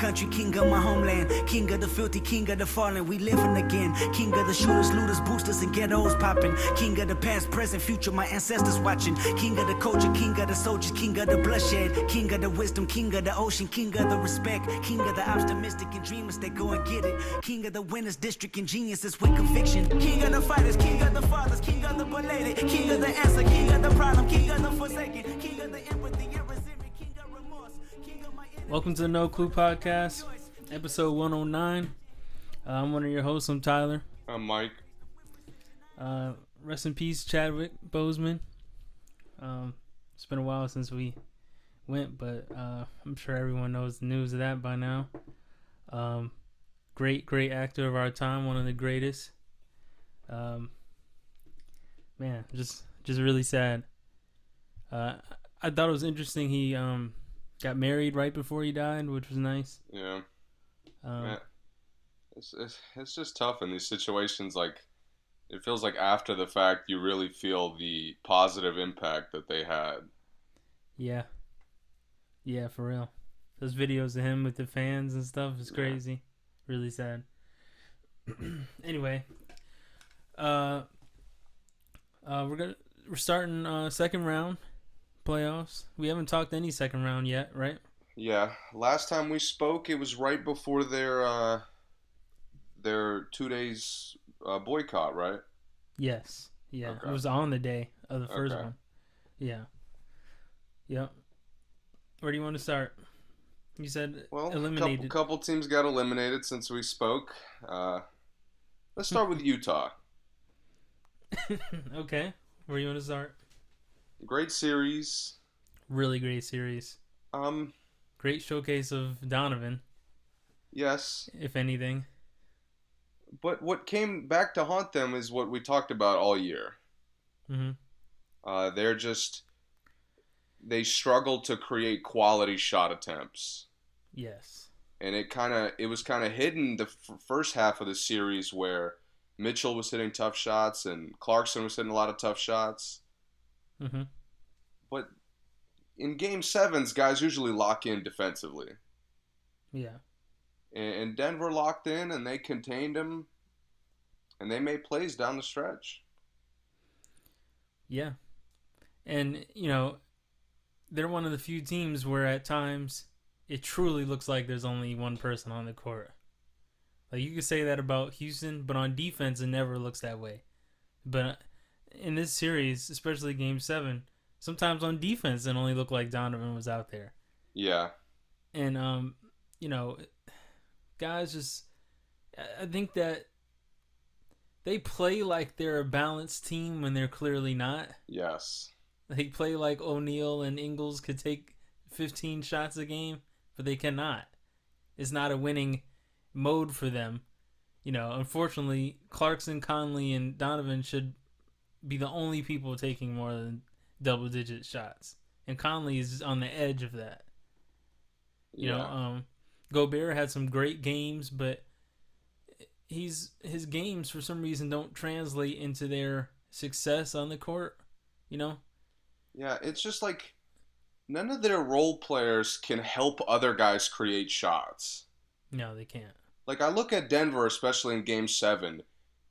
country, king of my homeland. King of the filthy, king of the fallen, we living again. King of the shooters, looters, boosters, and ghettos popping. King of the past, present, future, my ancestors watching. King of the culture, king of the soldiers, king of the bloodshed. King of the wisdom, king of the ocean, king of the respect. King of the optimistic and dreamers that go and get it. King of the winners, district, and geniuses with conviction. King of the fighters, king of the fathers, king of the belated. King of the answer, king of the problem, king of the forsaken. Welcome to the No Clue Podcast, episode 109. Uh, I'm one of your hosts. I'm Tyler. I'm Mike. Uh, rest in peace, Chadwick Boseman. Um, it's been a while since we went, but uh, I'm sure everyone knows the news of that by now. Um, great, great actor of our time, one of the greatest. Um, man, just just really sad. Uh, I thought it was interesting. He um got married right before he died, which was nice. Yeah, Um. It's, it's it's just tough in these situations. Like, it feels like after the fact, you really feel the positive impact that they had. Yeah. Yeah, for real. Those videos of him with the fans and stuff is Yeah. crazy. Really sad. anyway, uh, uh, we're gonna we're starting uh second round playoffs. We haven't talked any second round yet, right? Yeah, last time we spoke, it was right before their uh, their two days uh, boycott, right? Yes. Yeah. Okay. It was on the day of the first Okay. one. Yeah. Yep. Where do you want to start? You said Well, a couple, eliminated. couple teams got eliminated since we spoke. Uh, let's start with Utah. okay. Where do you want to start? Great series. Really great series. Um, Great showcase of Donovan, yes, if anything. but what came back to haunt them is what we talked about all year. Mm-hmm. Uh, they're just they struggle to create quality shot attempts, Yes. and it kind of it was kind of hidden the f- first half of the series where Mitchell was hitting tough shots and Clarkson was hitting a lot of tough shots. Hmm But in game sevens, guys usually lock in defensively, Yeah. and, and Denver locked in and they contained him, and they made plays down the stretch. Yeah. And, you know, they're one of the few teams where at times it truly looks like there's only one person on the court. Like you could say that about Houston, but on defense it never looks that way. But in this series, especially game 7, sometimes on defense it only looked like Donovan was out there. Yeah, and um, you know, guys just I- I think that they play like they're a balanced team when they're clearly not. yes, They play like O'Neale and Ingles could take 15 shots a game, but they cannot. It's not a winning mode for them. You know, unfortunately, Clarkson, Conley, and Donovan should be the only people taking more than double digit shots. And Conley is on the edge of that. You yeah. know, um, Gobert had some great games, but he's his games for some reason don't translate into their success on the court. You know, Yeah, it's just like none of their role players can help other guys create shots. no, they can't. Like I look at Denver, especially in Game Seven,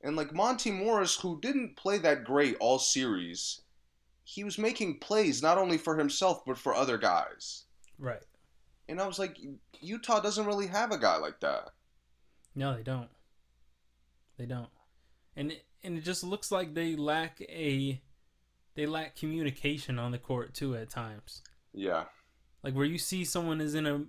and like Monty Morris, who didn't play that great all series, he was making plays not only for himself but for other guys. Right? And I was like, Utah doesn't really have a guy like that. No, they don't. They don't. And it, and it just looks like they lack a they lack communication on the court too at times. Yeah, Like where you see someone is in a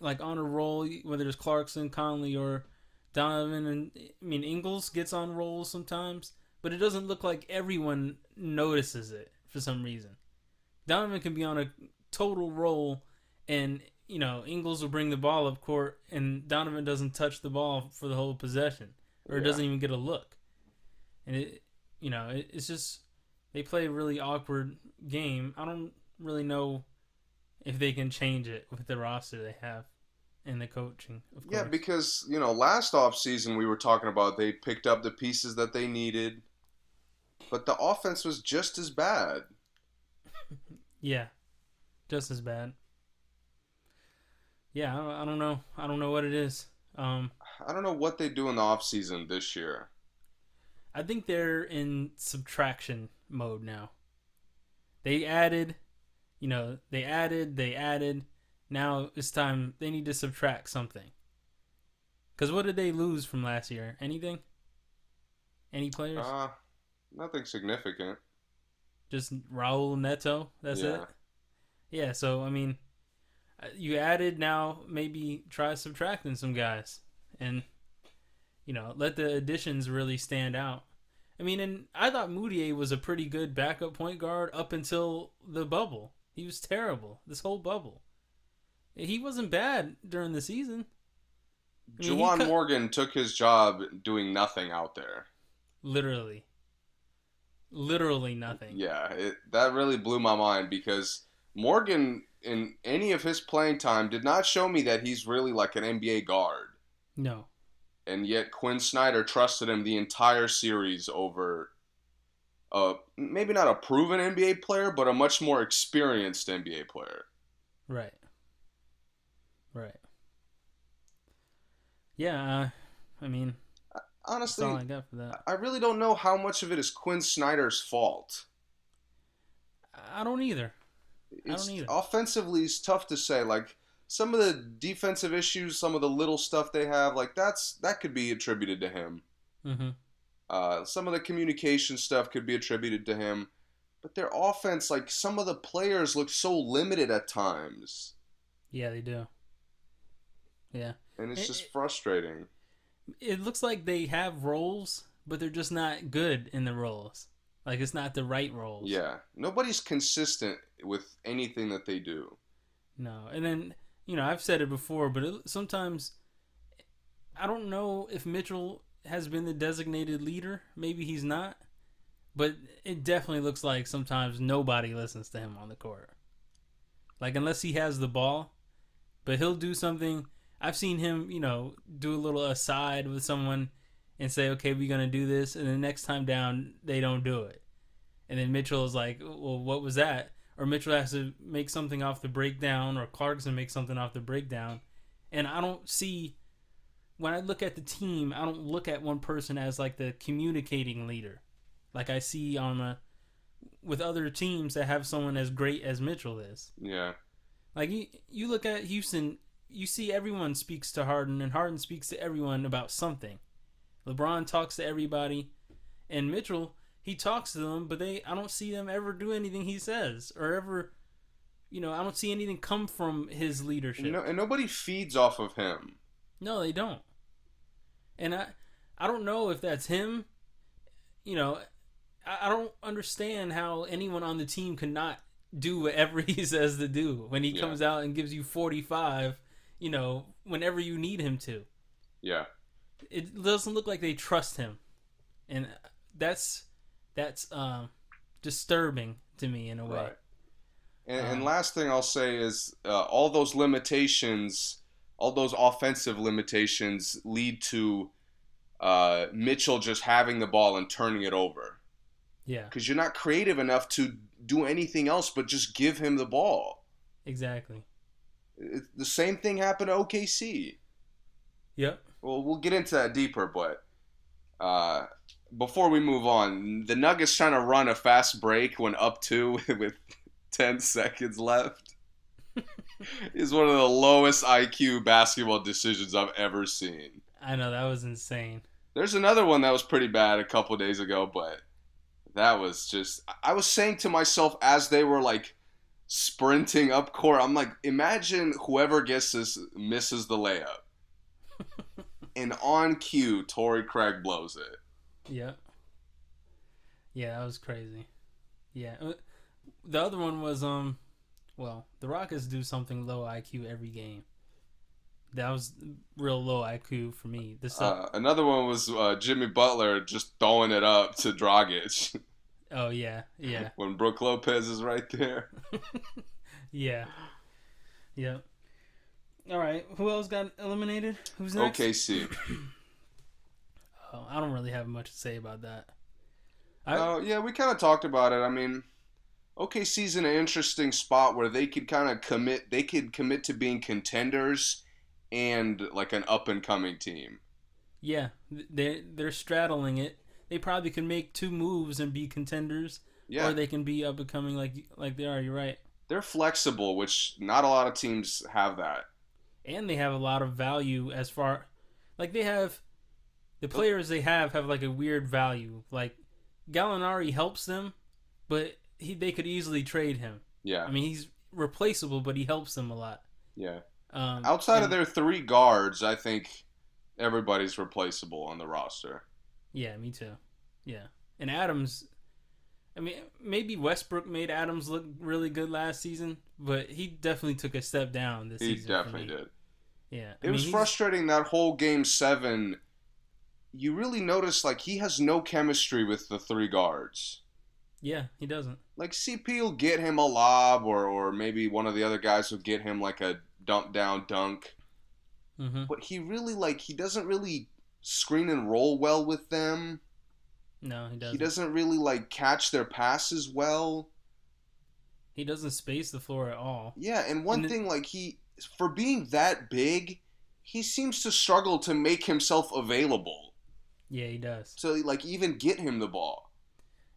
like on a roll, whether it's Clarkson, Conley, or Donovan, and I mean Ingles gets on rolls sometimes, but it doesn't look like everyone notices it for some reason. Donovan can be on a total roll, and you know Ingles will bring the ball up court, and Donovan doesn't touch the ball for the whole possession, or Yeah. doesn't even get a look. And it, you know, it, it's just they play a really awkward game. I don't really know if they can change it with the roster they have and the coaching. Of course. yeah, because you know last off season we were talking about they picked up the pieces that they needed, but the offense was just as bad. yeah, just as bad. yeah, I don't, I don't know. I don't know what it is. Um, I don't know what they do in the off season this year. I think they're in subtraction mode now. They added, you know, they added, they added. Now it's time they need to subtract something. Cuz what did they lose from last year? Anything? Any players? Uh, nothing significant. Just Raul Neto. That's Yeah. it. Yeah. So I mean, uh, you added now. Maybe try subtracting some guys, and you know let the additions really stand out. I mean, and I thought Mudiay was a pretty good backup point guard up until the bubble. He was terrible this whole bubble. He wasn't bad during the season. I mean, Juwan cut- Morgan took his job doing nothing out there. Literally. Literally nothing. Yeah, it, that really blew my mind because Morgan, in any of his playing time, did not show me that he's really like an NBA guard. No. And yet Quin Snyder trusted him the entire series over, uh, maybe not a proven NBA player, but a much more experienced NBA player. Right. Right. Yeah, uh, I mean, that's Honestly, all I got for that. I really don't know how much of it is Quin Snyder's fault. I don't either. I It's, don't either. Offensively, it's tough to say. Like some of the defensive issues, some of the little stuff they have, like that's that could be attributed to him. Mm-hmm. Uh, some of the communication stuff could be attributed to him, but their offense, like some of the players, look so limited at times, Yeah, they do. Yeah. and it's It- just frustrating. It looks like they have roles, but they're just not good in the roles. Like it's not the right roles. Yeah, nobody's consistent with anything that they do. No, and then you know I've said it before, but it, sometimes I don't know if Mitchell has been the designated leader. Maybe he's not, but it definitely looks like sometimes nobody listens to him on the court. Like unless he has the ball, but he'll do something. I've seen him, you know, do a little aside with someone and say, "Okay, we're gonna do this," and the next time down they don't do it, and then Mitchell is like, "Well, what was that?" or Mitchell has to make something off the breakdown, or Clarkson make something off the breakdown, and I don't see when I look at the team, I don't look at one person as like the communicating leader, like I see on a with other teams that have someone as great as Mitchell is. Yeah, Like you, you look at Houston, you see everyone speaks to Harden, and Harden speaks to everyone about something. LeBron talks to everybody, and Mitchell he talks to them, but they I don't see them ever do anything he says or ever, you know, I don't see anything come from his leadership. and, no, and nobody feeds off of him. No, they don't. And I I don't know if that's him. You know, I, I don't understand how anyone on the team could not do whatever he says to do when he Yeah. comes out and gives you 45, you know, whenever you need him to. Yeah, It doesn't look like they trust him. And that's that's um disturbing to me in a way. right. And, and Um, last thing I'll say is uh, all those limitations, all those offensive limitations lead to uh, Mitchell just having the ball and turning it over Yeah, because you're not creative enough to do anything else but just give him the ball. exactly. The same thing happened to OKC. Yep. Well, we'll get into that deeper, but uh, before we move on, the Nuggets trying to run a fast break when up two with 10 seconds left is one of the lowest IQ basketball decisions I've ever seen. I know that was insane. There's another one that was pretty bad a couple days ago, but that was just. I was saying to myself as they were like sprinting up court, I'm like, imagine whoever gets this misses the layup. and on cue, Torrey Craig blows it. Yeah. Yeah, that was crazy. Yeah. Uh, The other one was um well, the Rockets do something low IQ every game. That was real low IQ for me. This Uh, another one was uh, Jimmy Butler just throwing it up to Dragic oh yeah, yeah. when Brook Lopez is right there. Yeah. Yeah. All right, who else got eliminated? Who's next? OKC. Oh, I don't really have much to say about that. I, Uh, yeah, we kind of talked about it. I mean, OKC's in an interesting spot where they could kind of commit. They could commit to being contenders and like an up and coming team. Yeah, they they're straddling it. They probably can make two moves and be contenders, Yeah, or they can be up and coming like like they are. You're right, they're flexible, which not a lot of teams have that. and they have a lot of value as far like they have the players they have have like a weird value. Like Gallinari helps them, but he they could easily trade him. Yeah, I mean, he's replaceable, but he helps them a lot. yeah. Um, Outside of their three guards, I think everybody's replaceable on the roster. Yeah, me too. Yeah. And Adams I mean, maybe Westbrook made Adams look really good last season, but he definitely took a step down this He season. He definitely me. did. Yeah. It was frustrating that whole game seven. You really notice like he has no chemistry with the three guards. Yeah, he doesn't. Like CP will get him a lob, or or maybe one of the other guys will get him like a dump down dunk. hmm But he really like he doesn't really screen and roll well with them. No, he doesn't. He doesn't really like catch their passes well. He doesn't space the floor at all. Yeah, and one And thing like he for being that big, he seems to struggle to make himself available. Yeah, he does. to like even get him the ball.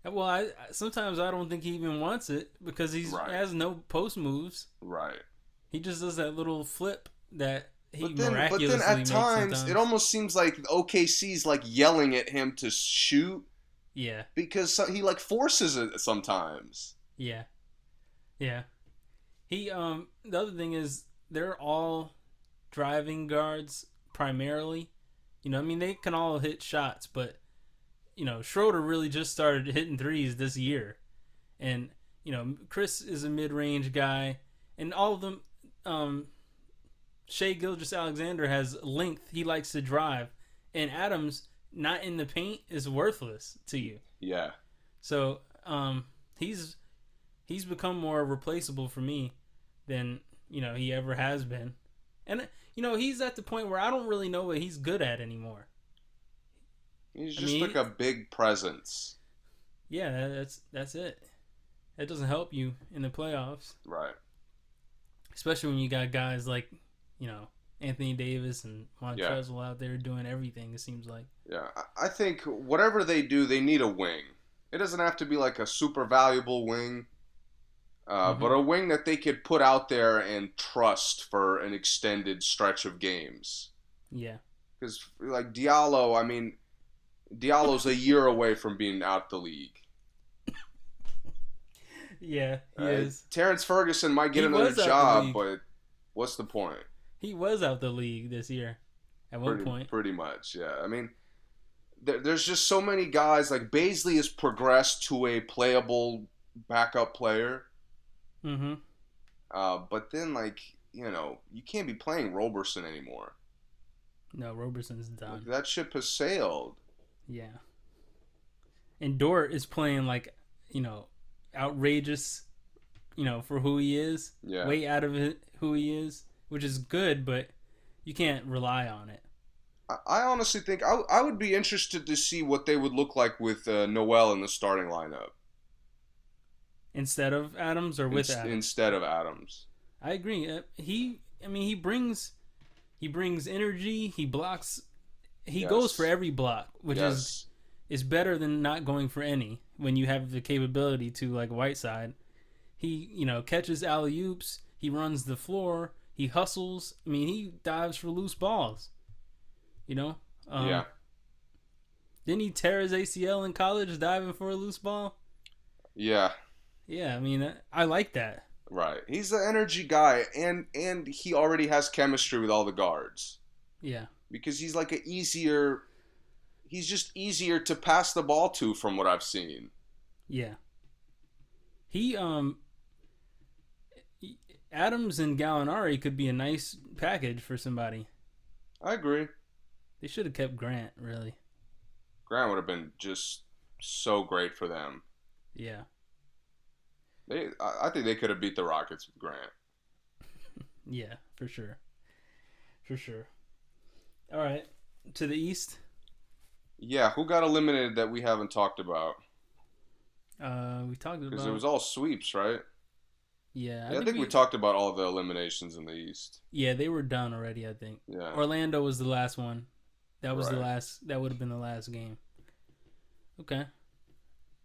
Uh, well, I I- sometimes I don't think he even wants it because he's Right. has no post moves. Right. He just does that little flip that he But then, but then at times sometimes. it almost seems like OKC's like yelling at him to shoot yeah, because he like forces it sometimes. yeah, yeah. He um the other thing is they're all driving guards primarily. You know, I mean they can all hit shots, but you know Schroeder really just started hitting threes this year, and you know Chris is a mid-range guy, and all of them. Um, Shai Gilgeous-Alexander has length. He likes to drive, and Adams not in the paint is worthless to you. Yeah. So um, he's he's become more replaceable for me than you know he ever has been, and you know he's at the point where I don't really know what he's good at anymore. He's I just mean- like a big presence. Yeah, that's that's it. That doesn't help you in the playoffs, Right. especially when you got guys like you know Anthony Davis and Montrezl out there doing everything. It seems like. Yeah. I- think whatever they do, they need a wing. It doesn't have to be like a super valuable wing. Uh, Mhm. But a wing that they could put out there and trust for an extended stretch of games. Yeah. Because like Diallo, I mean, Diallo's a year away from being out the league. Yeah, he Uh, is. Terrence Ferguson might get He another was out the job, but what's the point? He was out the league this year. At one Pretty, point. pretty much, yeah. I mean, there, there's just so many guys. Like Bazley has progressed to a playable backup player, Mm-hmm. uh, but then like you know you can't be playing Roberson anymore. No, Roberson's done. Like, that ship has sailed. Yeah. And Dort is playing like, you know, outrageous, you know, for who he is. Yeah. Way out of it, who he is, which is good, but you can't rely on it. I, honestly think I, I would be interested to see what they would look like with uh, Noel in the starting lineup. Instead of Adams or with ins- Adams. instead of Adams. I agree. Uh, He, I mean, he brings, he brings energy. He blocks. He Yes. goes for every block, which is is better than not going for any when you have the capability to like Whiteside. He, you know, catches alley oops. He runs the floor. He hustles. I mean, he dives for loose balls. You know. Um, yeah. Didn't he tear his ACL in college diving for a loose ball? Yeah. Yeah. I mean, I- I like that. Right. He's an energy guy, and and he already has chemistry with all the guards Yeah. because he's like an easier. He's just easier to pass the ball to, from what I've seen. Yeah. He um. Adams and Gallinari could be a nice package for somebody. I agree. They should have kept Grant, really. Grant would have been just so great for them. Yeah. They, I think they could have beat the Rockets with Grant. Yeah, for sure. For sure. All right. To the east. Yeah, who got eliminated that we haven't talked about? Uh, we talked about Because it was all sweeps, right? Yeah, Yeah, I think we talked about all the eliminations in the East. Yeah, they were done already. I think Yeah. Orlando was the last one. That was the last. That would have been the last game. Okay.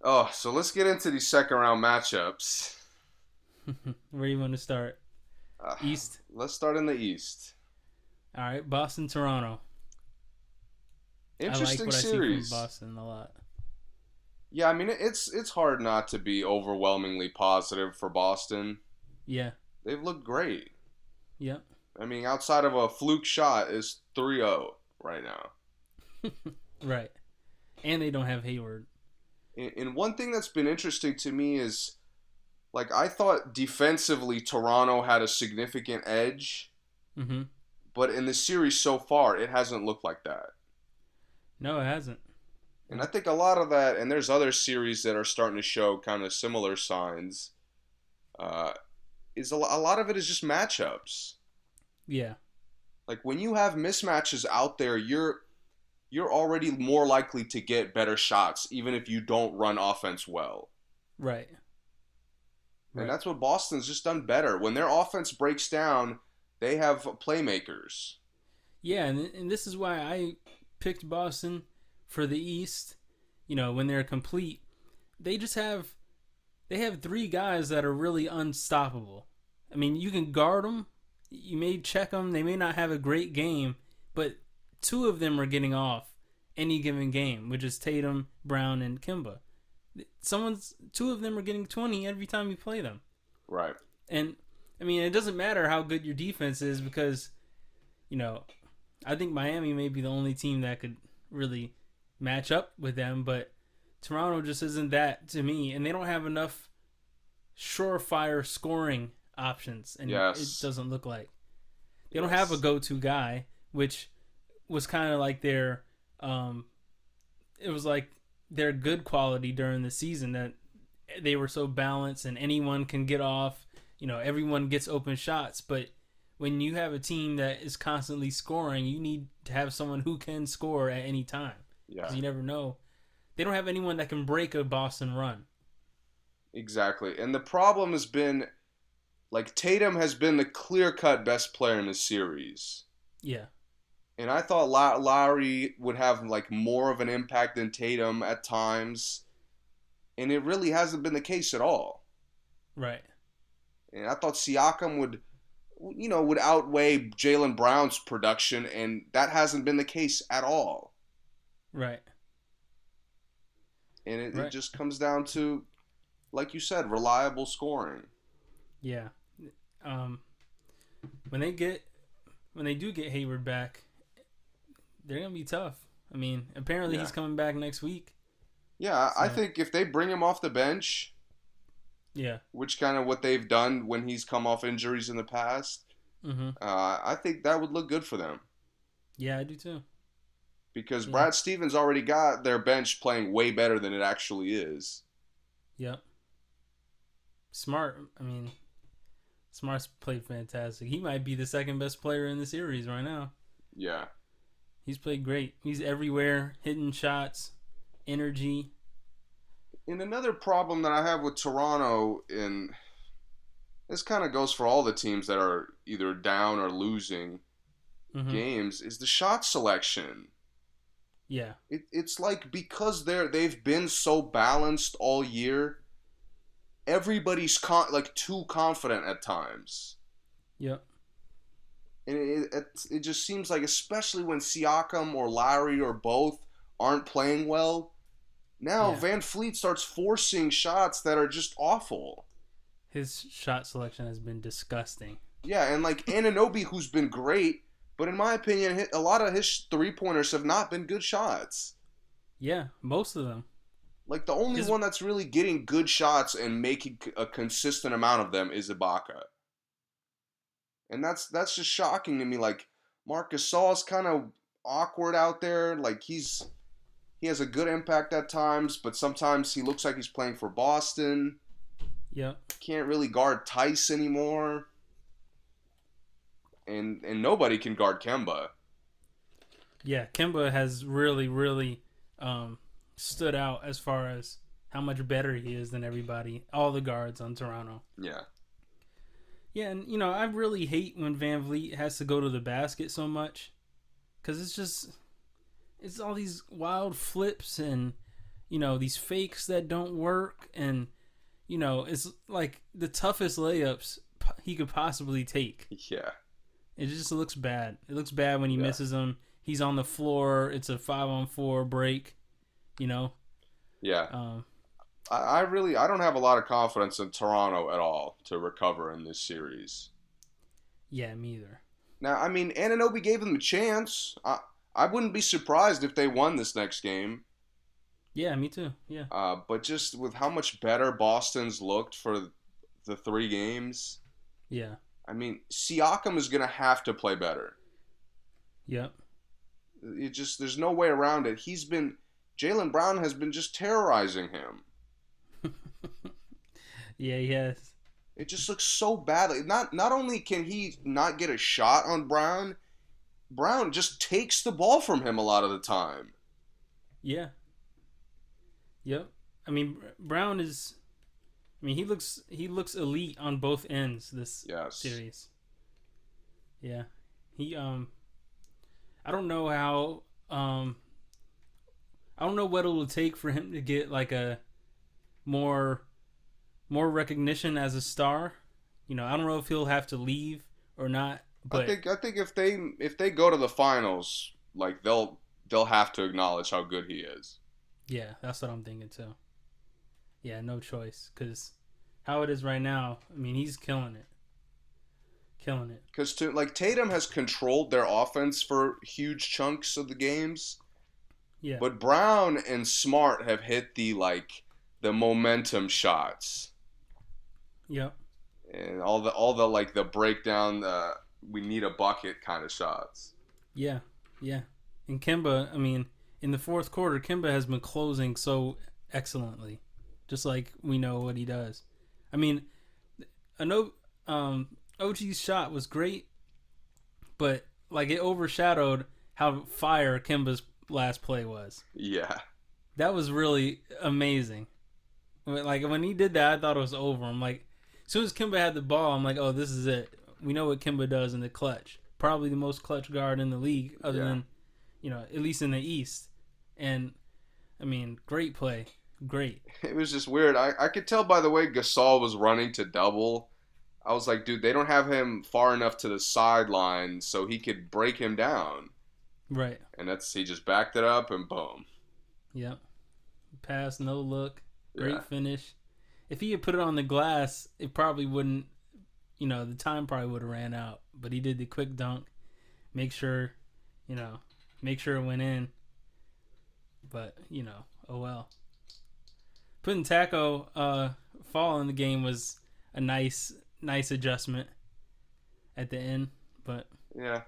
Oh, so let's get into these second round matchups. Where do you want to start? Uh, East. Let's start in the East. All right, Boston, Toronto. Interesting I like what series. I see from Boston a lot. Yeah, I mean it's it's hard not to be overwhelmingly positive for Boston. Yeah. They've looked great. Yep. I mean, outside of a fluke shot, is 3-0 right now. Right. And they don't have Hayward. And, and one thing that's been interesting to me is, like, I thought defensively Toronto had a significant edge, Mm-hmm. but in the series so far, it hasn't looked like that. No, it hasn't. And I think a lot of that, and there's other series that are starting to show kind of similar signs. Uh, is a, a lot of it is just matchups. Yeah. Like when you have mismatches out there, you're you're already more likely to get better shots, even if you don't run offense well. Right. And Right. that's what Boston's just done better. When their offense breaks down, they have playmakers. Yeah, and, and this is why I picked Boston for the East. You know, when they're complete, they just have they have three guys that are really unstoppable. I mean, you can guard them, you may check them, they may not have a great game, but two of them are getting off any given game, which is Tatum, Brown, and Kemba. Someone's two of them are getting 20 every time you play them. Right. And I mean, it doesn't matter how good your defense is because, you know, I think Miami may be the only team that could really match up with them, but Toronto just isn't that to me, and they don't have enough surefire scoring options, and Yes. it doesn't look like they don't have a go-to guy, which was kind of like their, um, it was like their good quality during the season that they were so balanced and anyone can get off. You know, everyone gets open shots, but when you have a team that is constantly scoring, you need to have someone who can score at any time Yeah. you never know. They don't have anyone that can break a Boston run. Exactly. And the problem has been like Tatum has been the clear-cut best player in the series. Yeah, And I thought Lowry would have like more of an impact than Tatum at times. And it really hasn't been the case at all. right. And I thought Siakam would, you know, would outweigh Jaylen Brown's production, and that hasn't been the case at all. Right. And it, Right. it just comes down to, like you said, reliable scoring. Yeah. Um, when they get when they do get Hayward back, they're gonna be tough. I mean, apparently Yeah. he's coming back next week. Yeah, I I think if they bring him off the bench, Yeah. which kind of what they've done when he's come off injuries in the past, hmm uh, I think that would look good for them. Yeah, I do too. Because Yeah. Brad Stevens already got their bench playing way better than it actually is. Yep. Smart. I mean, Smart's played fantastic. He might be the second best player in the series right now. Yeah. He's played great. He's everywhere, hitting shots, energy. And another problem that I have with Toronto, and this kind of goes for all the teams that are either down or losing hmm games, is the shot selection. Yeah. It, it's like because they're they've been so balanced all year, everybody's con- like too confident at times. Yep. And it, it, it just seems like, especially when Siakam or Lowry or both aren't playing well, now Yeah. VanVleet starts forcing shots that are just awful. His shot selection has been disgusting. Yeah, and like Ananobi, who's been great, but in my opinion, a lot of his three pointers have not been good shots. Yeah, most of them. Like the only His- one that's really getting good shots and making a consistent amount of them is Ibaka. And that's that's just shocking to me. Like Marcus is kind of awkward out there. Like he's he has a good impact at times, but sometimes he looks like he's playing for Boston. Yeah. Can't really guard Tice anymore. And and nobody can guard Kemba. Yeah, Kemba has really, really um, stood out as far as how much better he is than everybody, all the guards on Toronto. Yeah. Yeah, and you know, I really hate when VanVleet has to go to the basket so much cuz it's just it's all these wild flips and you know, these fakes that don't work and you know, it's like the toughest layups he could possibly take. Yeah. It just looks bad. It looks bad when he Yeah. misses them. He's on the floor. It's a 5 on 4 break, you know. Yeah. Um I, I really I don't have a lot of confidence in Toronto at all to recover in this series. yeah, me either. Now, I mean, Anunoby gave them a chance. I I wouldn't be surprised if they won this next game. Yeah, me too. Yeah. Uh, but just with how much better Boston's looked for the three games, Yeah. I mean, Siakam is gonna have to play better. Yep. It just there's no way around it. He's been Jaylen Brown has been just terrorizing him. Yeah, he has. It just looks so bad. Like, Not not only can he not get a shot on Brown, Brown just takes the ball from him a lot of the time. Yeah. Yep. I mean, Brown is. I mean, he looks he looks elite on both ends this Yes. series. Yeah, he um. I don't know how um. I don't know what it will take for him to get like a more more recognition as a star. You know, I don't know if he'll have to leave or not, but I think I think if they if they go to the finals, like they'll they'll have to acknowledge how good he is. Yeah, that's what I'm thinking too. Yeah, no choice because how it is right now, I mean, he's killing it, killing it. Because to like Tatum has controlled their offense for huge chunks of the games, Yeah, but Brown and Smart have hit the like the momentum shots yep, and all the all the like the breakdown the we need a bucket kind of shots. yeah, yeah. And Kemba, I mean, in the fourth quarter, Kemba has been closing so excellently, just like we know what he does. I mean, I know um, OG's shot was great, but like it overshadowed how fire Kemba's last play was. Yeah, That was really amazing. When- Like when he did that, I thought it was over. I'm like, as soon as Kemba had the ball, I'm like, oh, this is it. We know what Kemba does in the clutch. Probably the most clutch guard in the league, other Yeah. than, you know, at least in the East. And I mean, great play, great. it was just weird. I I could tell by the way Gasol was running to double. I was like, dude, they don't have him far enough to the sideline so he could break him down. Right. And that's he just backed it up and boom. Yep. Pass, no look, great Yeah. finish. If he had put it on the glass, it probably wouldn't. You know, the time probably would have ran out. But he did the quick dunk, make sure, you know, make sure it went in. But you know, oh well. Putting Tacko uh, fall in the game was a nice, nice adjustment at the end. But Yeah.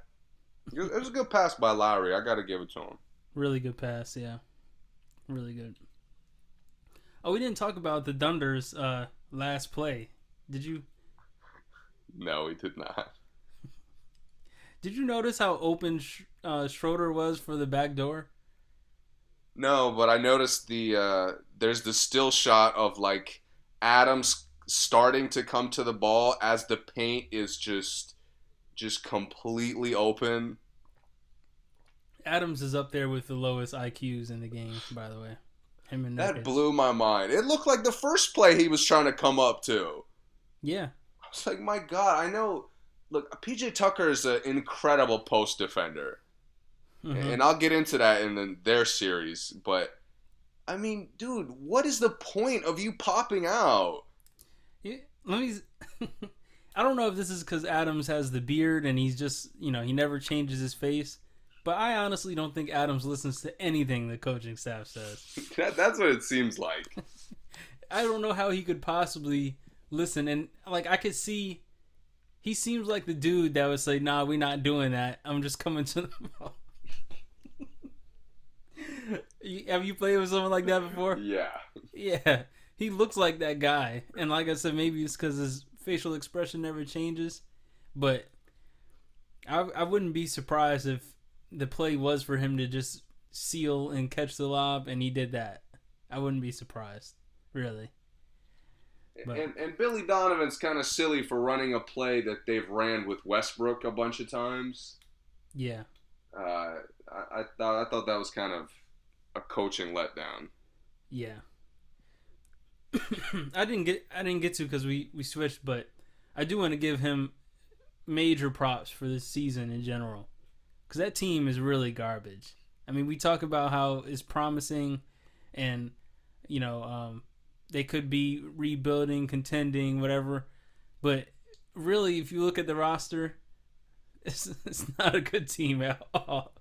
It was- a good pass by Lowry. I got to give it to him. Really good pass, yeah. Really good. Oh, we didn't talk about the Thunder's uh, last play. Did you? No, we did not. Did you notice how open Sch- uh, Schroeder was for the back door? No, but I noticed the uh, there's the still shot of like Adams starting to come to the ball as the paint is just just completely open. Adams is up there with the lowest IQs in the game, by the way. Him and That Nurkic. blew my mind. It looked like the first play he was trying to come up to. Yeah, I was like, my God, I know. Look, PJ Tucker is an incredible post defender. Mhm. and I'll get into that in the, their series. But I mean, dude, what is the point of you popping out? Yeah, let me. I don't know if this is because Adams has the beard and he's just, you know, he never changes his face. But I honestly don't think Adams listens to anything the coaching staff says. That, that's what it seems like. I don't know how he could possibly listen. And, like, I could see. He seems like the dude that would say, nah, we're not doing that. I'm just coming to the ball. You- Have you played with someone like that before? yeah, Yeah, he looks like that guy, and like I said, maybe it's because his facial expression never changes. But I I wouldn't be surprised if the play was for him to just seal and catch the lob, and he did that. I wouldn't be surprised. really. But- And, and Billy Donovan's kind of silly for running a play that they've ran with Westbrook a bunch of times. Yeah. Uh, I, I thought I thought that was kind of a coaching letdown. Yeah. I didn't get I didn't get to because we we switched, but I do want to give him major props for this season in general, because that team is really garbage. I mean, we talk about how it's promising, and you know um, they could be rebuilding, contending, whatever, but really, if you look at the roster, it's, it's not a good team at all.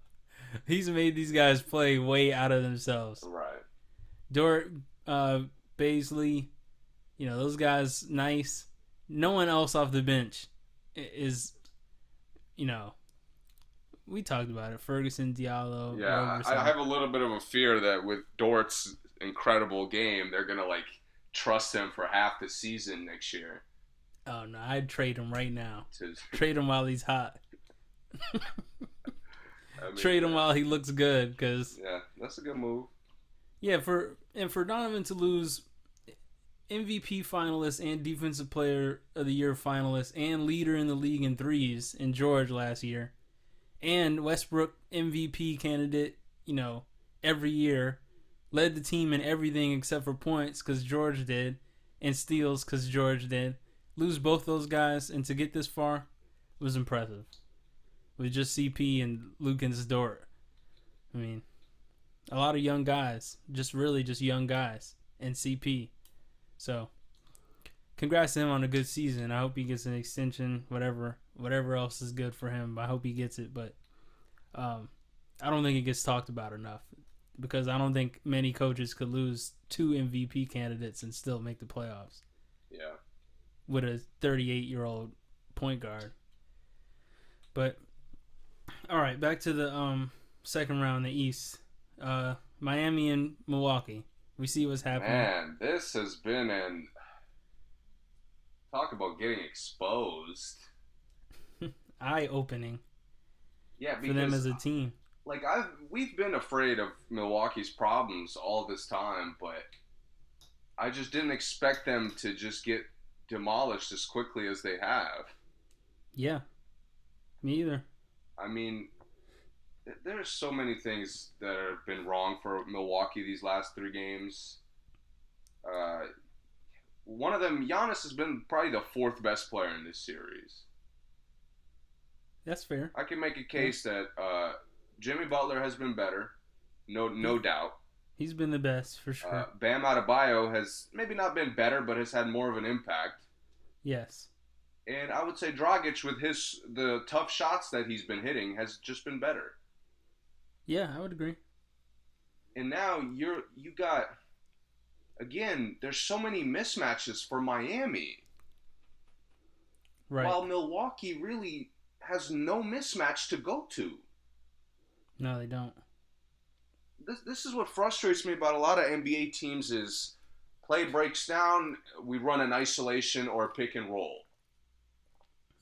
He's made these guys play way out of themselves. Right. Dort, uh, Bazley, you know those guys nice. No one else off the bench is, you know, we talked about it. Ferguson, Diallo, Yeah, Roberson. I, I have a little bit of a fear that with Dort's incredible game, they're gonna like trust him for half the season next year. oh no, I'd trade him right now. Trade him while he's hot. I mean, Trade him while he looks good, because Yeah, that's a good move. yeah, for and for Donovan to lose MVP finalist and Defensive Player of the Year finalist and leader in the league in threes in George last year, and Westbrook MVP candidate, you know, every year, led the team in everything except for points because George did, and steals because George did. Lose both those guys and to get this far was impressive. With just CP and Lucas Dort. I mean, a lot of young guys, just really just young guys, and CP. So, congrats to him on a good season. I hope he gets an extension, whatever, whatever else is good for him. I hope he gets it, but um, I don't think it gets talked about enough because I don't think many coaches could lose two MVP candidates and still make the playoffs Yeah. with a 38 year old point guard. But all right, back to the um second round, the East. Uh, Miami and Milwaukee. We see what's happening. Man, this has been an talk about getting exposed. Eye opening Yeah, for them as a team. like I've we've been afraid of Milwaukee's problems all this time, but I just didn't expect them to just get demolished as quickly as they have. Yeah, me either. I mean, th- there's so many things that have been wrong for Milwaukee these last three games. Uh, one of them, Giannis, has been probably the fourth best player in this series. That's fair. I can make a case that uh, Jimmy Butler has been better, no no doubt. He's been the best for sure. Uh, Bam Adebayo has maybe not been better, but has had more of an impact. yes. And I would say Dragic, with his the tough shots that he's been hitting, has just been better. Yeah, I would agree. And now you're you got again. There's so many mismatches for Miami, Right. while Milwaukee really has no mismatch to go to. no, they don't. this, this is what frustrates me about a lot of NBA teams is play breaks down, we run an isolation or a pick and roll.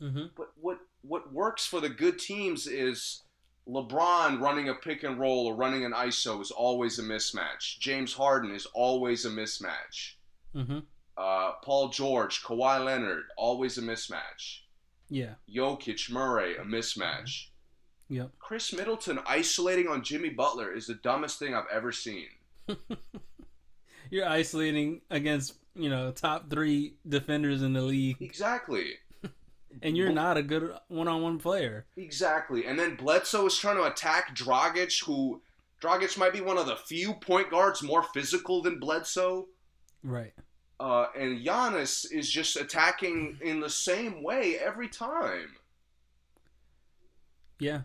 Mm-hmm. But what what works for the good teams is LeBron running a pick and roll or running an ISO is always a mismatch. James Harden is always a mismatch. Mm-hmm. Uh, Paul George, Kawhi Leonard, always a mismatch. Yeah. Jokic, Murray, a mismatch. Yep. Khris Middleton isolating on Jimmy Butler is the dumbest thing I've ever seen. You're isolating against you know top three defenders in the league, Exactly. And you're not a good one-on-one player. Exactly. And then Bledsoe is trying to attack Dragic, who Dragic might be one of the few point guards more physical than Bledsoe. Right. Uh, and Giannis is just attacking in the same way every time. Yeah.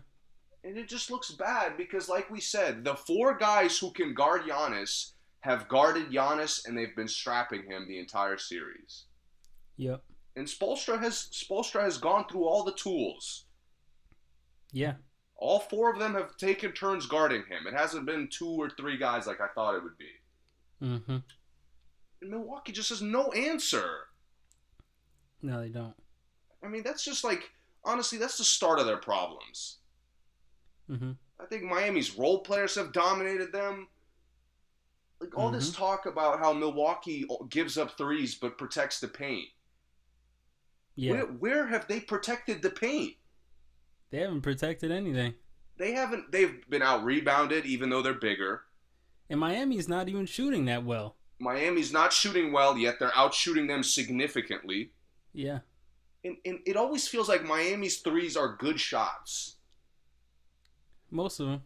And it just looks bad because, like we said, the four guys who can guard Giannis have guarded Giannis and they've been strapping him the entire series. Yep. And Spoelstra has Spoelstra has gone through all the tools. Yeah. All four of them have taken turns guarding him. It hasn't been two or three guys like I thought it would be. Mm-hmm. And Milwaukee just has no answer. No, they don't. I mean, that's just like honestly, that's the start of their problems. Mm-hmm. I think Miami's role players have dominated them. like all this talk about how Milwaukee gives up threes but protects the paint. Yeah, Where, where have they protected the paint? they haven't protected anything. They haven't. They've been out rebounded, even though they're bigger. And Miami's not even shooting that well. Miami's not shooting well yet. They're out shooting them significantly. Yeah. And, and it always feels like Miami's threes are good shots. Most of them.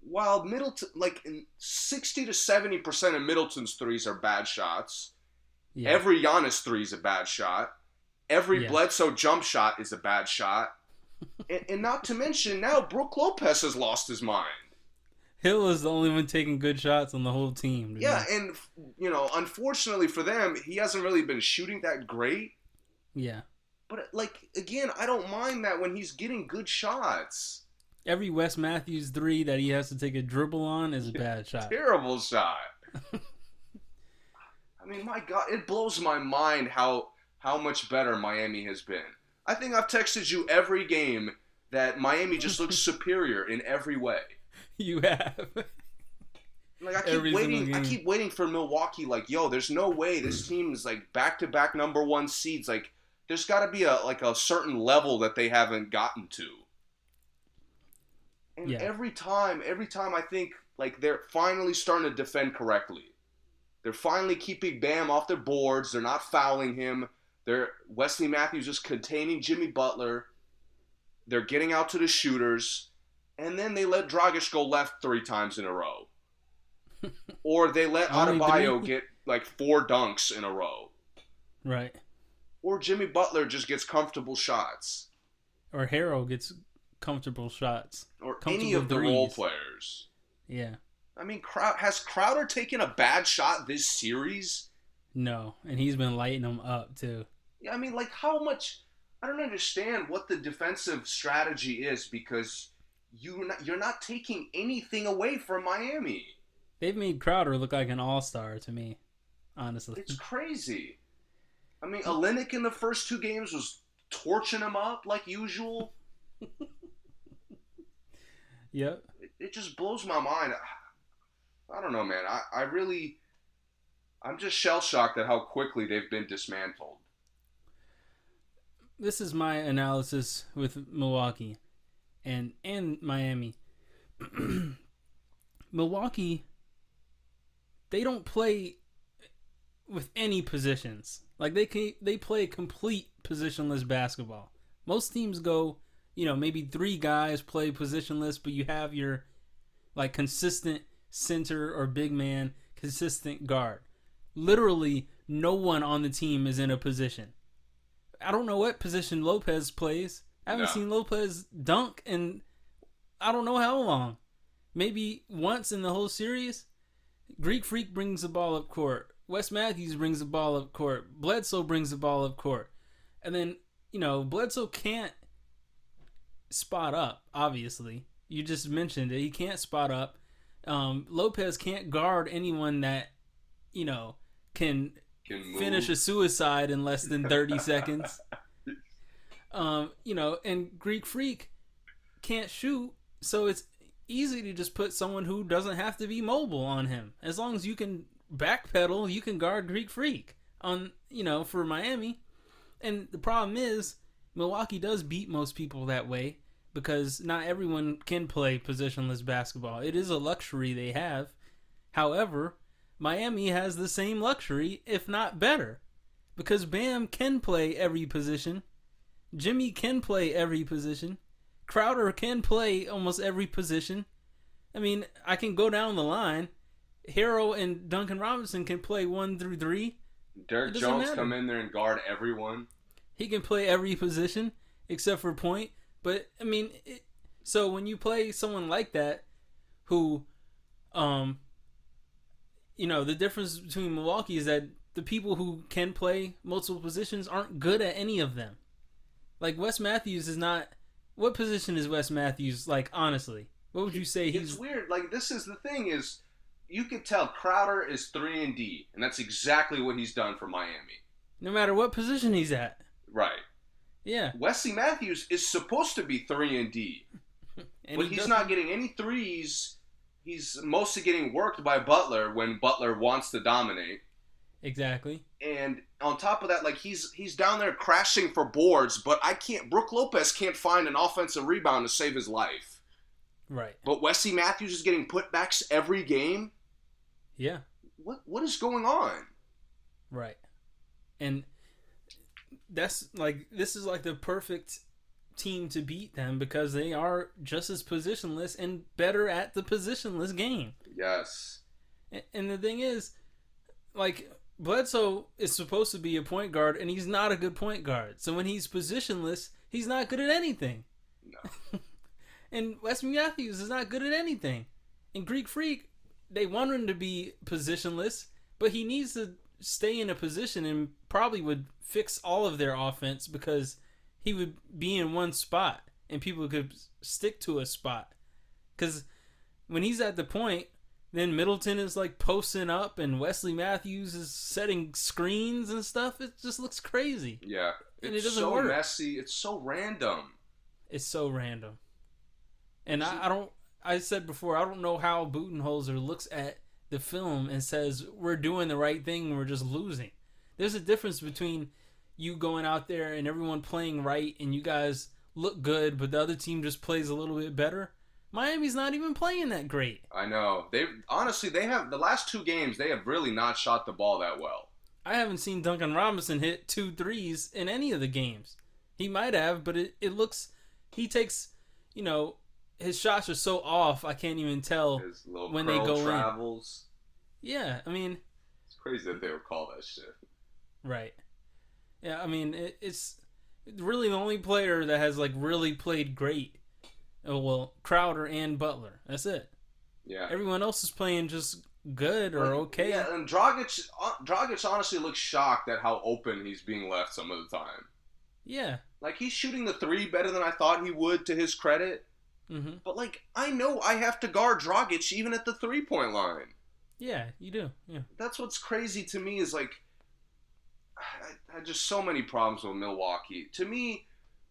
While Middleton, like in 60 to 70% of Middleton's threes are bad shots. Yeah. Every Giannis three is a bad shot. Every Yeah. Bledsoe jump shot is a bad shot. and, and not to mention, now Brook Lopez has lost his mind. Hill is the only one taking good shots on the whole team. dude. Yeah, and you know, unfortunately for them, he hasn't really been shooting that great. Yeah. But like again, I don't mind that when he's getting good shots. Every Wes Matthews three that he has to take a dribble on is a bad shot. Terrible shot. I mean, my God, it blows my mind how how much better Miami has been. I think I've texted you every game that Miami just looks superior in every way. You have. Like I keep Every waiting, I keep waiting for Milwaukee. Like, yo, there's no way this team is like back to back number one seeds. Like, there's got to be a like a certain level that they haven't gotten to. And Yeah. every time, every time I think like they're finally starting to defend correctly. They're finally keeping Bam off their boards. They're not fouling him. They're Wesley Matthews is containing Jimmy Butler. They're getting out to the shooters, and then they let Dragic go left three times in a row, or they let Adebayo get like four dunks in a row, Right. or Jimmy Butler just gets comfortable shots, Or Herro gets comfortable shots. or any of the role players. Yeah. I mean, Crow- has Crowder taken a bad shot this series? No. And he's been lighting them up too. Yeah, I mean, like how much? I don't understand what the defensive strategy is because you not, you're not taking anything away from Miami. They've made Crowder look like an all star to me. Honestly. It's crazy. I mean, Olynyk in the first two games was torching him up like usual. Yep. It, it just blows my mind. I don't know, man. I, I really, I'm just shell shocked at how quickly they've been dismantled. This is my analysis with Milwaukee and and Miami. Milwaukee they don't play with any positions. Like they can they play complete positionless basketball. Most teams go, you know, maybe three guys play positionless, but you have your like consistent center or big man, consistent guard. Literally no one on the team is in a position. I don't know what position Lopez plays. I haven't No. seen Lopez dunk in I don't know how long. Maybe once in the whole series. Greek Freak brings the ball up court. Wes Matthews brings the ball up court. Bledsoe brings the ball up court. And then, you know, Bledsoe can't spot up, obviously. You just mentioned it. He can't spot up. Um, Lopez can't guard anyone that, you know, can. Finish a suicide in less than 30 seconds. Um, you know, and Greek Freak can't shoot, so it's easy to just put someone who doesn't have to be mobile on him. As long as you can backpedal, you can guard Greek Freak on, you know, for Miami. And the problem is Milwaukee does beat most people that way because not everyone can play positionless basketball. It is a luxury they have. However, Miami has the same luxury, if not better, because Bam can play every position. Jimmy can play every position. Crowder can play almost every position. I mean, I can go down the line. Herro and Duncan Robinson can play one through three. Derrick Jones matter. come in there and guard everyone. He can play every position except for point. But I mean, it, so when you play someone like that, who, um, you know, the difference between Milwaukee is that the people who can play multiple positions aren't good at any of them. Like Wes Matthews is not. What position is Wes Matthews like? Honestly, what would you say It's he's? weird. Like this is the thing is, you could tell Crowder is three and D, and that's exactly what he's done for Miami. No matter what position he's at. Right. Yeah, Wesley Matthews is supposed to be three and D, and but he he's doesn't- not getting any threes, he's mostly getting worked by Butler when Butler wants to dominate. Exactly. And on top of that, like he's he's down there crashing for boards, but I can't. Brook Lopez can't find an offensive rebound to save his life. Right. But Wesley Matthews is getting putbacks every game. Yeah. What what is going on? Right. And that's like this is like the perfect team to beat them because they are just as positionless and better at the positionless game. Yes. And, and the thing is, like Bledsoe is supposed to be a point guard, and he's not a good point guard. So when he's positionless, he's not good at anything. No. And Wesley Matthews is not good at anything. And Greek Freak, they want him to be positionless, but he needs to stay in a position and probably would fix all of their offense because he would be in one spot and people could stick to a spot. Because when he's at the point, then Middleton is like posting up and Wesley Matthews is setting screens and stuff. It just looks crazy. Yeah. And It's it doesn't so work. messy. It's so random. It's so random. And I, I don't. I said before, I don't know how Budenholzer looks at the film and says we're doing the right thing, we're just losing. There's a difference between you going out there and everyone playing right, and you guys look good, but the other team just plays a little bit better. Miami's not even playing that great. I know. They honestly they have the last two games they have really not shot the ball that well. I haven't seen Duncan Robinson hit two threes in any of the games. He might have, but it, it looks he takes you know his shots are so off I can't even tell. When they go in. Yeah, I mean It's crazy that they would call that shit. right. Yeah, I mean it, it's really the only player that has like really played great. Oh, well, Crowder and Butler. That's it. Yeah. Everyone else is playing just good or okay. Yeah, and Dragic, uh, Dragic honestly looks shocked at how open he's being left some of the time. Yeah. Like he's shooting the three better than I thought he would, to his credit. Mm-hmm. But like I know I have to guard Dragic even at the three point line. Yeah, you do. Yeah. That's what's crazy to me is like I, I had just so many problems with Milwaukee. To me,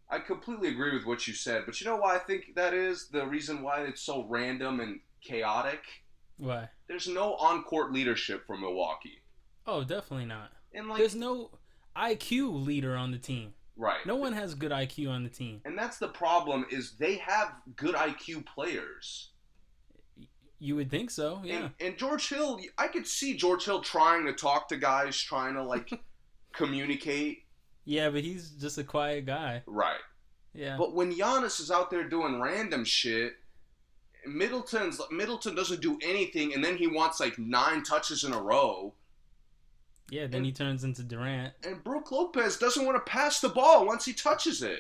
I completely agree with what you said, but you know why I think that is the reason why it's so random and chaotic. Why? There's no on court leadership for Milwaukee, Oh, definitely not. and like There's no IQ leader on the team. right, No one has good IQ on the team. and that's the problem is they have good IQ players. You would think so, yeah. And, and George Hill, I could see George Hill trying to talk to guys, trying to like communicate. Yeah, but he's just a quiet guy. Right. Yeah. But when Giannis is out there doing random shit, Middleton's Middleton doesn't do anything, and then he wants like nine touches in a row. yeah, then he turns into Durant, And Brook Lopez doesn't want to pass the ball once he touches it.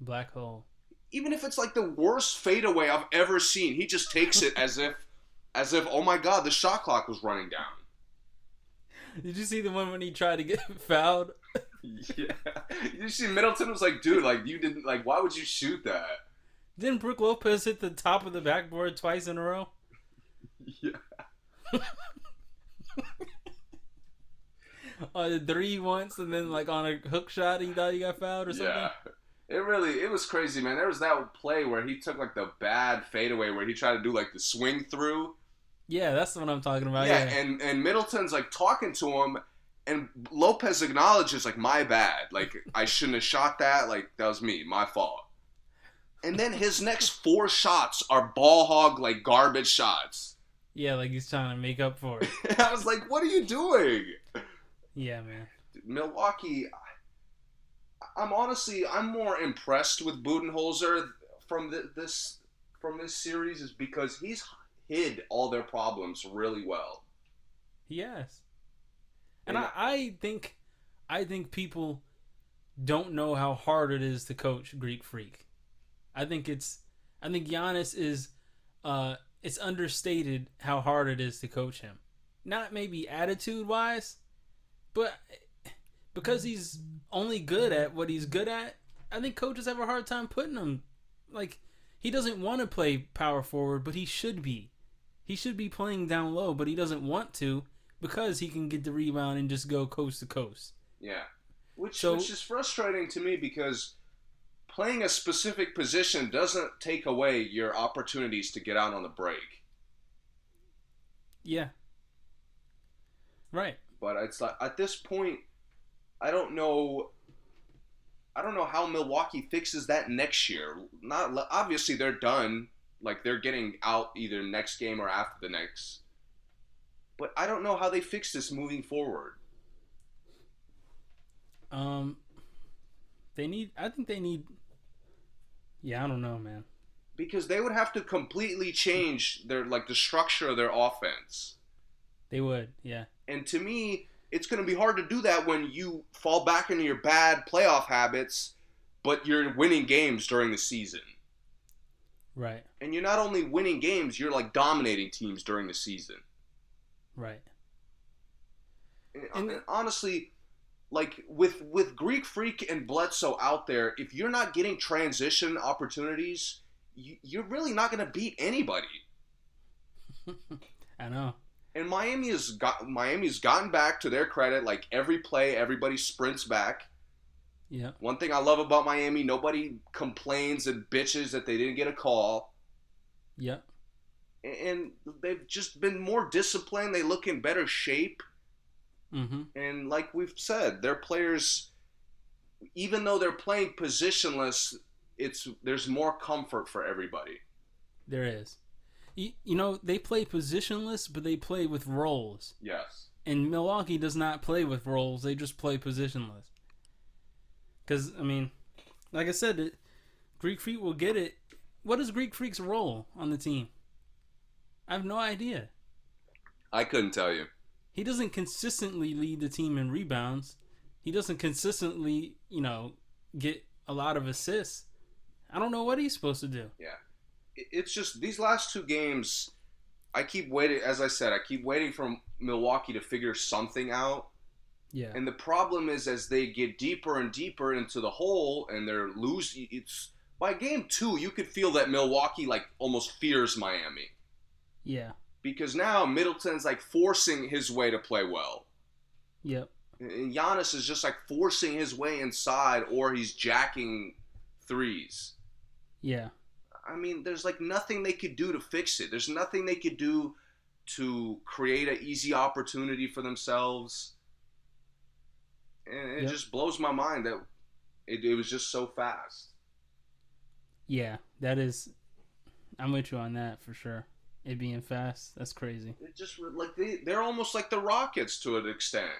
black hole. Even if it's like the worst fadeaway I've ever seen, he just takes it as if, as if, oh my god, the shot clock was running down. Did you see the one when he tried to get fouled? Yeah, you see, Middleton was like, dude, like you didn't, like, why would you shoot that? Didn't Brook Lopez hit the top of the backboard twice in a row? Yeah. On three once, and then like on a hook shot, he thought he got fouled or something. Yeah. It really it was crazy, man. There was that play where he took like the bad fadeaway where he tried to do like the swing through. Yeah, that's what I'm talking about. yeah, Yeah, and and Middleton's like talking to him and Lopez acknowledges like my bad. Like I shouldn't have shot that. Like that was me, my fault. And then his next four shots are ball hog like garbage shots. yeah, like he's trying to make up for it. I was like, what are you doing? yeah, man. Milwaukee, I'm honestly I'm more impressed with Budenholzer from th- this from this series is because he's hid all their problems really well. Yes. And And- I, I think I think people don't know how hard it is to coach Greek Freak. I think it's I think Giannis is uh it's understated how hard it is to coach him. Not maybe attitude wise, but because he's only good at what he's good at, I think coaches have a hard time putting him like he doesn't want to play power forward, but he should be. He should be playing down low, but he doesn't want to because he can get the rebound and just go coast to coast. Yeah. Which So- which is frustrating to me because playing a specific position doesn't take away your opportunities to get out on the break. Yeah. Right. But it's like at this point, I don't know. I don't know how Milwaukee fixes that next year. Not obviously they're done. Like they're getting out either next game or after the next. But I don't know how they fix this moving forward. Um, they need. I think they need. Yeah, I don't know, man. Because they would have to completely change their like the structure of their offense. They would, yeah. And to me, it's going to be hard to do that when you fall back into your bad playoff habits, but you're winning games during the season. Right. And you're not only winning games, you're like dominating teams during the season. Right. And, and, uh, and honestly, like with with Greek Freak and Bledsoe out there, if you're not getting transition opportunities, you, you're really not going to beat anybody. I know. And Miami has got Miami's gotten back to their credit. Like every play, everybody sprints back. Yeah. One thing I love about Miami, nobody complains and bitches that they didn't get a call. Yeah. And they've just been more disciplined. They look in better shape. Mm-hmm. And like we've said, their players, even though they're playing positionless, it's there's more comfort for everybody. There is. You, you know, they play positionless, but they play with roles. Yes. And Milwaukee does not play with roles; they just play positionless. Because I mean, like I said, it, Greek Freak will get it. What is Greek Freak's role on the team? I have no idea. I couldn't tell you. He doesn't consistently lead the team in rebounds. He doesn't consistently, you know, get a lot of assists. I don't know what he's supposed to do. Yeah. It's just these last two games, I keep waiting, as I said, I keep waiting for Milwaukee to figure something out. Yeah. And the problem is, as they get deeper and deeper into the hole and they're losing, it's by game two, you could feel that Milwaukee like almost fears Miami. Yeah. Because now Middleton's like forcing his way to play well. Yep. And Giannis is just like forcing his way inside or he's jacking threes. Yeah. I mean, there's like nothing they could do to fix it. There's nothing they could do to create an easy opportunity for themselves. And it Yep. just blows my mind that it, it was just so fast. Yeah. That is. I'm with you on that for sure. It being fast, that's crazy. It just like they they're almost like the Rockets to an extent.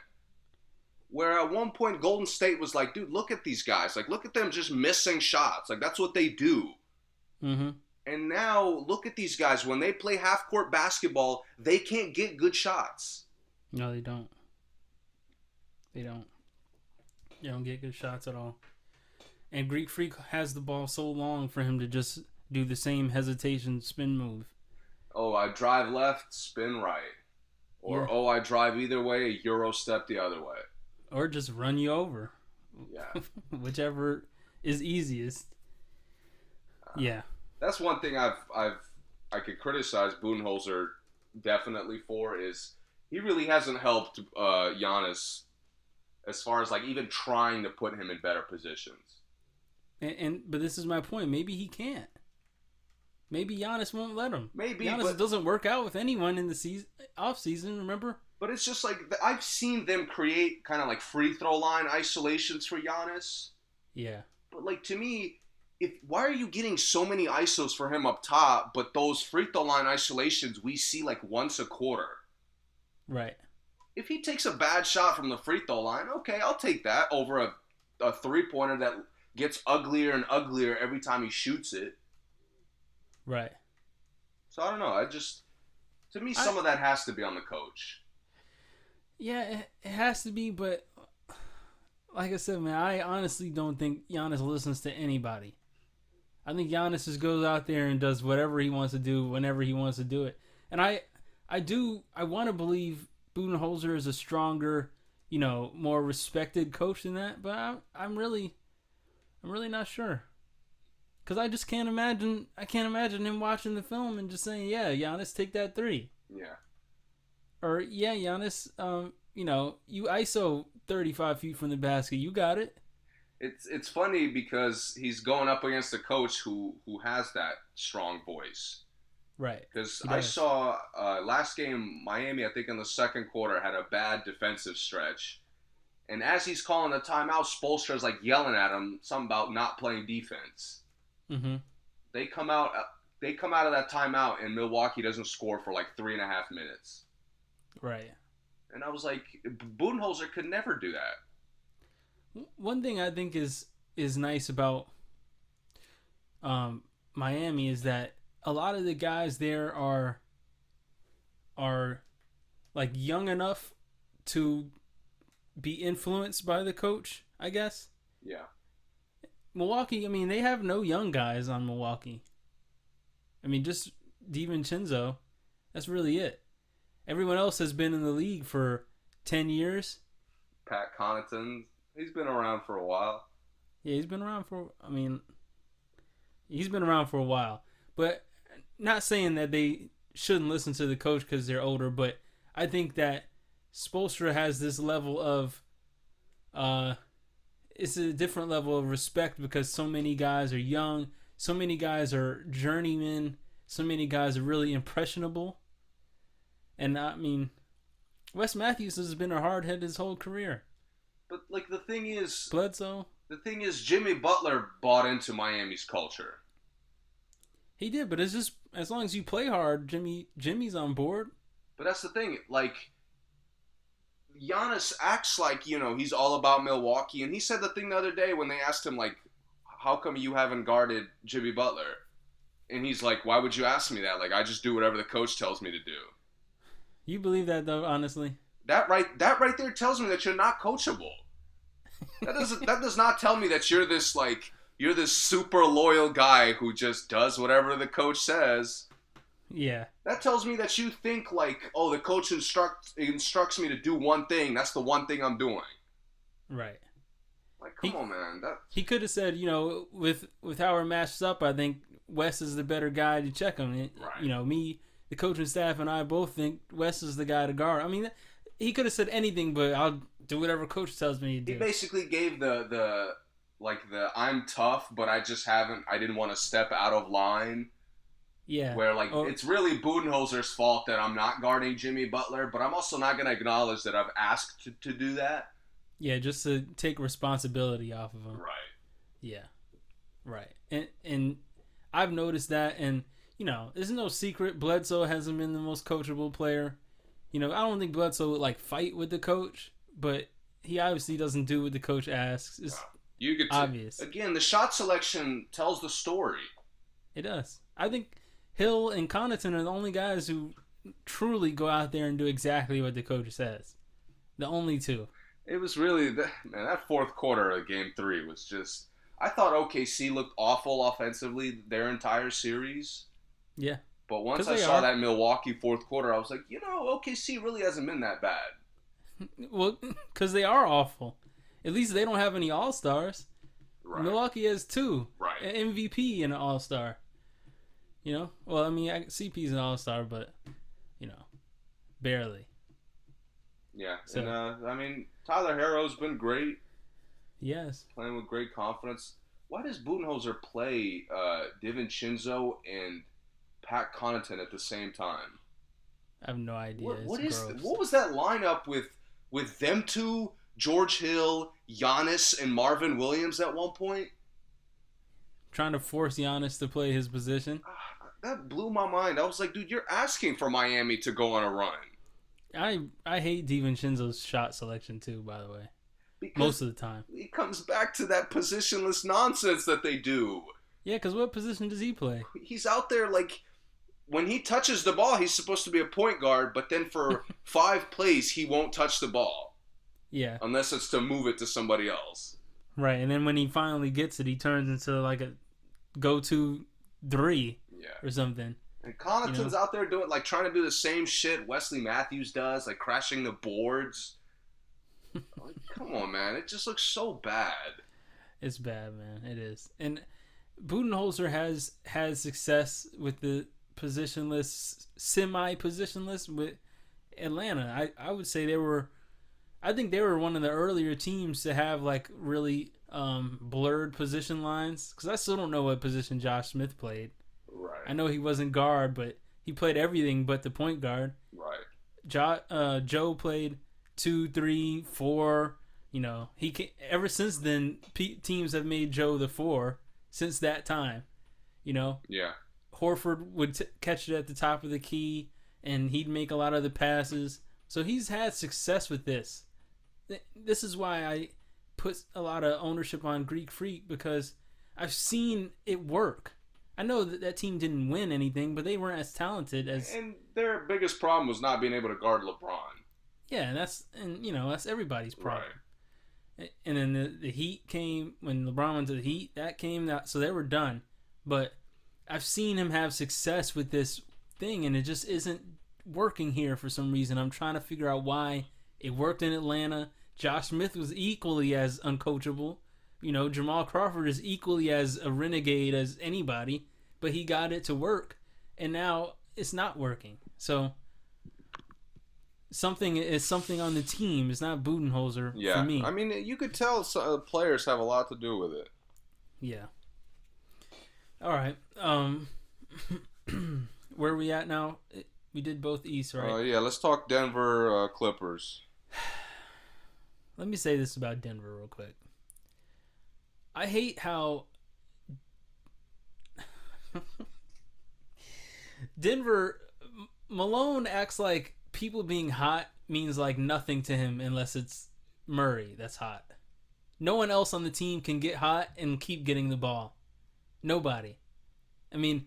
Where at one point Golden State was like, dude, look at these guys. Like, look at them just missing shots. Like that's what they do. Mm-hmm. And now look at these guys. When they play half court basketball, they can't get good shots. No, they don't. They don't. They don't get good shots at all. And Greek Freak has the ball so long for him to just do the same hesitation spin move. Oh, I drive left, spin right. Or Yeah. oh, I drive either way, Euro step the other way. Or just run you over. Yeah. Whichever is easiest. Yeah. That's one thing I've I've I could criticize Budenholzer definitely for is he really hasn't helped uh, Giannis as far as like even trying to put him in better positions. And, and but this is my point. Maybe he can't. Maybe Giannis won't let him. Maybe, Giannis but- doesn't work out with anyone in the season off season. Remember? But it's just like I've seen them create kind of like free throw line isolations for Giannis. Yeah. But like to me, if why are you getting so many isos for him up top, but those free throw line isolations we see like once a quarter? Right. If he takes a bad shot from the free throw line, okay, I'll take that over a, a three pointer that gets uglier and uglier every time he shoots it. Right. So I don't know. I just to me some of that has to be on the coach. Yeah, it, it has to be, but like I said, man, I honestly don't think Giannis listens to anybody. I think Giannis just goes out there and does whatever he wants to do whenever he wants to do it. And I, I do, I want to believe Budenholzer is a stronger, you know, more respected coach than that. But I'm, I'm really, I'm really not sure. Cause I just can't imagine, I can't imagine him watching the film and just saying, "Yeah, Giannis, take that three. Yeah. Or yeah, Giannis, um, you know, you ISO thirty five feet from the basket. You got it. It's it's funny because he's going up against a coach who who has that strong voice. Right. Because I saw uh, last game Miami, I think in the second quarter, had a bad defensive stretch, and as he's calling the timeout, Spoelstra's like yelling at him something about not playing defense. Mm-hmm. They come out, uh, they come out of that timeout, and Milwaukee doesn't score for like three and a half minutes. Right. And I was like, Budenholzer could never do that. One thing I think is is nice about um, Miami is that a lot of the guys there are are like young enough to be influenced by the coach. I guess Yeah. Milwaukee. I mean, they have no young guys on Milwaukee. I mean, just DiVincenzo. That's really it. Everyone else has been in the league for ten years. Pat Connaughton, he's been around for a while. Yeah, he's been around for. I mean, he's been around for a while, but not saying that they shouldn't listen to the coach because they're older. But I think that Spoelstra has this level of, uh, it's a different level of respect because so many guys are young, so many guys are journeymen, so many guys are really impressionable, and I mean, Wes Matthews has been a hard head his whole career. But like the thing is, Bledsoe. the thing is, Jimmy Butler bought into Miami's culture. He did, but it's just as long as you play hard, Jimmy Jimmy's on board. But that's the thing, like Giannis acts like you know he's all about Milwaukee, and he said the thing the other day when they asked him like, "How come you haven't guarded Jimmy Butler?" And he's like, "Why would you ask me that? Like I just do whatever the coach tells me to do." You believe that though, honestly? That right, that right there tells me that you're not coachable. That doesn't. that does not tell me that you're this like you're this super loyal guy who just does whatever the coach says. Yeah. That tells me that you think like, oh, the coach instruct instructs me to do one thing. That's the one thing I'm doing. Right. Like, come He- on, man. That He could have said, you know, with with how we're matched up, I think Wes is the better guy to check him. It- Right. You know, me, the coaching staff, and I both think Wes is the guy to guard. I mean, he could have said anything, but I'll do whatever coach tells me to do. he basically gave the the like the I'm tough, but I just haven't. I didn't want to step out of line. Yeah. Where like Or- it's really Budenholzer's fault that I'm not guarding Jimmy Butler, but I'm also not going to acknowledge that I've asked to, to do that. Yeah, just to take responsibility off of him. Right. Yeah, right. And and I've noticed that, and you know, there's no secret. Bledsoe hasn't been the most coachable player. You know, I don't think Bledsoe would like fight with the coach, but he obviously doesn't do what the coach asks. It's You could t- obvious. again. The shot selection tells the story. It does. I think Hill and Connaughton are the only guys who truly go out there and do exactly what the coach says. The only two. It was really that man. That fourth quarter of Game Three was just. I thought OKC looked awful offensively their entire series. Yeah. But once I saw are. that Milwaukee fourth quarter, I was like, you know, OKC really hasn't been that bad. Well, because they are awful. At least they don't have any all stars. Right. Milwaukee has two. Right. An MVP and an All Star. You know, well, I mean, I, CP's an All Star, but you know, barely. Yeah. So- and uh, I mean, Tyler Herro's been great, Yes, playing with great confidence. Why does Budenholzer play uh, DiVincenzo and Pat Connaughton at the same time? I have no idea. What, what is gross. what was that lineup with with them two, George Hill, Giannis, and Marvin Williams at one point? Trying to force Giannis to play his position. Ah, That blew my mind. I was like, dude, you're asking for Miami to go on a run. I I hate DiVincenzo's shot selection too. By the way, Because most of the time. it comes back to that positionless nonsense that they do. Yeah, because what position does he play? He's out there like when he touches the ball, he's supposed to be a point guard, but then for five plays, he won't touch the ball Yeah, unless it's to move it to somebody else. right. And then when he finally gets it, he turns into like a go-to three Yeah. or something. And Connaughton's You out there doing like trying to do the same shit Wesley Matthews does, like crashing the boards. like, come on, man! It just looks so bad. It's bad, man. It is. And Budenholzer has had success with the positionless, semi-positionless with Atlanta. I, I would say they were, I think they were one of the earlier teams to have like really um, blurred position lines. Because I still don't know what position Josh Smith played. Right. I know he wasn't guard, but he played everything but the point guard. Right. Jo- uh, Joe played two, three, four. You know, he can, ever since then P- teams have made Joe the four since that time. You know, Yeah. Horford would t- catch it at the top of the key, and he'd make a lot of the passes. So he's had success with this. Th- This is why I put a lot of ownership on Greek Freak because I've seen it work. I know that that team didn't win anything, but they weren't as talented as And their biggest problem was not being able to guard LeBron. yeah. And that's and you know that's everybody's problem. Right. And then the, the Heat came when LeBron went to the Heat. That came out, so they were done. But I've seen him have success with this thing, and it just isn't working here for some reason. I'm trying to figure out why it worked in Atlanta. Josh Smith was equally as uncoachable. You know, Jamal Crawford is equally as a renegade as anybody, but he got it to work, and now it's not working. So something is something on the team. It's not Budenholzer Yeah. for me. I mean, you could tell uh, players have a lot to do with it. Yeah. All right. Um, where are we at now? We did both East, right? Uh, yeah, let's talk Denver uh, Clippers. Let me say this about Denver real quick. I hate how Denver Malone acts like people being hot means like nothing to him unless it's Murray that's hot. No one else on the team can get hot and keep getting the ball. Nobody. I mean,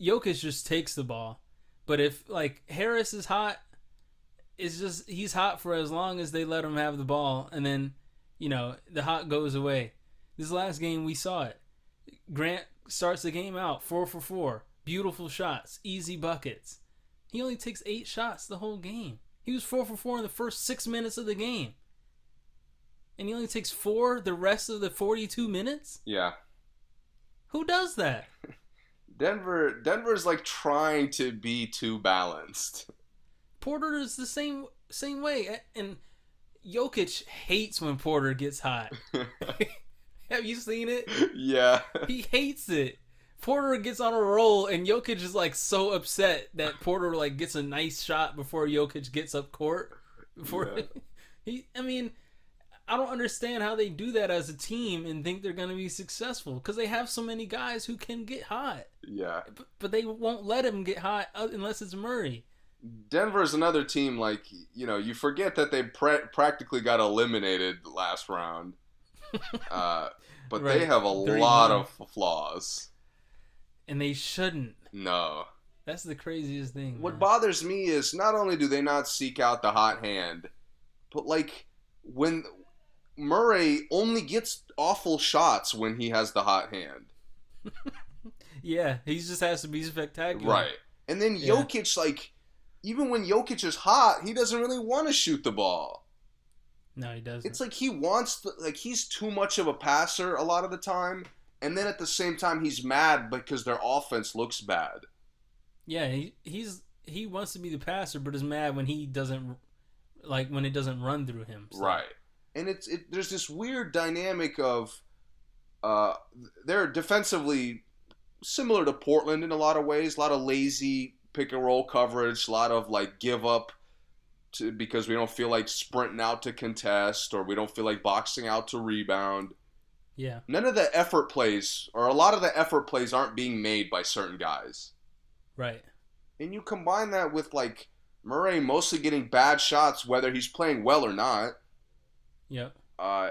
Jokic just takes the ball. But if like Harris is hot, it's just he's hot for as long as they let him have the ball and then, you know, the hot goes away. This last game we saw it. Grant starts the game out 4 for 4. Beautiful shots, easy buckets. He only takes 8 shots the whole game. He was 4 for 4 in the first 6 minutes of the game. And he only takes 4 the rest of the 42 minutes? Yeah. Who does that? Denver Denver's like trying to be too balanced. Porter is the same same way, and Jokic hates when Porter gets hot. Have you seen it? yeah. He hates it. Porter gets on a roll, and Jokic is like so upset that Porter like gets a nice shot before Jokic gets up court. Before Yeah. he, I mean, I don't understand how they do that as a team and think they're gonna be successful because they have so many guys who can get hot, Yeah. but, but they won't let him get hot uh, unless it's Murray. Denver's another team like you know you forget that they pra- practically got eliminated last round, uh, but they have a Three lot one. of flaws. and they shouldn't. No, That's the craziest thing. what man. bothers me is not only do they not seek out the hot hand, but like when Murray only gets awful shots when he has the hot hand, yeah, he just has to be spectacular. right? And then Yeah. Jokic like. Even when Jokic is hot, he doesn't really want to shoot the ball. No, he doesn't. It's like he wants to, like he's too much of a passer a lot of the time, and then at the same time he's mad because their offense looks bad. yeah, he, he's he wants to be the passer, but is mad when he doesn't like when it doesn't run through him. So- Right. And it's it there's this weird dynamic of uh they're defensively similar to Portland in a lot of ways, a lot of lazy pick and roll coverage, a lot of like give up to because we don't feel like sprinting out to contest or we don't feel like boxing out to rebound. Yeah. None of the effort plays or a lot of the effort plays aren't being made by certain guys. Right. And you combine that with like Murray mostly getting bad shots whether he's playing well or not. Yep. uh,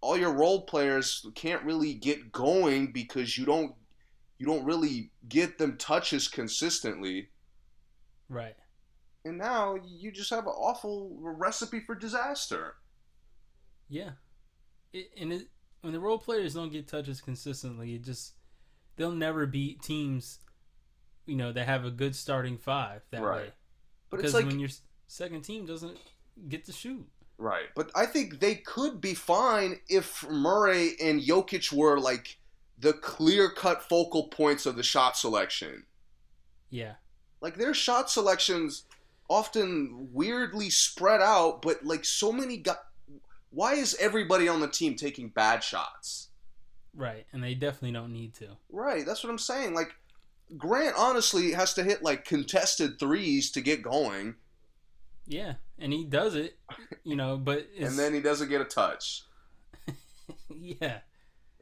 all your role players can't really get going because you don't you don't really get them touches consistently. Right. And now you just have an awful recipe for disaster. Yeah. It, and it, when the role players don't get touches consistently, it just they'll never beat teams, you know, that have a good starting five that Right. way. But because it's like when your second team doesn't get to shoot. right. But I think they could be fine if Murray and Jokic were like the clear-cut focal points of the shot selection. Yeah. Like their shot selections often weirdly spread out, but like so many guys. Why is everybody on the team taking bad shots? Right. And they definitely don't need to. Right, that's what I'm saying. Like Grant honestly has to hit like contested threes to get going, Yeah, and he does it, you know. But it's, and then he doesn't get a touch. yeah,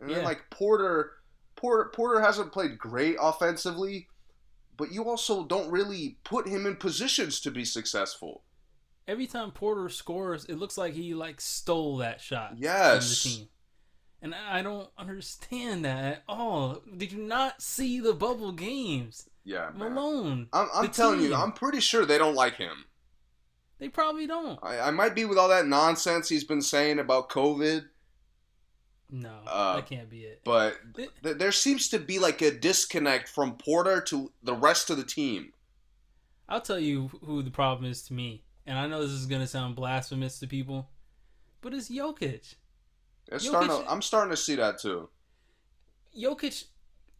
And then like Porter, Porter, Porter hasn't played great offensively, but you also don't really put him in positions to be successful. every time Porter scores, it looks like he like stole that shot. Yes. From the team. And I don't understand that at all. Did you not see the bubble games? Yeah, man. Malone. I'm, I'm telling you. I'm pretty sure they don't like him. They probably don't. I, I might be with all that nonsense he's been saying about COVID, No, Uh, that can't be it. but th- there seems to be like a disconnect from Porter to the rest of the team. I'll tell you who the problem is to me. And I know this is gonna sound blasphemous to people, but it's Jokic. It's Jokic- starting to, I'm starting to see that too. Jokic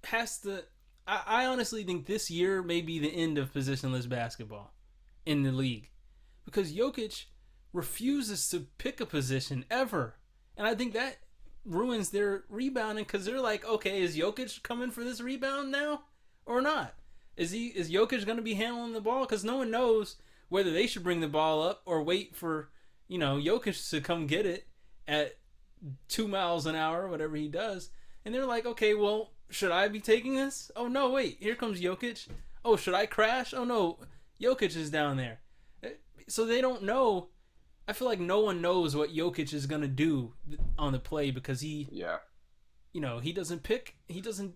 has to. I, I honestly think this year may be the end of positionless basketball in the league because Jokic refuses to pick a position ever, and I think that ruins their rebounding because they're like, okay, is Jokic coming for this rebound now or not? Is he is Jokic going to be handling the ball? Because no one knows whether they should bring the ball up or wait for you know Jokic to come get it at two miles an hour, whatever he does. And they're like, okay, well, should I be taking this? Oh no, wait, here comes Jokic. Oh, should I crash? Oh no, Jokic is down there. Eh, So they don't know. I feel like no one knows what Jokic is gonna do on the play because he, Yeah. you know, he doesn't pick. He doesn't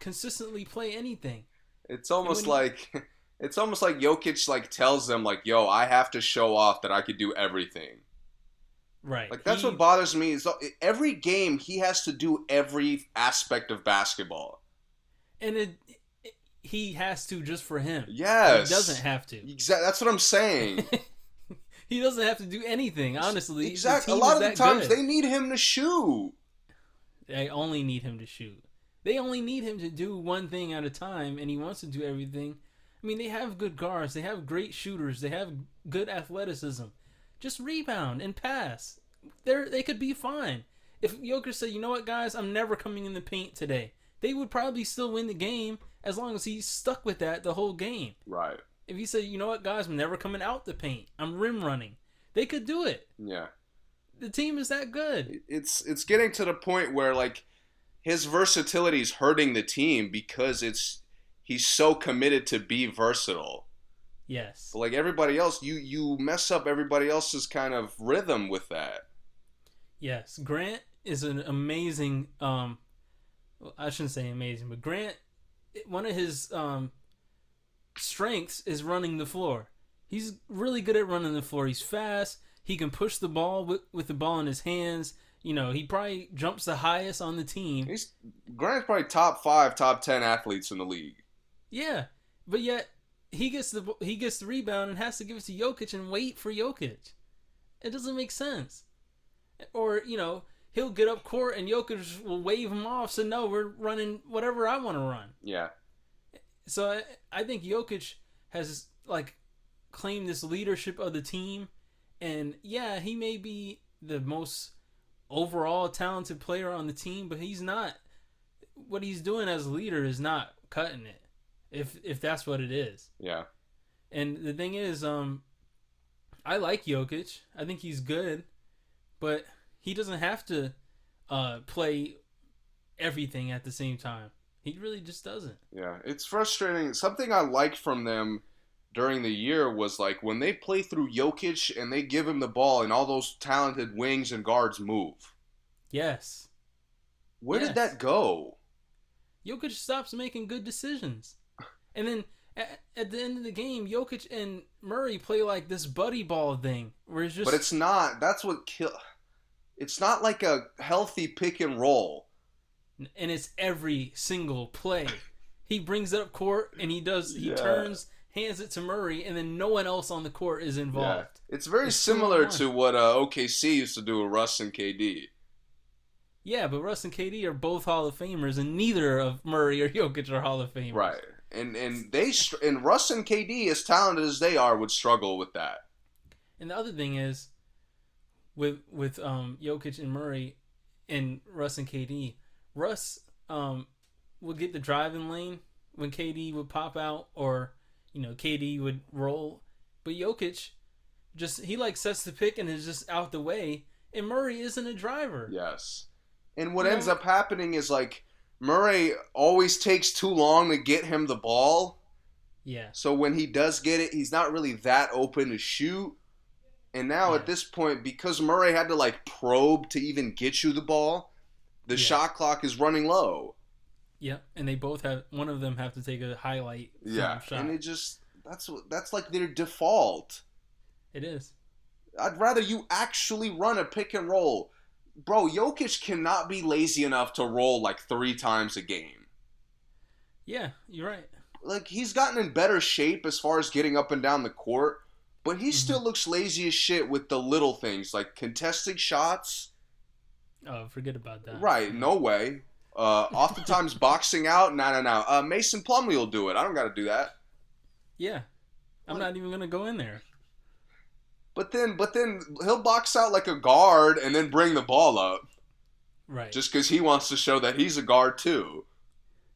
consistently play anything. It's almost like it's almost like Jokic like tells them like, "Yo, I have to show off that I could do everything." Right. Like that's He- what bothers me is uh, every game he has to do every aspect of basketball. and it, it- he has to just for him. Yes. He doesn't have to. Exactly. That's what I'm saying. he doesn't have to do anything. Honestly, exactly. A lot of the times good. they need him to shoot. They only need him to shoot. They only need him to do one thing at a time, and he wants to do everything. I mean, they have good guards. They have great shooters. They have good athleticism. Just rebound and pass. They're, they could be fine. If Jokic said, you know what, guys, I'm never coming in the paint today, they would probably still win the game as long as he stuck with that the whole game. Right. If he said, you know what, guys, I'm never coming out the paint, I'm rim running, they could do it. Yeah. The team is that good. It's it's getting to the point where like his versatility is hurting the team because it's he's so committed to be versatile. Yes. But like everybody else, you you mess up everybody else's kind of rhythm with that. Yes, Grant is an amazing. Um, well, I shouldn't say amazing, but Grant, one of his um, strengths is running the floor. He's really good at running the floor. He's fast. He can push the ball with, with the ball in his hands. You know, he probably jumps the highest on the team. He's Grant's probably top five, top ten athletes in the league. Yeah, but yet he gets the he gets the rebound and has to give it to Jokic and wait for Jokic. It doesn't make sense. Or you know he'll get up court and Jokic will wave him off. So no, we're running whatever I want to run. Yeah. So I, I think Jokic has like claimed this leadership of the team, and yeah, he may be the most overall talented player on the team, but he's not. What he's doing as a leader is not cutting it, if if that's what it is. Yeah. And the thing is, um, I like Jokic. I think he's good, but he doesn't have to uh, play everything at the same time. He really just doesn't. Yeah. It's frustrating. Something I liked from them during the year was like when they play through Jokic and they give him the ball and all those talented wings and guards move. Yes. Where Yes. did that go? Jokic stops making good decisions. And then at, at the end of the game, Jokic and Murray play like this buddy ball thing, where it's just But it's not. That's what kill. It's not like a healthy pick and roll. And it's every single play. He brings it up court and he does he Yeah. turns, hands it to Murray, and then no one else on the court is involved. It's very It's similar to what uh, OKC used to do with Russ and KD. Yeah, but Russ and KD are both Hall of Famers, and neither of Murray or Jokic are Hall of Famers. Right. And and they str- and Russ and KD, as talented as they are, would struggle with that. And the other thing is, with with um Jokic and Murray, and Russ and KD, Russ um will get the driving lane when KD would pop out or you know KD would roll, but Jokic just he like sets the pick and is just out the way, and Murray isn't a driver. Yes. And what You ends know- up happening is like Murray always takes too long to get him the ball. Yeah, So when he does get it, he's not really that open to shoot. And now Yeah. at this point, because Murray had to like probe to even get you the ball, the Yeah. shot clock is running low. Yeah, and they both have one of them have to take a highlight Yeah. shot. And it just that's what that's like their default. it is. I'd rather you actually run a pick and roll. Bro, Jokic cannot be lazy enough to roll like three times a game. Yeah, you're right. Like he's gotten in better shape as far as getting up and down the court, but he Mhm. still looks lazy as shit with the little things like contesting shots. Oh, forget about that. Right, no way. Uh, oftentimes boxing out, no, no, no. Uh, Mason Plumlee will do it. I don't got to do that. Yeah, I'm not even gonna go in there. But then, but then he'll box out like a guard and then bring the ball up Right. just because he wants to show that he's a guard too.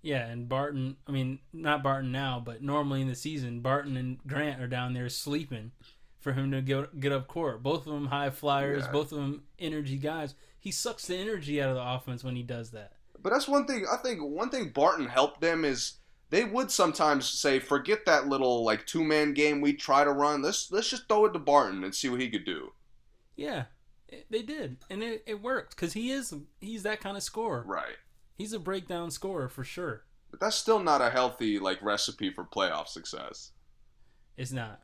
Yeah, and Barton, I mean, not Barton now, but normally in the season, Barton and Grant are down there sleeping for him to get, get up court. Both of them high flyers, Yeah. both of them energy guys. He sucks the energy out of the offense when he does that. But that's one thing. I think one thing Barton helped them is they would sometimes say, "Forget that little like two man game we try to run. Let's let's just throw it to Barton and see what he could do." Yeah, it, they did, and it, it worked because he is he's that kind of scorer. Right. He's a breakdown scorer for sure. But that's still not a healthy like recipe for playoff success. It's not.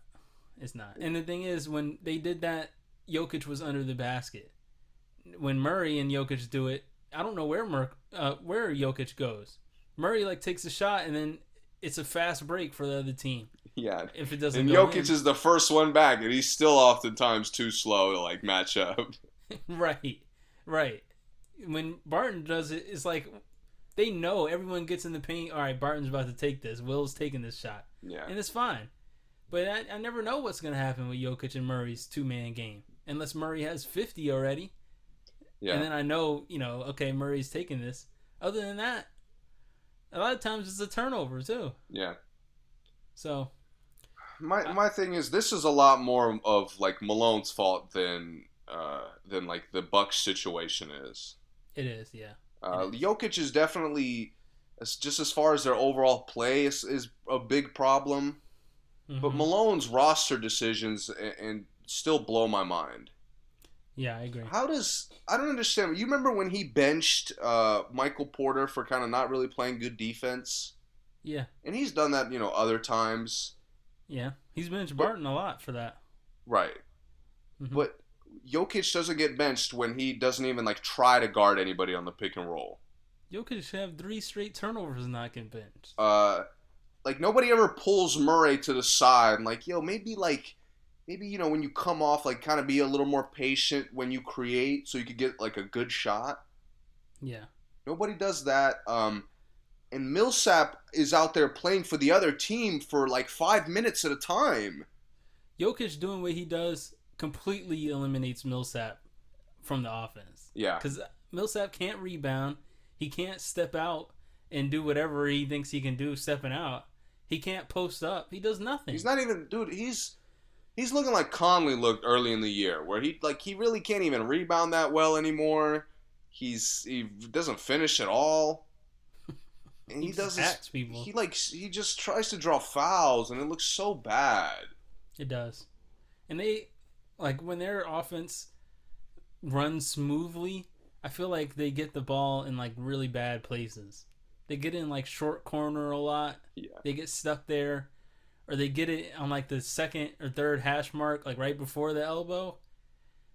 It's not. And the thing is, when they did that, Jokic was under the basket. When Murray and Jokic do it, I don't know where Mer- uh, where Jokic goes. Murray like takes a shot and then it's a fast break for the other team. Yeah. If it doesn't And Jokic in. is the first one back, and he's still oftentimes too slow to like match up. right, right. When Barton does it, it's like they know everyone gets in the paint. All right, Barton's about to take this. Will's taking this shot. Yeah. and it's fine. But I, I never know what's going to happen with Jokic and Murray's two man game unless Murray has 50 already. Yeah. And then I know, you know, okay, Murray's taking this. Other than that, a lot of times it's a turnover too. yeah. So, My my thing is this is a lot more of like Malone's fault than uh than like the Bucks situation is. it is, yeah. Uh, is. Jokic is definitely just as far as their overall play is, is a big problem, but Mhm. Malone's roster decisions and, and still blow my mind. Yeah, I agree. How does I don't understand. You remember when he benched uh, Michael Porter for kind of not really playing good defense, Yeah, and he's done that you know other times, yeah. He's benched Barton a lot for that. right? Mhm. But Jokic doesn't get benched when he doesn't even like try to guard anybody on the pick and roll. Jokic have three straight turnovers and not get benched. Uh, like nobody ever pulls Murray to the side and like, yo, maybe like, maybe you know when you come off, like kind of be a little more patient when you create, so you could get like a good shot. Yeah, Nobody does that. Um, and Millsap is out there playing for the other team for like five minutes at a time. Jokic doing what he does completely eliminates Millsap from the offense. Yeah, because Millsap can't rebound. He can't step out and do whatever he thinks he can do stepping out. He can't post up. He does nothing. he's not even, dude. He's he's looking like Conley looked early in the year, where he like he really can't even rebound that well anymore. He's he doesn't finish at all, and he, just does this, hacks people. he like he just tries to draw fouls, and it looks so bad. It does. And they like when their offense runs smoothly, I feel like they get the ball in like really bad places. They get in like short corner a lot. Yeah. They get stuck there. Or they get it on like the second or third hash mark, like right before the elbow.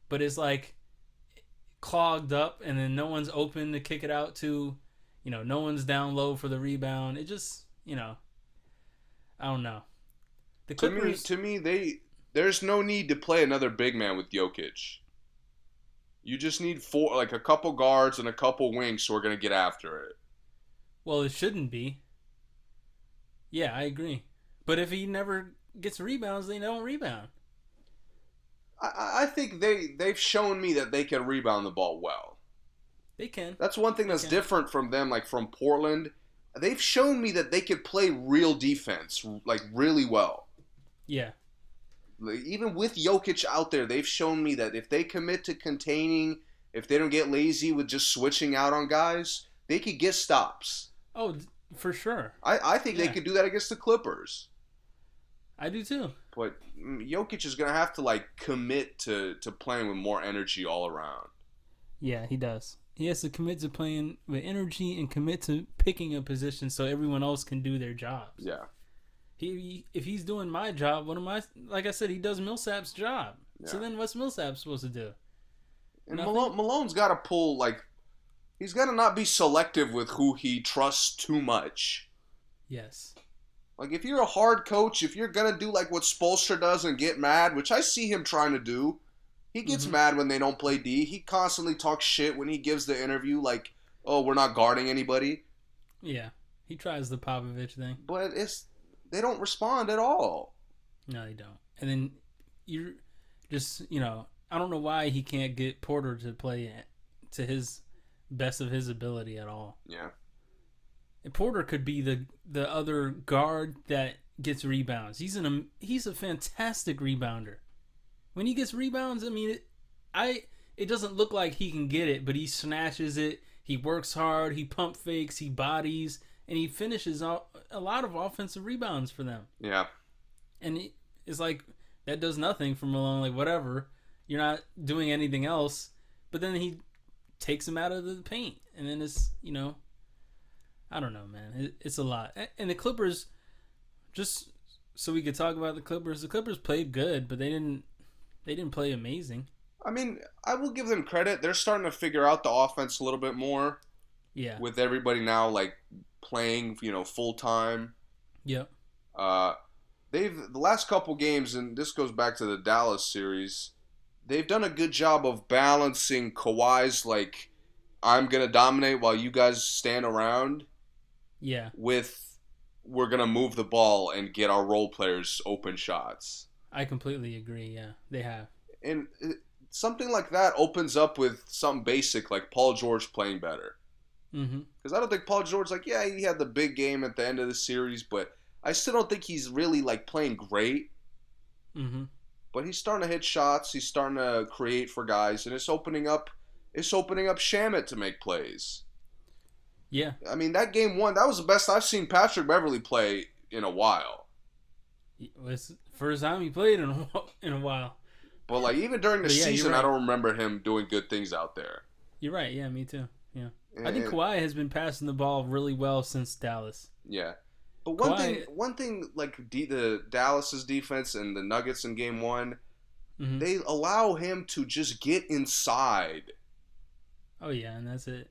But it's like clogged up and then no one's open to kick it out to. You know, no one's down low for the rebound. It just you know I don't know. The To me, to me, they there's no need to play another big man with Jokic. You just need four, like a couple guards and a couple wings who are gonna get after it. Well, it shouldn't be. Yeah, I agree. But if he never gets rebounds, they don't rebound. I- I, think they they've shown me that they can rebound the ball well. They can. That's one thing that's Okay. different from them, like from Portland, they've shown me that they could play real defense, like really well. Yeah. Like, even with Jokic out there, they've shown me that if they commit to containing, if they don't get lazy with just switching out on guys, they could get stops. Oh, for sure. I, I think Yeah. they could do that against the Clippers. I do too. But mm, Jokic is gonna have to like commit to to playing with more energy all around. Yeah, he does. He has to commit to playing with energy and commit to picking a position so everyone else can do their jobs. Yeah, He, if he's doing my job, what am I? Like I said, he does Millsap's job. So then, what's Millsap supposed to do? and Nothing? Malone, Malone's got to pull like he's got to not be selective with who he trusts too much. Yes. Like if you're a hard coach, if you're gonna do like what Spoelstra does and get mad, which I see him trying to do, he gets Mhm. mad when they don't play D. He constantly talks shit when he gives the interview, like, "Oh, we're not guarding anybody," Yeah. He tries the Popovich thing. but it's they don't respond at all. No, they don't. And then you're just, you know, I don't know why he can't get Porter to play it to his best of his ability at all. Yeah, Porter could be the the other guard that gets rebounds. He's an he's a fantastic rebounder. When he gets rebounds, I mean, it, I it doesn't look like he can get it, but he snatches it. He works hard. He pump fakes. He bodies, and he finishes all, a lot of offensive rebounds for them. yeah, And it- it's like that does nothing for Malone. Like whatever, you're not doing anything else. But then he takes him out of the paint, and then it's you know, I don't know, man. It, it's a lot. And the Clippers, just so we could talk about the Clippers. The Clippers played good, but they didn't. They didn't play amazing. I mean, I will give them credit. They're starting to figure out the offense a little bit more Yeah. with everybody now like playing, you know, full time. Yep. Uh, they've the last couple games, and this goes back to the Dallas series. They've done a good job of balancing Kawhi's like, I'm gonna dominate while you guys stand around, Yeah. with we're gonna move the ball and get our role players open shots. I completely agree. Yeah, they have. And something like that opens up with something basic like Paul George playing better. Mm-hmm. Because I don't think Paul George, like, yeah, he had the big game at the end of the series, but I still don't think he's really like playing great. Mm-hmm. but he's starting to hit shots. He's starting to create for guys, and it's opening up. It's opening up Shamet to make plays. Yeah. I mean, that game one, that was the best I've seen Patrick Beverley play in a while. It was first time he played in a, in a while. But like even during the yeah, season, I don't remember him doing good things out there. You're right. Yeah, me too. Yeah. I think Kawhi has been passing the ball really well since Dallas. yeah. But one Kawhi- thing, one thing, like D, the Dallas's defense and the Nuggets in Game One, hmm they allow him to just get inside. Oh yeah, and that's it.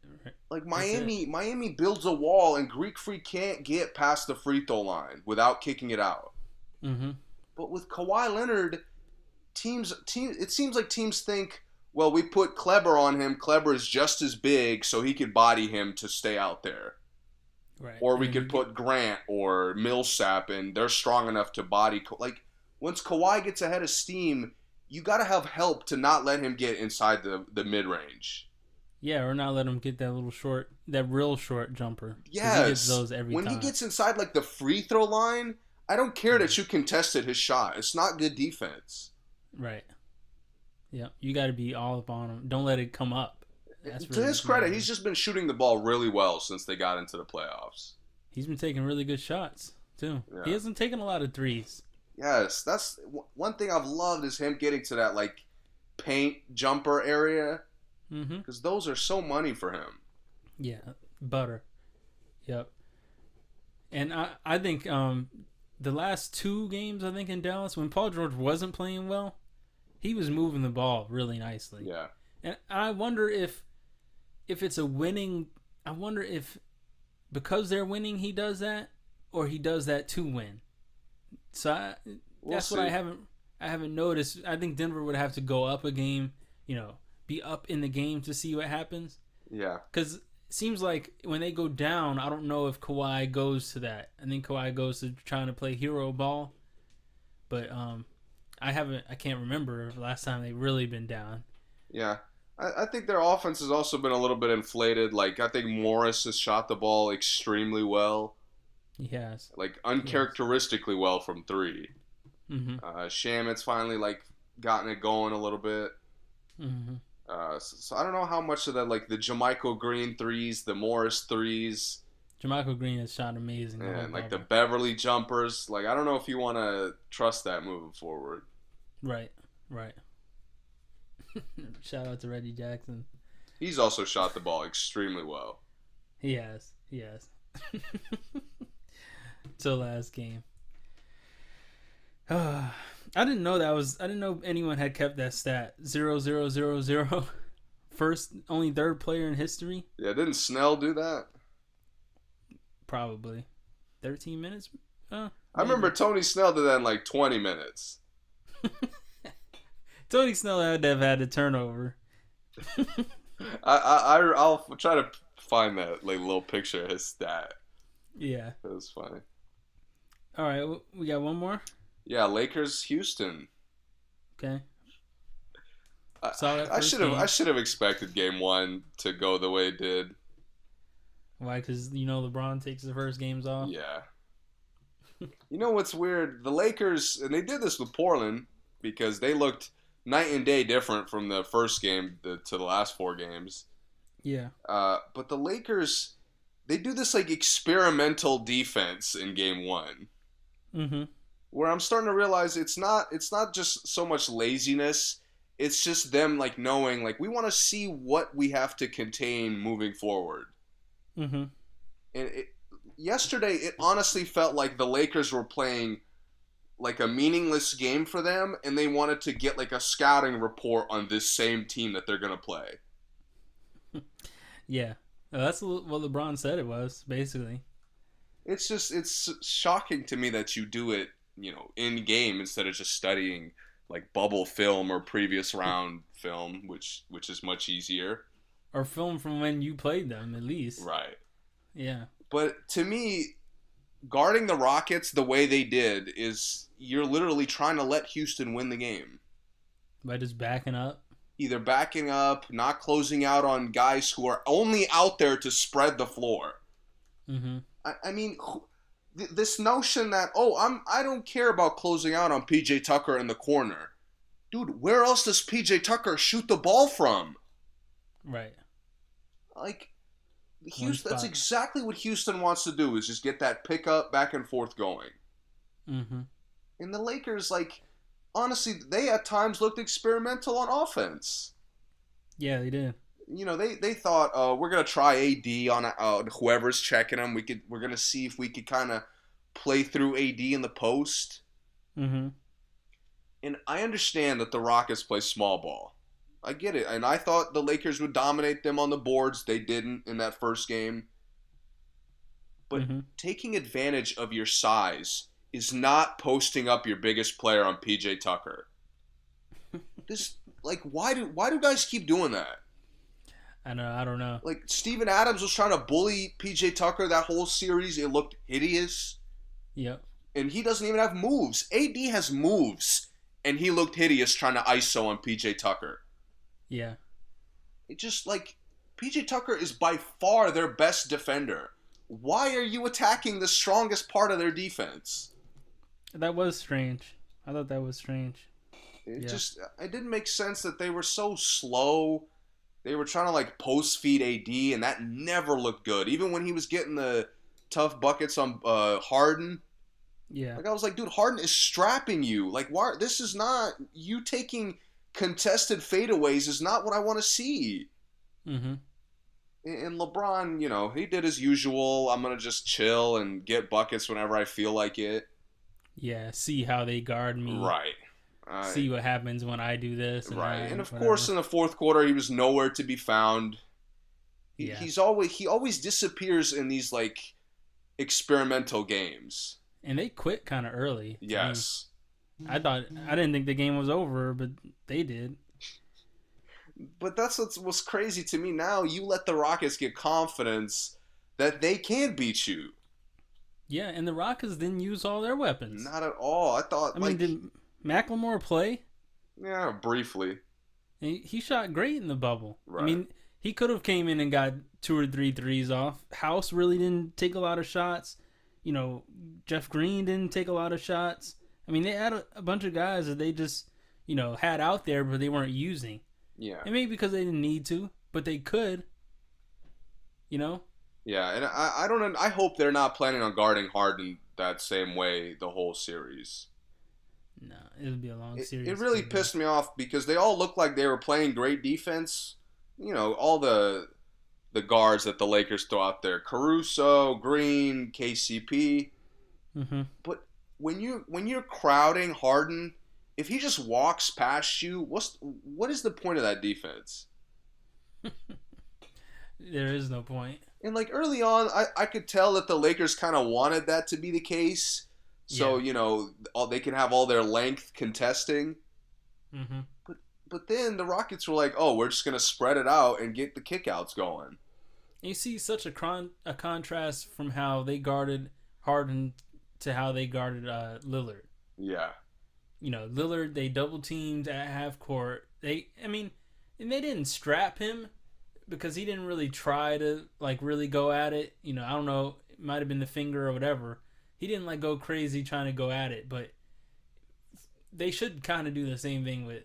Like That's it. Miami, Miami builds a wall, and Greek Freak can't get past the free throw line without kicking it out. Mm-hmm. But with Kawhi Leonard, teams team it seems like teams think, well, we put Kleber on him. Kleber is just as big, so he could body him to stay out there. Right. Or we And could put Grant or Millsap, and they're strong enough to body. Like once Kawhi gets ahead of steam, you got to have help to not let him get inside the the mid range. Yeah, or not let him get that little short, that real short jumper. Yes, he gets those every when time. he gets inside like the free throw line, I don't care that you contested his shot. It's not good defense. right. Yeah, you got to be all up on him. Don't let it come up. That's to his credit, he's just been shooting the ball really well since they got into the playoffs. he's been taking really good shots too. Yeah. He hasn't taken a lot of threes. Yes, that's w- one thing I've loved is him getting to that like paint jumper area Mm-hmm. because those are so money for him. Yeah, butter. Yep. And I, I think um, the last two games, I think in Dallas, when Paul George wasn't playing well, he was moving the ball really nicely. Yeah, And I wonder if, if it's a winning. I wonder if, because they're winning, he does that, or he does that to win. So I, We'll that's what I haven't. I haven't noticed. I think Denver would have to go up a game. You know, be up in the game to see what happens. yeah, Because it seems like when they go down, I don't know if Kawhi goes to that. I think Kawhi goes to trying to play hero ball. But um, I haven't. I can't remember the last time they really been down. yeah. I, I think their offense has also been a little bit inflated. Like I think Morris has shot the ball extremely well, He has. like uncharacteristically well from three. Mm-hmm. Uh, Shamet's finally like gotten it going a little bit. Mm-hmm. Uh, so, so I don't know how much of that, like the JaMychal Green threes, the Morris threes, JaMychal Green has shot amazing. whole and like the. Beverley jumpers. Like I don't know if you want to trust that moving forward. right, right. Shout out to Reggie Jackson. He's also shot the ball extremely well. He has. He has. Till last game. I didn't know that was. I didn't know anyone had kept that stat zero zero zero zero. First, only third player in history. Yeah, didn't Snell do that? Probably. Thirteen minutes. Uh, I remember Tony Snell did that in like 20 minutes. Tony Snell had to have had a turnover. I, I, I I'll try to find that like little picture of his stat. Yeah. It was funny. All right. We got one more. Yeah, Lakers, Houston. Okay. I, Saw that I first should have. I should have expected Game One to go the way it did. Why? Because you know LeBron takes the first games off. Yeah. you know what's weird? The Lakers, and they did this with Portland because they looked night and day different from the first game the, to the last four games. Yeah. Uh, but the Lakers, they do this like experimental defense in Game One, Mm-hmm. Where I'm starting to realize it's not it's not just so much laziness. It's just them like knowing like we want to see what we have to contain moving forward. Mm-hmm. And it, yesterday, it honestly felt like the Lakers were playing like a meaningless game for them, and they wanted to get like a scouting report on this same team that they're gonna play. Yeah. That's what LeBron said it was basically. It's just it's shocking to me that you do it, you know, in game instead of just studying like bubble film or previous round film, which which is much easier. Or film from when you played them, at least. Right. Yeah. But to me, guarding the Rockets the way they did is you're literally trying to let Houston win the game. By just backing up. either backing up, not closing out on guys who are only out there to spread the floor. Mm-hmm. I, I mean, who- th- this notion that oh, I'm I don't care about closing out on PJ Tucker in the corner, dude. Where else does PJ Tucker shoot the ball from? Right. Like, Houston. That's exactly what Houston wants to do is just get that pickup back and forth going. Mm-hmm. And the Lakers, like, honestly, they at times looked experimental on offense. Yeah, they did. You know they they thought uh, we're gonna try AD on uh, whoever's checking them. We could we're gonna see if we could kind of play through AD in the post. Mm-hmm. And I understand that the Rockets play small ball. I get it, and I thought the Lakers would dominate them on the boards. They didn't in that first game. But mm-hmm. taking advantage of your size is not posting up your biggest player on PJ Tucker. this like why do why do guys keep doing that? I know. I don't know. like Steven Adams was trying to bully PJ Tucker that whole series. It looked hideous, Yep. and he doesn't even have moves. AD has moves, and he looked hideous trying to ISO on PJ Tucker. Yeah. It just like PJ Tucker is by far their best defender. Why are you attacking the strongest part of their defense? That was strange. I thought that was strange. It Yeah. just it didn't make sense that they were so slow. They were trying to like post feed AD, and that never looked good. Even when he was getting the tough buckets on uh, Harden, Yeah. like I was like, dude, Harden is strapping you. Like, why? This is not you taking contested fadeaways. Is not what I want to see. Mm-hmm. And LeBron, you know, he did his usual. I'm gonna just chill and get buckets whenever I feel like it. Yeah. See how they guard me. Right. See what happens when I do this. And right. that, And of whatever. course, in the fourth quarter, he was nowhere to be found. He, Yeah. He's always he always disappears in these like experimental games. and they quit kind of early. to me. Yes. I thought I didn't think the game was over, but they did. But that's what's, what's crazy to me now. You let the Rockets get confidence that they can beat you. Yeah, and the Rockets didn't use all their weapons. Not at all. I thought I mean, like did McLemore play? yeah, briefly. He, he shot great in the bubble. I mean, he could have came in and got two or three threes off. House really didn't take a lot of shots. You know, Jeff Green didn't take a lot of shots. I mean, they had a, a bunch of guys that they just, you know, had out there, but they weren't using. Yeah. And maybe because they didn't need to, but they could. You know? Yeah, and I, I don't I hope they're not planning on guarding Harden that same way the whole series. No, it would be a long series. it really pissed me off because they all looked like they were playing great defense. You know, all the the guards that the Lakers throw out there, Caruso, Green, KCP. Mm-hmm. But when you when you're crowding Harden, if he just walks past you, what's what is the point of that defense? There is no point. And like early on, I, I could tell that the Lakers kind of wanted that to be the case. So Yeah. you know, all, they can have all their length contesting. hmm But then the Rockets were like, "Oh, we're just gonna spread it out and get the kickouts going." You see such a con- a contrast from how they guarded Harden to how they guarded uh, Lillard. Yeah, You know, Lillard they double teamed at half court. They, I mean, and they didn't strap him because he didn't really try to like really go at it. You know, I don't know, it might have been the finger or whatever. He didn't like go crazy trying to go at it, but they should kind of do the same thing with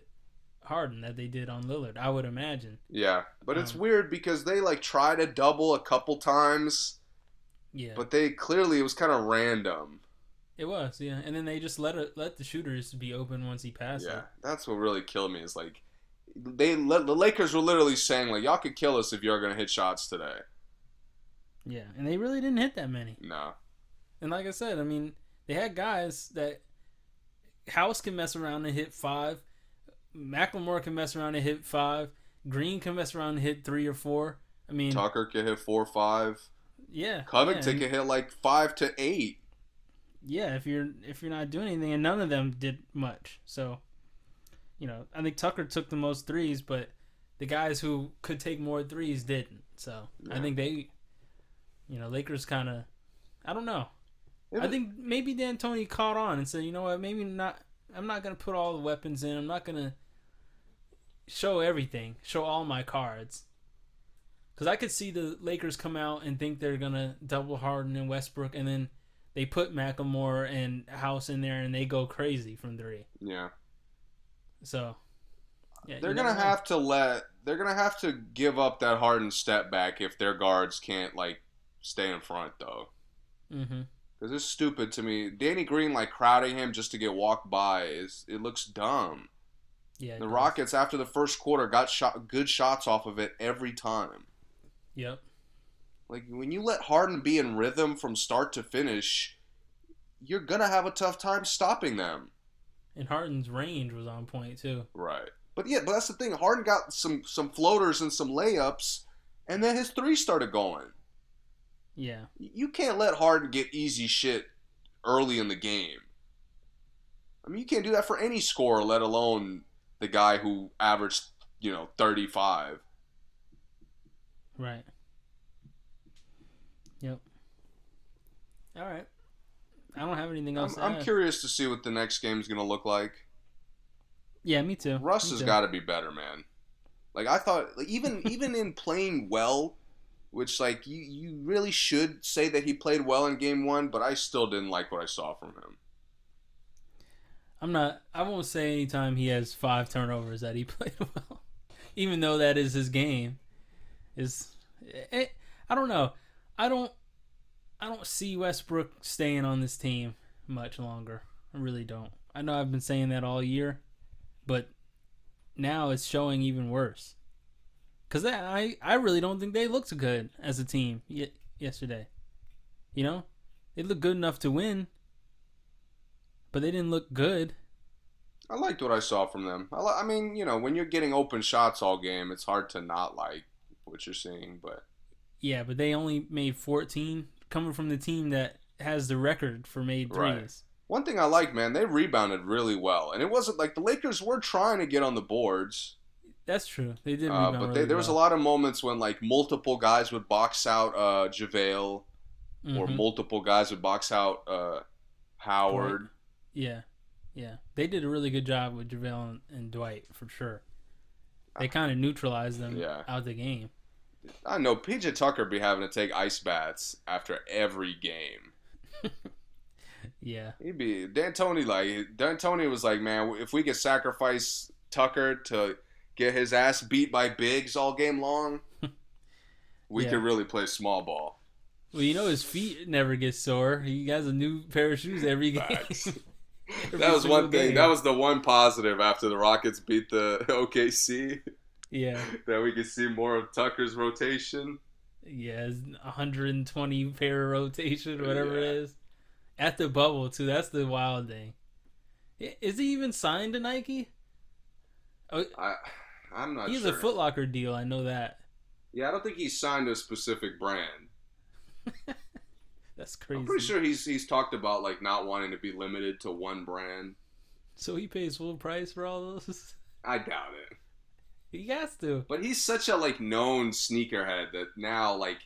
Harden that they did on Lillard. I would imagine. yeah. But it's Um, weird because they like try to double a couple times, Yeah, but they clearly it was kind of random. it was. Yeah, and then they just let it let the shooters be open once he passed Yeah, it. that's what really killed me. Is like they the Lakers were literally saying like, "Y'all could kill us if you're gonna hit shots today." Yeah, and they really didn't hit that many. No. And like I said, I mean, they had guys that House can mess around and hit five, McLemore can mess around and hit five, Green can mess around and hit three or four. I mean, Tucker can hit four or five. yeah, Covington yeah, could hit like five to eight. yeah. If you're if you're not doing anything, and none of them did much, so you know, I think Tucker took the most threes, but the guys who could take more threes didn't. So I think they, you know, Lakers kind of, I don't know. I think maybe D'Antoni caught on and said, you know what, maybe not. I'm not gonna put all the weapons in. I'm not gonna show everything, show all my cards. Because I could see the Lakers come out and think they're gonna double Harden and Westbrook, and then they put McLemore and House in there, and they go crazy from three. yeah. So yeah, They're gonna know. have to let. They're gonna have to give up that Harden step back if their guards can't like stay in front though. Mhm. Because it's stupid to me. Danny Green like crowding him just to get walked by is it looks dumb. Yeah. The does. Rockets after the first quarter got shot good shots off of it every time. Yep. Like when you let Harden be in rhythm from start to finish, you're gonna have a tough time stopping them. And Harden's range was on point too. Right. But yeah, but that's the thing. Harden got some some floaters and some layups, and then his three started going. Yeah. You can't let Harden get easy shit early in the game. I mean, you can't do that for any scorer, let alone the guy who averaged, you know, 35. Right. Yep. All right. I don't have anything I'm, else. to I'm add. curious to see what the next game is going to look like. Yeah, me too. Russ Me has got to be better, man. Like I thought, like, even even in playing well, which like you you really should say that he played well in game one, but I still didn't like what I saw from him. I'm not. I won't say anytime he has five turnovers that he played well, even though that is his game. Is it, eh, eh, I don't know. I don't. I don't see Westbrook staying on this team much longer. I really don't. I know I've been saying that all year, but now it's showing even worse. Cause I I really don't think they looked good as a team y- yesterday. You know, they looked good enough to win, but they didn't look good. I liked what I saw from them. I, li- I mean, you know, when you're getting open shots all game, it's hard to not like what you're seeing. But Yeah, but they only made 14 coming from the team that has the record for made threes. Right. one thing I like, man, they rebounded really well, and it wasn't like the Lakers were trying to get on the boards. That's true. They did Uh, but really they, there was a lot of moments when like multiple guys would box out uh, JaVale, or Mhm. multiple guys would box out uh, Howard. Yeah, yeah. They did a really good job with JaVale and, and Dwight for sure. they kind of neutralized them Yeah. out of the game. I know PJ Tucker be having to take ice baths after every game. Yeah, He'd be D'Antoni like D'Antoni was like, man, if we could sacrifice Tucker to get his ass beat by bigs all game long, we Yeah. could really play small ball. well, you know his feet never get sore. He has a new pair of shoes every game. Every that was one thing. game. That was the one positive after the Rockets beat the OKC yeah, that we could see more of Tucker's rotation. yeah, 120 pair rotation, whatever Yeah. it is, at the bubble too. That's the wild thing. Is he even signed to Nike? Oh, I, I'm not he has sure. a Foot Locker deal. I know that. yeah, I don't think he's signed a specific brand. That's crazy. I'm pretty sure he's he's talked about like not wanting to be limited to one brand. So he pays full price for all those. I doubt it. he has to. But he's such a like known sneakerhead that now like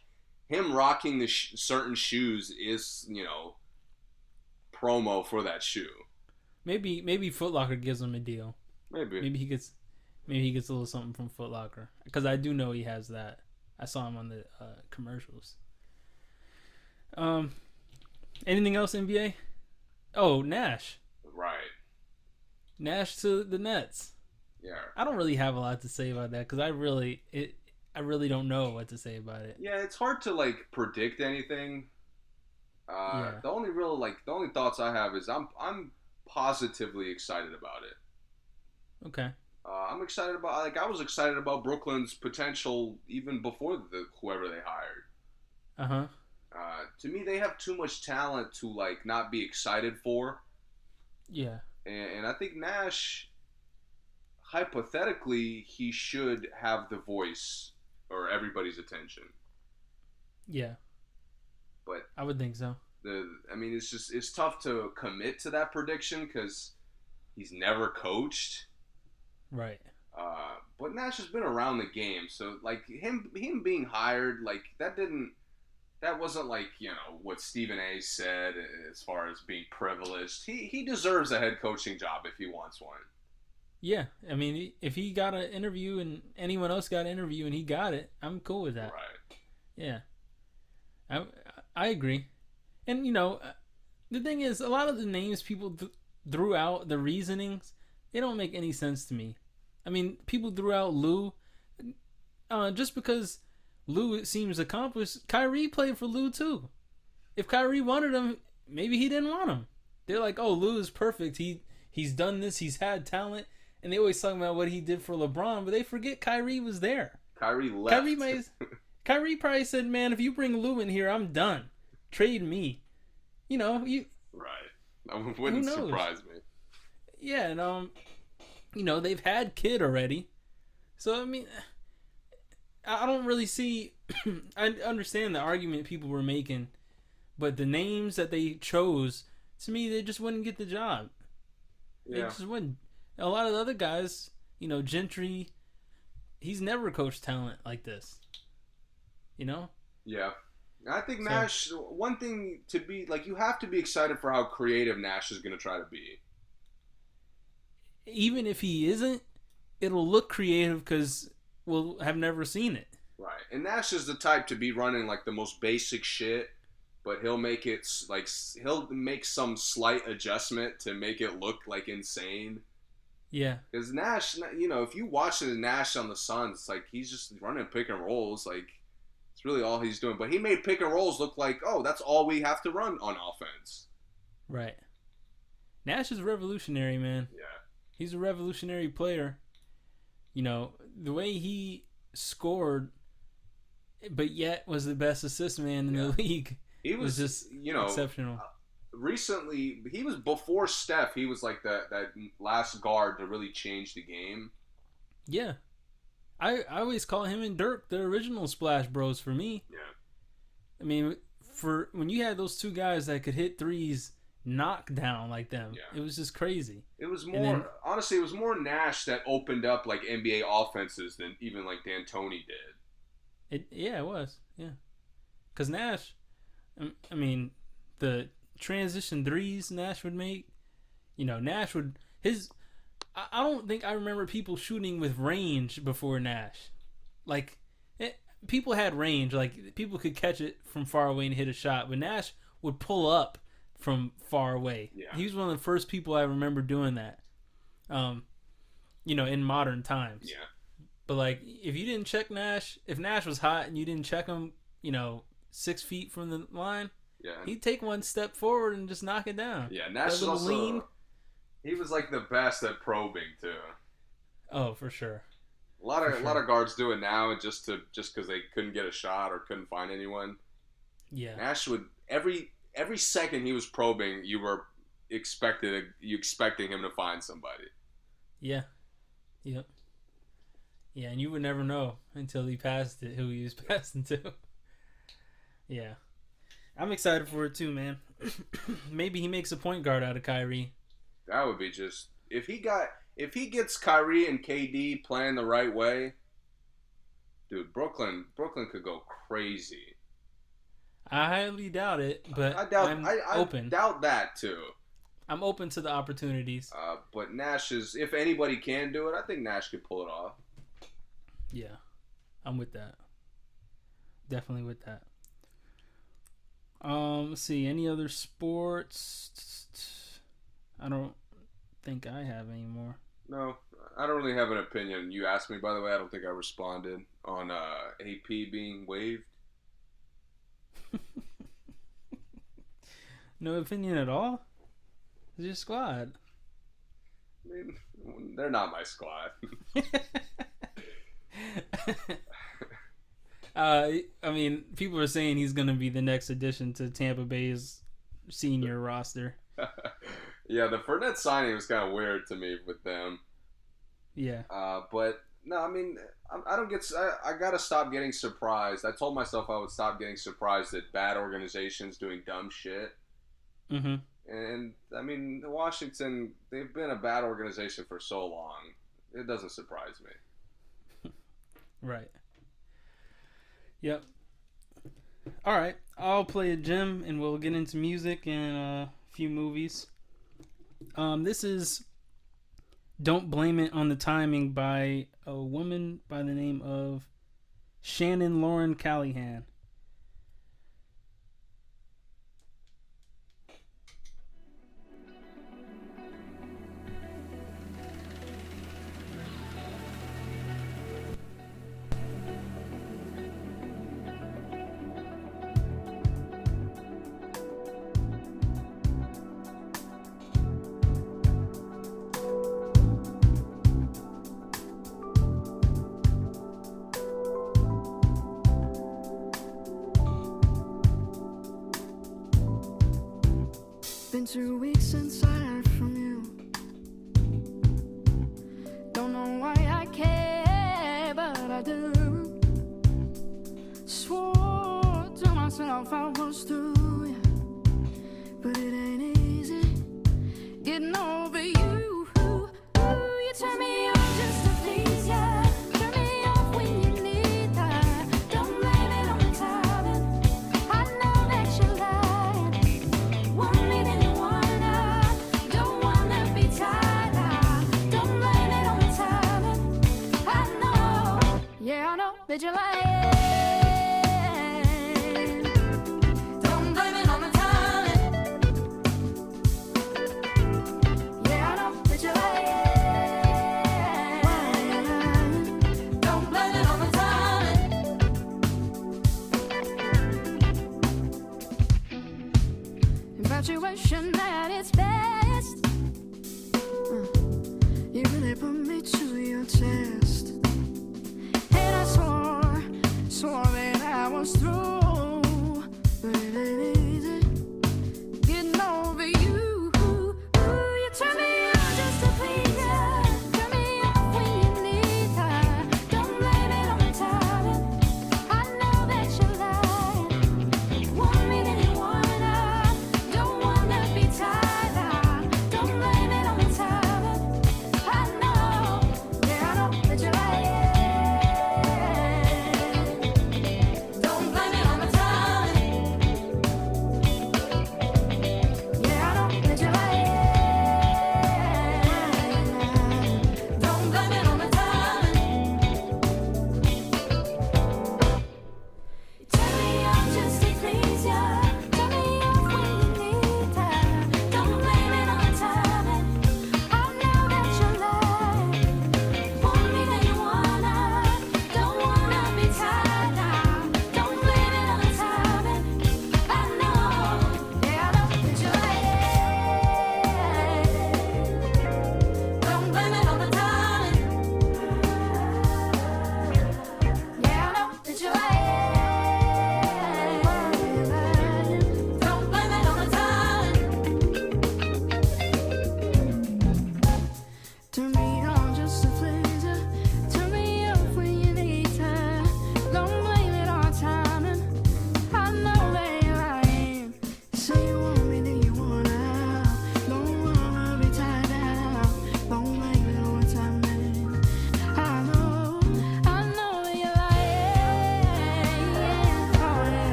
him rocking the sh- certain shoes is you know promo for that shoe. Maybe maybe Foot Locker gives him a deal. Maybe. Maybe he gets maybe he gets a little something from Foot Locker because I do know he has that. I saw him on the uh, commercials. Um, anything else NBA? Oh, Nash. Right. Nash to the Nets. Yeah. I don't really have a lot to say about that because I really it I really don't know what to say about it. Yeah, it's hard to like predict anything. Uh, Yeah. The only real like the only thoughts I have is I'm I'm positively excited about it. Okay. Uh, I'm excited about like I was excited about Brooklyn's potential even before the whoever they hired. Uh huh. Uh, to me, they have too much talent to like not be excited for, Yeah. and, and I think Nash, hypothetically, he should have the voice or everybody's attention. Yeah. But I would think so. the I mean, it's just it's tough to commit to that prediction because he's never coached. Right. Uh, but Nash has been around the game, so like him him being hired, like that didn't that wasn't like you know what Stephen A. said as far as being privileged. He he deserves a head coaching job if he wants one. Yeah. I mean, if he got an interview and anyone else got an interview and he got it, I'm cool with that. Right. Yeah, I I agree, and you know, uh, the thing is, a lot of the names people th- threw out, the reasonings, they don't make any sense to me. I mean, people threw out Lou, uh, just because Lou it seems accomplished. Kyrie played for Lou too. If Kyrie wanted him, maybe he didn't want him. They're like, oh, Lou is perfect. He he's done this. He's had talent, and they always talk about what he did for LeBron, but they forget Kyrie was there. Kyrie left. Kyrie may, Kyrie probably said, "Man, if you bring Lou in here, I'm done. Trade me." You know, you right. That wouldn't surprise me. Yeah, and um, you know they've had Kid already, so I mean, I don't really see. I understand the argument people were making, but the names that they chose, to me, they just wouldn't get the job. They Yeah. just wouldn't. A lot of the other guys, you know, Gentry, he's never coached talent like this. You know. Yeah. I think So- Nash. One thing to be like, you have to be excited for how creative Nash is going to try to be. Even if he isn't, it'll look creative because we'll have never seen it. Right. And Nash is the type to be running like the most basic shit, but he'll make it like he'll make some slight adjustment to make it look like insane. Yeah, Because Nash, you know, if you watch the Nash on the Suns, it's like he's just running pick and rolls. Like it's really all he's doing. But he made pick and rolls look like, oh, that's all we have to run on offense. right. Nash is revolutionary, man. Yeah. He's a revolutionary player. You know the way he scored, but yet was the best assist man in Yeah. the league. He was, was just you know, exceptional. Uh, recently he was before Steph. He was like that that last guard to really change the game. Yeah, I I always call him and Dirk the original Splash Bros for me. Yeah. I mean, for when you had those two guys that could hit threes, knock down like them, Yeah. it was just crazy. It was more then- honestly, it was more Nash that opened up like NBA offenses than even like D'Antoni did. It yeah, it was yeah, because Nash, I mean, the transition threes Nash would make, you know, Nash would his. I, I don't think I remember people shooting with range before Nash. Like, it, people had range. Like, people could catch it from far away and hit a shot, but Nash would pull up from far away. Yeah. He was one of the first people I remember doing that. Um, you know, in modern times. Yeah. But like, if you didn't check Nash, if Nash was hot and you didn't check him, you know, six feet from the line, Yeah. he'd take one step forward and just knock it down. yeah. Nash little also. lean. He was like the best at probing too. Oh, for sure. A lot of For a lot of guards do it now, just to just because they couldn't get a shot or couldn't find anyone. Yeah. Nash would every every second he was probing, you were expected you expecting him to find somebody. Yeah. Yep. Yeah, and you would never know until he passed it who he was passing to. yeah. I'm excited for it too, man. Maybe he makes a point guard out of Kyrie. That would be just if he got if he gets Kyrie and KD playing the right way, dude. Brooklyn Brooklyn could go crazy. I highly doubt it, but I doubt I'm I, I open. doubt that too. I'm open to the opportunities. Uh, but Nash is if anybody can do it, I think Nash could pull it off. Yeah. I'm with that. Definitely with that. Um, let's see, any other sports? I don't think I have any more. No, I don't really have an opinion. You asked me, by the way. I don't think I responded on uh, AP being waived. No opinion at all? It's your squad. I mean, they're not my squad. uh, I mean, people are saying he's going to be the next addition to Tampa Bay's senior roster. yeah, the Fournette signing was kind of weird to me with them. Yeah. Uh, but no, I mean, I, I don't get. I, I gotta stop getting surprised. I told myself I would stop getting surprised at bad organizations doing dumb shit. Mm-hmm. And I mean, Washington, they've been a bad organization for so long. It doesn't surprise me. Right. Yep. All right. I'll play a gym and we'll get into music and uh, a few movies. Um, this is Don't Blame It on the Timing by a woman by the name of Shannon Lauren Callahan. Two weeks since I heard from you. Don't know why I care, but I do. Swore to myself I was through,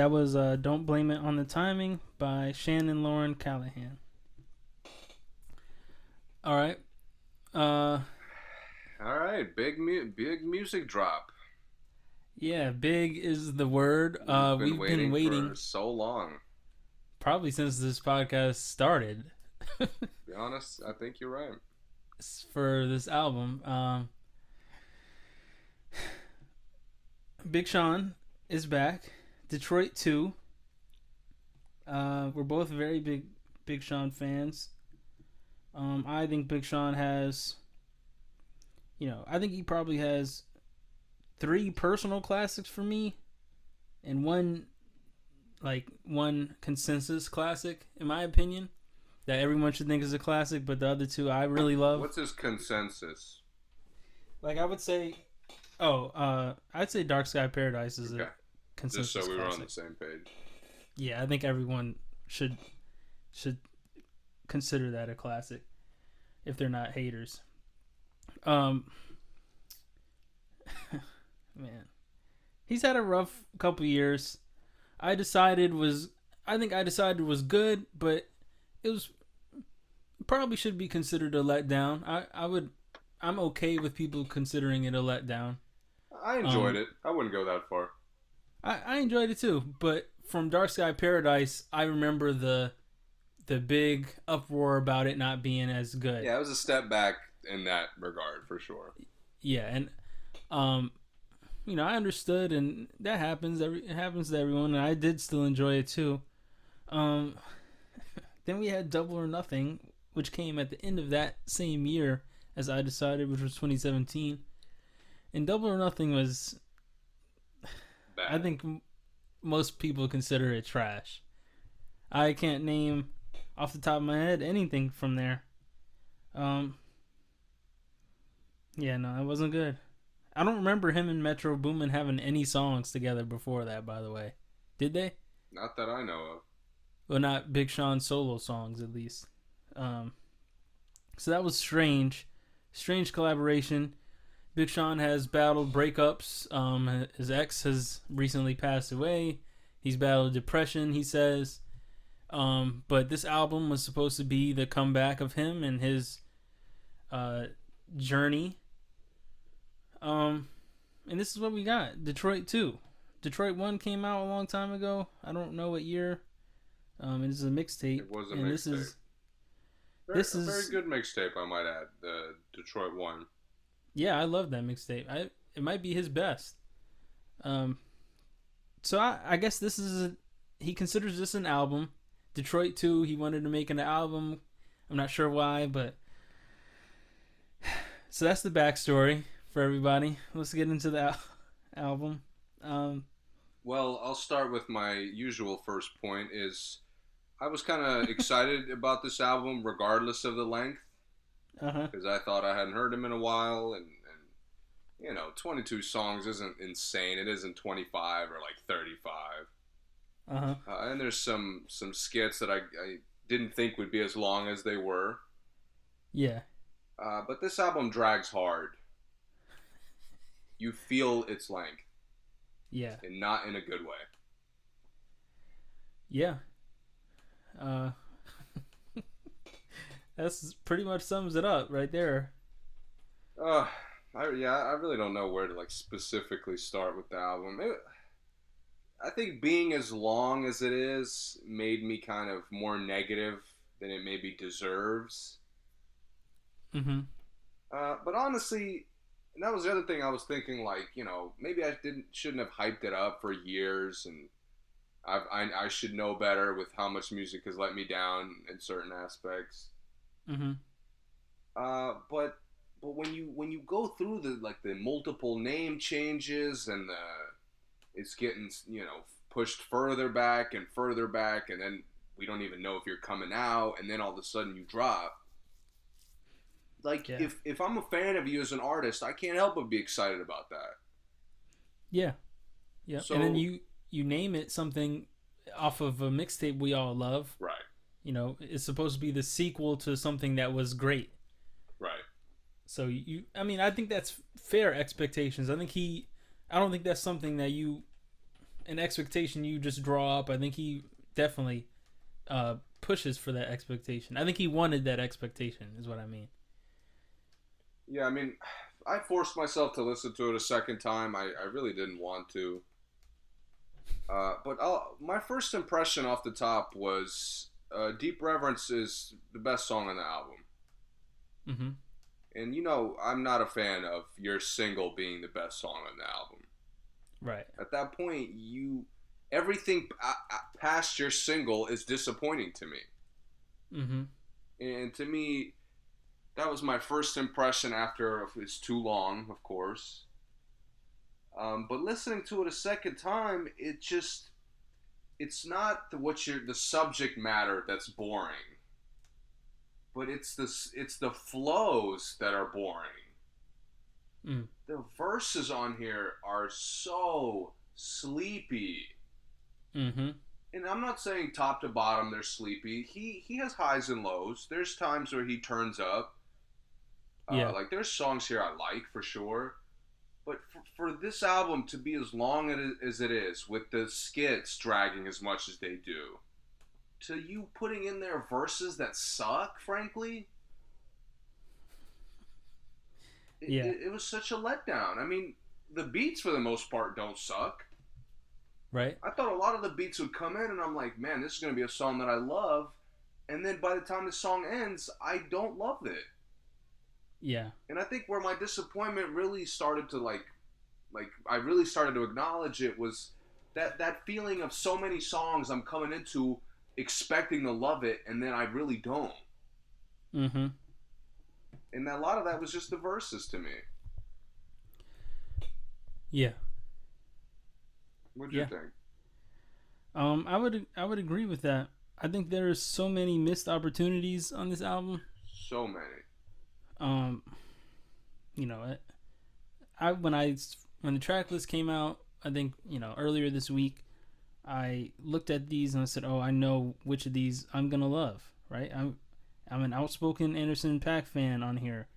That was uh, "Don't Blame It on the Timing" by Shannon Lauren Callahan. All right. Uh, All right, big mu- big music drop. yeah, big is the word. Uh, we've been waiting, for so long. probably since this podcast started To be honest, I think you're right. for this album. Um, Big Sean is back. Detroit 2. Uh, we're both very big Big Sean fans. Um, I think Big Sean has, you know, I think he probably has three personal classics for me, and one, like one consensus classic, in my opinion, that everyone should think is a classic. But the other two I really love. What's his consensus? Like I would say, oh, uh, I'd say Dark Sky Paradise is Okay. a consensus Just so we were on the same page. Yeah, I think everyone should should consider that a classic if they're not haters. Um man. He's had a rough couple years. I decided was I think I decided was good, but it was probably should be considered a letdown. I I would I'm okay with people considering it a letdown. I enjoyed Um, it. I wouldn't go that far. I, I enjoyed it too, but from Dark Sky Paradise, I remember the the big uproar about it not being as good. Yeah, it was a step back in that regard for sure. Yeah, and um, you know, I understood, and that happens. Every it happens to everyone, and I did still enjoy it too. Um, then we had Double or Nothing, which came at the end of that same year as I decided, which was 2017. And Double or Nothing was Bad. I think m- most people consider it trash. I can't name off the top of my head anything from there. Um. Yeah, no, it wasn't good. I don't remember him and Metro Boomin having any songs together before that. By the way, did they? not that I know of. Well, not Big Sean solo songs, at least. Um, so that was strange, strange collaboration. Big Sean has battled breakups. Um, his ex has recently passed away. He's battled depression. He says, um, but this album was supposed to be the comeback of him and his uh, journey. Um, and this is what we got: Detroit Two. Detroit One came out a long time ago. I don't know what year. Um, is a mixtape. It was a and this mixtape. is Very, This a is- very good mixtape, I might add. The Detroit one. Yeah, I love that mixtape. I it might be his best. Um, so I I guess this is a, he considers this an album. Detroit Two, he wanted to make an album. I'm not sure why, but so that's the backstory for everybody. Let's get into the al- album. Um, Well, I'll start with my usual first point. Is I was kind of excited about this album, regardless of the length, uh huh. because I thought I hadn't heard him in a while, and, and you know, 22 songs isn't insane. It isn't 25 or like 35. Uh huh. Uh, and there's some some skits that I, I didn't think would be as long as they were. Yeah. Uh, but this album drags hard. You feel its length, Yeah. and not in a good way. Yeah. Uh, that's pretty much sums it up right there. Uh, I, yeah, I really don't know where to like specifically start with the album. It, I think being as long as it is made me kind of more negative than it maybe deserves. Mm-hmm. Uh, but honestly, and that was the other thing I was thinking. Like, you know, maybe I didn't shouldn't have hyped it up for years, and I've, I I should know better with how much music has let me down in certain aspects. Mm-hmm. Uh, but but when you when you go through the like the multiple name changes and the it's getting you know pushed further back and further back, and then we don't even know if you're coming out, and then all of a sudden you drop. Like Yeah. if if I'm a fan of you as an artist, I can't help but be excited about that. Yeah. Yeah. and So- then you you name it something off of a mixtape we all love. Right, You know, it's supposed to be the sequel to something that was great. right. So you, I mean, I think that's fair expectations. I think he, I don't think that's something that you an expectation you just draw up. I think he definitely uh, pushes for that expectation. I think he wanted that expectation, is what I mean. Yeah, I mean, I forced myself to listen to it a second time. I, I really didn't want to. Uh, but I'll, my first impression off the top was uh, Deep Reverence is the best song on the album. Mm-hmm. And you know, I'm not a fan of your single being the best song on the album. Right. At that point, you everything uh, uh, past your single is disappointing to me. Mm-hmm. And to me, that was my first impression after it's too long, of course. Um, but listening to it a second time, it just it's not the, what your the subject matter that's boring, but it's the it's the flows that are boring. Mm. The verses on here are so sleepy Mm-hmm. and I'm not saying top to bottom they're sleepy. He he has highs and lows. There's times where he turns up. Uh, Yeah. Like there's songs here I like for sure, but for, for this album to be as long as- it is, with the skits dragging as much as they do, to you putting in there verses that suck, frankly. It, Yeah. it, it was such a letdown. I mean, the beats for the most part don't suck. Right. I thought a lot of the beats would come in, and I'm like, man, this is gonna be a song that I love. And then by the time the song ends, I don't love it. Yeah. And I think where my disappointment really started to like, like I really started to acknowledge it was that that feeling of so many songs I'm coming into expecting to love it, and then I really don't. Mm-hmm. And a lot of that was just the verses to me. Yeah. What'd you think? Um, I would I would agree with that. I think there are so many missed opportunities on this album. So many. Um, you know, I, when I when the track list came out, I think you know earlier this week, I looked at these and I said, "Oh, I know which of these I'm gonna love." Right? I'm I'm an outspoken Anderson .Paak fan on here,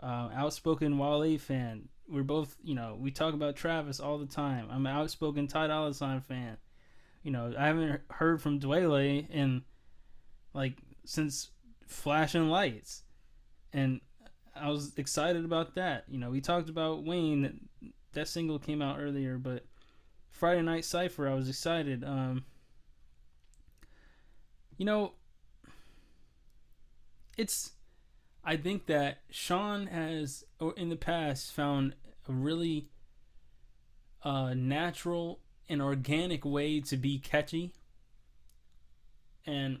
uh, outspoken Wale fan. We're both, you know, we talk about Travis all the time. I'm an outspoken Ty Dolla Sign fan. You know, I haven't heard from Dwele in like since Flashing Lights, and I was excited about that. You know, we talked about Wayne. That, single came out earlier, but Friday Night Cipher, I was excited. Um, you know, it's. I think that Sean has, in the past, found a really uh, natural and organic way to be catchy. And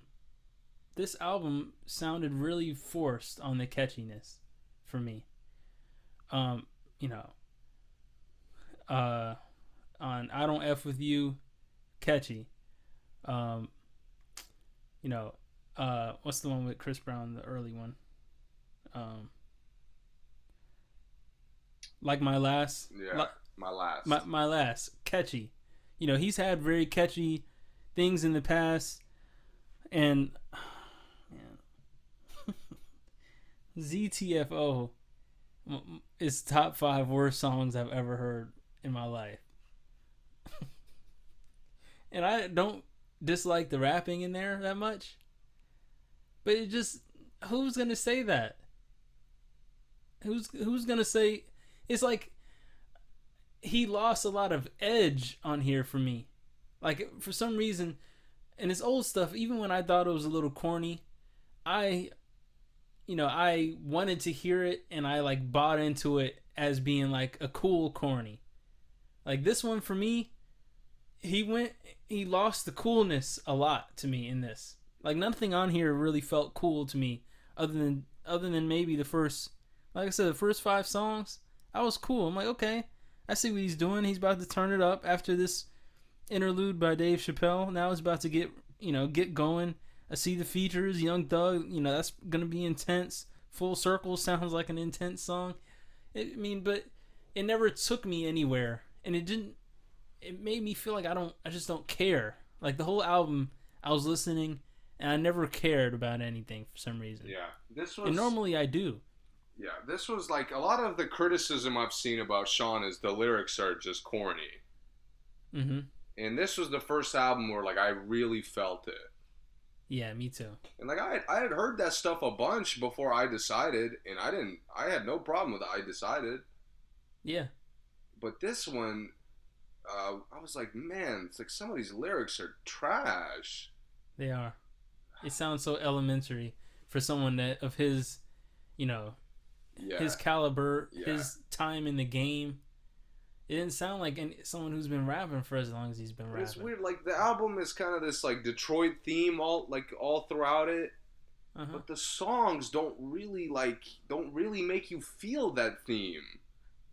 this album sounded really forced on the catchiness for me. Um, you know, uh, on I don't f with you, catchy. Um, you know, uh, what's the one with Chris Brown, the early one? Um, like my last, Yeah. My last. my my last catchy. You know, he's had very catchy things in the past, and man, ZTFO is top five worst songs I've ever heard in my life. and I don't dislike the rapping in there that much, but it just who's gonna say that? Who's who's gonna say? It's like he lost a lot of edge on here for me. Like for some reason, and his old stuff, even when I thought it was a little corny, I, you know, I wanted to hear it and I like bought into it as being like a cool corny. Like this one for me, he went, he lost the coolness a lot to me in this. Like nothing on here really felt cool to me, other than other than maybe the first, like I said, the first five songs. I was cool. I'm like, okay, I see what he's doing. He's about to turn it up after this interlude by Dave Chappelle. Now it's about to get you know get going. I see the features, Young Thug. You know that's gonna be intense. Full Circle sounds like an intense song. It, I mean, but it never took me anywhere, and it didn't. It made me feel like I don't. I just don't care. Like the whole album, I was listening, and I never cared about anything for some reason. yeah. This was And normally I do. Yeah, this was like a lot of the criticism I've seen about Sean is the lyrics are just corny. Mm-hmm. and this was the first album where like I really felt it. Yeah, me too. And like I had, I had heard that stuff a bunch before I decided, and I didn't. I had no problem with I decided. Yeah, But this one, uh, I was like, man, it's like some of these lyrics are trash. they are. It sounds so elementary for someone that of his, you know, Yeah, his caliber, Yeah. his time in the game. It didn't sound like any, someone who's been rapping for as long as he's been rapping. it's weird. Like the album is kind of this like Detroit theme all like all throughout it, Uh-huh. but the songs don't really like don't really make you feel that theme.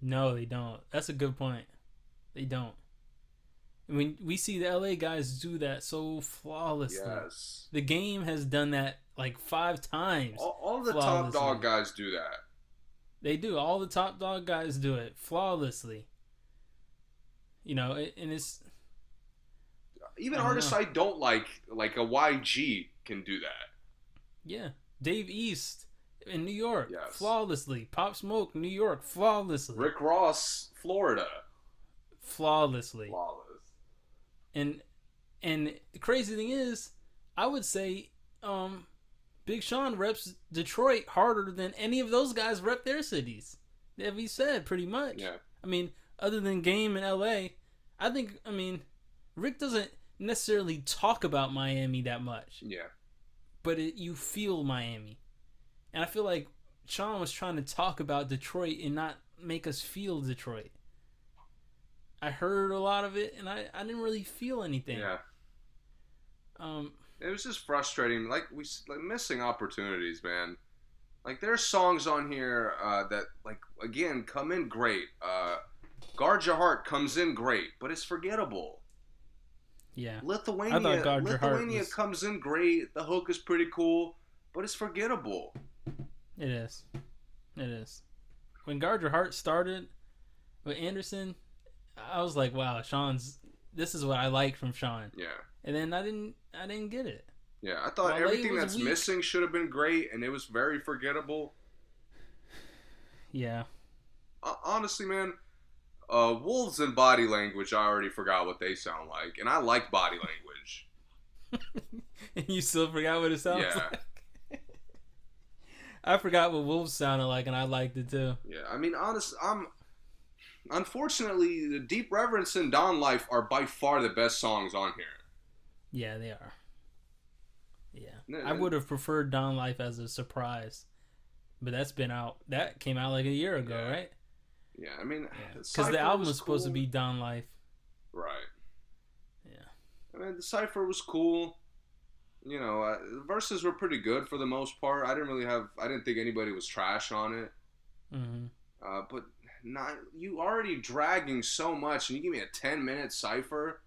No, they don't. That's a good point. They don't. I mean, we see the LA guys do that so flawlessly. Yes, The game has done that like five times. all, all the top dog guys do that. They do. All the top dog guys do it flawlessly. You know, and it's Even I artists know. I don't like, like a YG, can do that. yeah. Dave East in New York, Yes. flawlessly. Pop Smoke, New York, flawlessly. Rick Ross, Florida, flawlessly. flawless. And and the crazy thing is, I would say, um, Big Sean reps Detroit harder than any of those guys rep their cities. That you said pretty much? Yeah, I mean, other than Game in L.A., I think. I mean, Rick doesn't necessarily talk about Miami that much, yeah, but it, you feel Miami, and I feel like Sean was trying to talk about Detroit and not make us feel Detroit. I heard a lot of it, and I, I didn't really feel anything. yeah. Um, It was just frustrating. Like we like missing opportunities, man. Like there's songs on here uh, that like again come in great. Uh, Guard Your Heart comes in great, but it's forgettable. yeah, Lithuania, I thought Guard Your Heart Lithuania was- comes in great. The hook is pretty cool, but it's forgettable. it is. It is. When Guard Your Heart started with Anderson, I was like, wow, Sean's. This is what I like from Sean. Yeah, And then I didn't, I didn't get it. yeah. I thought Wale everything that's weak. missing should have been great, and it was very forgettable. Yeah, honestly, man. Uh, wolves and body language, I already forgot what they sound like, and I like body language. and you still forgot what it sounds Yeah. like. I forgot what Wolves sounded like, and I liked it too. Yeah, I mean, honest, I'm. Unfortunately, the Deep Reverence and Don Life are by far the best songs on here. Yeah, they are. Yeah, No, I would have preferred Don Life as a surprise, but that's been out. That came out like a year ago, Yeah. right? Yeah, I mean, Because Cypher the album was, supposed to be Don Life. right. Yeah. I mean, the cipher was cool. You know, uh, the verses were pretty good for the most part. I didn't really have. I didn't think anybody was trash on it. hmm Uh, but not you already dragging so much, and you give me a ten minute cipher.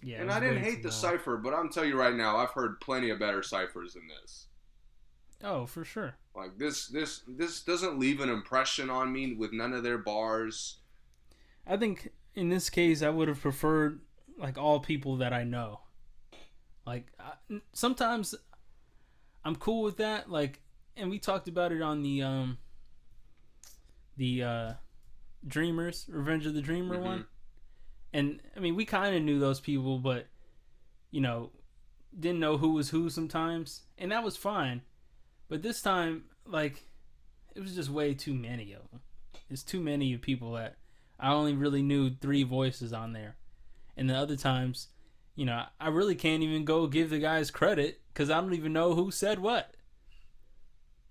Yeah, and I didn't hate the cipher, but I'm telling you right now, I've heard plenty of better ciphers than this. Oh, for sure. Like this, this, this doesn't leave an impression on me with none of their bars. I think in this case, I would have preferred like all people that I know. Like I, sometimes I'm cool with that. Like, and we talked about it on the um the uh Dreamers, Revenge of the Dreamer Mhm. one. And I mean, we kind of knew those people, but you know, didn't know who was who sometimes, and that was fine. But this time, like, it was just way too many of them. It's too many of people that I only really knew three voices on there, and the other times, you know, I really can't even go give the guys credit because I don't even know who said what.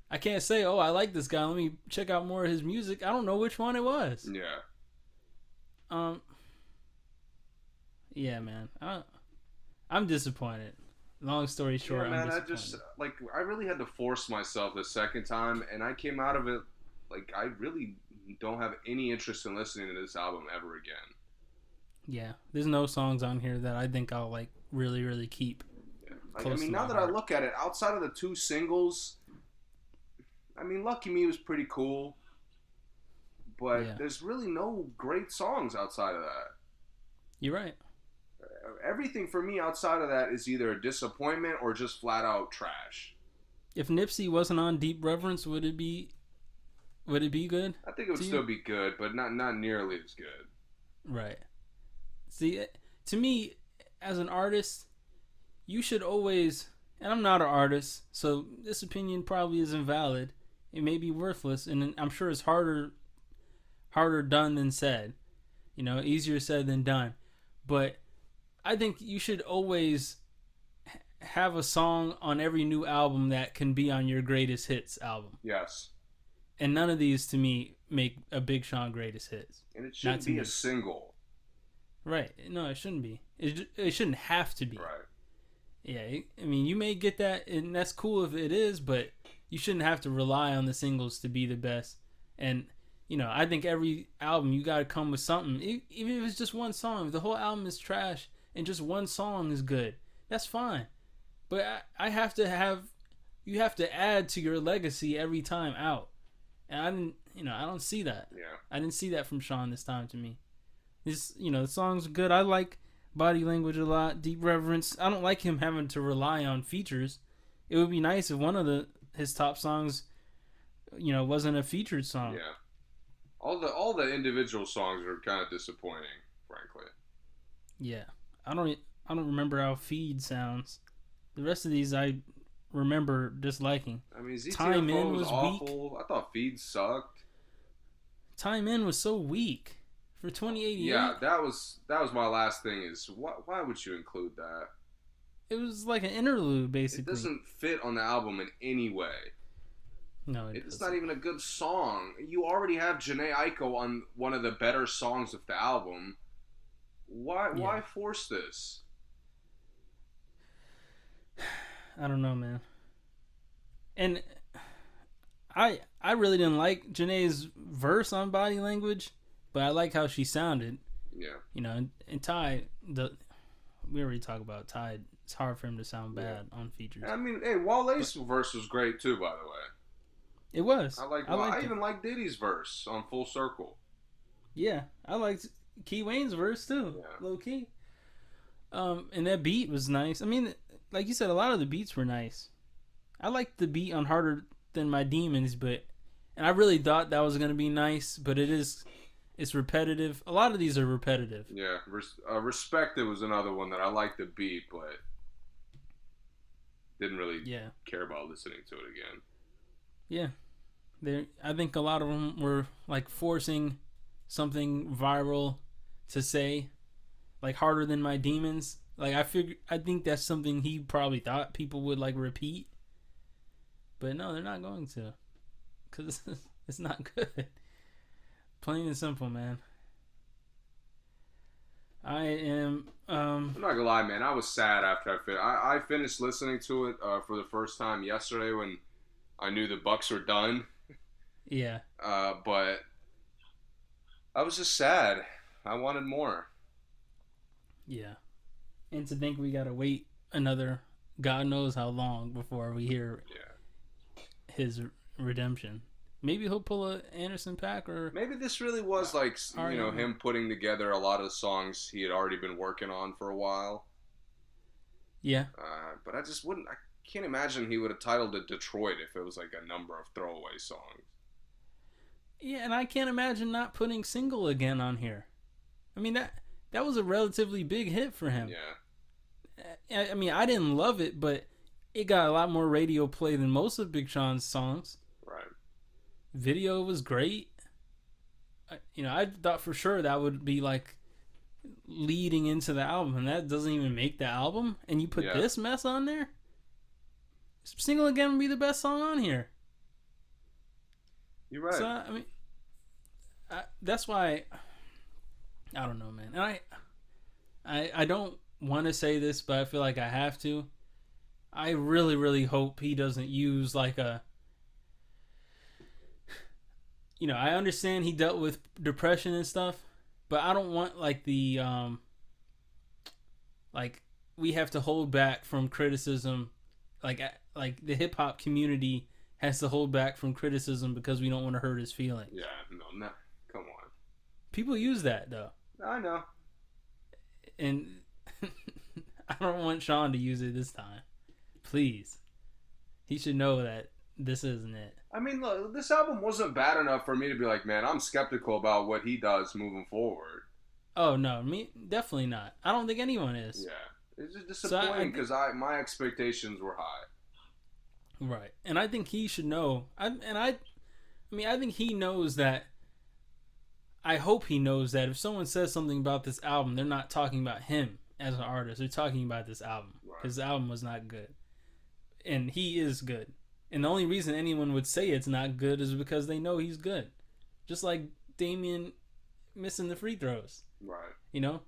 I can't say, "Oh, I like this guy. Let me check out more of his music." I don't know which one it was. Yeah, Um. Yeah, man. I, I'm disappointed. Long story short, yeah, man. I just like I really had to force myself the second time, and I came out of it like I really don't have any interest in listening to this album ever again. yeah. There's no songs on here that I think I'll like really, really keep. Yeah. Like, I mean, now that I look at it, outside of the two singles, I mean, "Lucky Me" was pretty cool, but Yeah. there's really no great songs outside of that. You're right. Everything for me outside of that is either a disappointment or just flat out trash. If Nipsey wasn't on Deep Reverence, would it be? Would it be good? I think it would Do you- still be good, but not not nearly as good. Right. See, eh, to me, as an artist, you should always. And I'm not an artist, so this opinion probably isn't valid. It may be worthless, and I'm sure it's harder, harder done than said. You know, easier said than done. But I think you should always have a song on every new album that can be on your greatest hits album. Yes. And none of these to me make a Big Sean greatest hits. And it shouldn't be me. a single. Right. No, it shouldn't be. It, it shouldn't have to be. Right. Yeah, I mean, you may get that, and that's cool if it is, but you shouldn't have to rely on the singles to be the best. And you know, I think every album you got to come with something, even if it's just one song. If the whole album is trash and just one song is good, that's fine. But I, I have to have, you have to add to your legacy every time out, and I didn't, you know, I don't see that. Yeah. I didn't see that from Sean this time to me. This, you know, the songs are good. I like body language a lot, deep reverence. I don't like him having to rely on features. It would be nice if one of the his top songs, you know, wasn't a featured song. Yeah. All the all the individual songs are kind of disappointing, frankly. Yeah. I don't I don't remember how Feed sounds. The rest of these I remember disliking. I mean, ZTFO Time In was, was awful. I thought Feed sucked. Time In was so weak for 2088. Yeah, that was that was my last thing. Is why, why would you include that? It was like an interlude basically. It doesn't fit on the album in any way. no, it It's doesn't. not even a good song. You already have Jhené Aiko on one of the better songs of the album. Why why force this? I don't know, man. And I I really didn't like Jhené's verse on body language, but I like how she sounded. Yeah. You know, and, and Ty, the we already talked about Ty. It's hard for him to sound Yeah. bad on features. I mean, hey, Wale's verse was great too, by the way. It was. I like. I I, I even like Diddy's verse on Full Circle. Yeah, I liked Key Wayne's verse too. Yeah. Low key. Um, and that beat was nice. I mean, like you said, a lot of the beats were nice. I liked the beat on Harder Than My Demons, but and I really thought that was gonna be nice, but it is, it's repetitive. A lot of these are repetitive. Yeah, res- uh, Respected was another one that I liked the beat, but didn't really Yeah, care about listening to it again. yeah. There, I think a lot of them were like forcing something viral to say, like Harder Than My Demons. Like I figure, I think that's something he probably thought people would like repeat, but no, they're not going to, cause it's not good. Plain and simple, man. I am. Um. I'm not gonna lie, man. I was sad after I fin- I, I finished listening to it uh, for the first time yesterday when I knew the Bucks were done. Yeah. Uh, but I was just sad. I wanted more. Yeah. And to think we gotta wait another God knows how long before we hear Yeah. his redemption. Maybe he'll pull a Anderson .Paak or Maybe this really was like you know him putting together a lot of songs he had already been working on for a while. yeah. Uh, but I just wouldn't. I can't imagine he would have titled it Detroit if it was like a number of throwaway songs. Yeah, and I can't imagine not putting single again on here. I mean that that was a relatively big hit for him. Yeah. I, I mean, I didn't love it, but it got a lot more radio play than most of Big Sean's songs. Right. Video was great. I, you know, I thought for sure that would be like leading into the album, and that doesn't even make the album. And you put Yeah. this mess on there. Single again would be the best song on here. You're right. So I mean, I, that's why I don't know, man. And I, I, I don't want to say this, but I feel like I have to. I really, really hope he doesn't use like a. You know, I understand he dealt with depression and stuff, but I don't want like the um. Like we have to hold back from criticism, like like the hip hop community has to hold back from criticism because we don't want to hurt his feelings. yeah. No. No. Come on. People use that though, I know. and I don't want Sean to use it this time. Please, he should know that this isn't it. I mean, look, this album wasn't bad enough for me to be like, man, I'm skeptical about what he does moving forward. Oh no, me definitely not. I don't think anyone is. Yeah, it's just So I- I disappointing because I my expectations were high. Right. And I think he should know. I and I I mean, I think he knows that I hope he knows that if someone says something about this album, they're not talking about him as an artist. They're talking about this album. Right. His album was not good. And he is good. And the only reason anyone would say it's not good is because they know he's good. Just like Damian missing the free throws. Right. You know,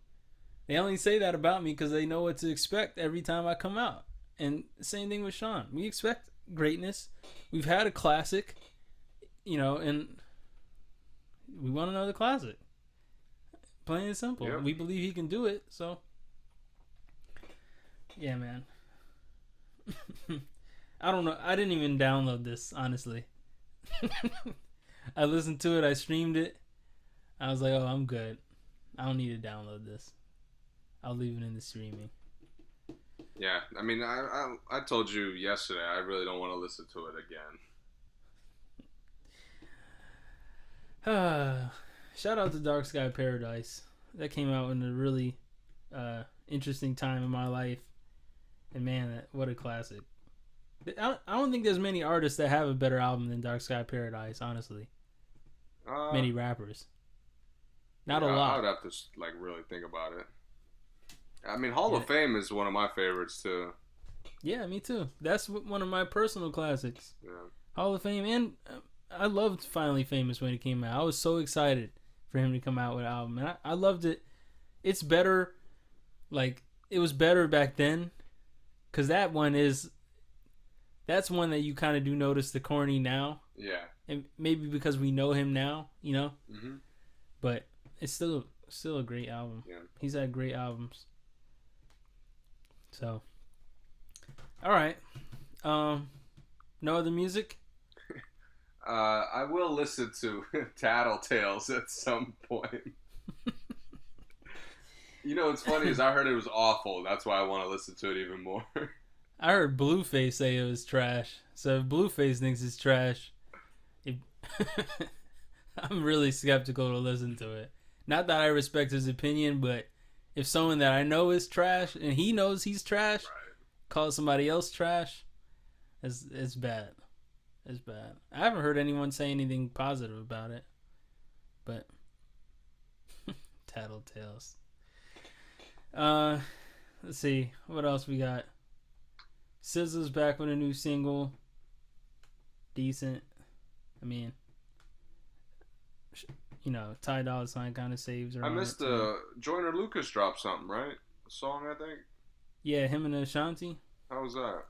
they only say that about me because they know what to expect every time I come out. And same thing with Sean. We expect greatness. We've had a classic, you know, and we want another classic. Plain and simple. Yep. We believe he can do it. So, yeah, man. I don't know. I didn't even download this, honestly. I listened to it. I streamed it. I was like, oh, I'm good. I don't need to download this. I'll leave it in the streaming. Yeah, I mean, I, I I told you yesterday. I really don't want to listen to it again. Shout out to Dark Sky Paradise. That came out in a really uh, interesting time in my life. And man, that, what a classic. I don't, I don't think there's many artists that have a better album than Dark Sky Paradise, honestly. Uh, Many rappers. Not yeah, a lot. I would have to like really think about it. I mean, Hall of Fame is one of my favorites too. Yeah, me too. That's one of my personal classics. Yeah. Hall of Fame, and uh, I loved Finally Famous when it came out. I was so excited for him to come out with an album, and I, I loved it. It's better, like it was better back then, because that one is, that's one that you kind of do notice the corny now, Yeah. and maybe because we know him now, you know. hmm But it's still still a great album. Yeah. He's had great albums. So, all right. Um, no other music. Uh, I will listen to Tattletales at some point. you know what's funny is I heard it was awful. That's why I want to listen to it even more. I heard Blueface say it was trash. So if Blueface thinks it's trash, it, I'm really skeptical to listen to it. Not that I respect his opinion, but if someone that I know is trash and he knows he's trash calls somebody else trash, it's it's bad. It's bad. I haven't heard anyone say anything positive about it, but tattletales. Uh, let's see what else we got. SZA's back with a new single. Decent. I mean, you know, Ty Dolla Sign kind of saves her. I missed too. uh, Joyner Lucas dropped something, right? A song, I think. Yeah, him and Ashanti. How was that?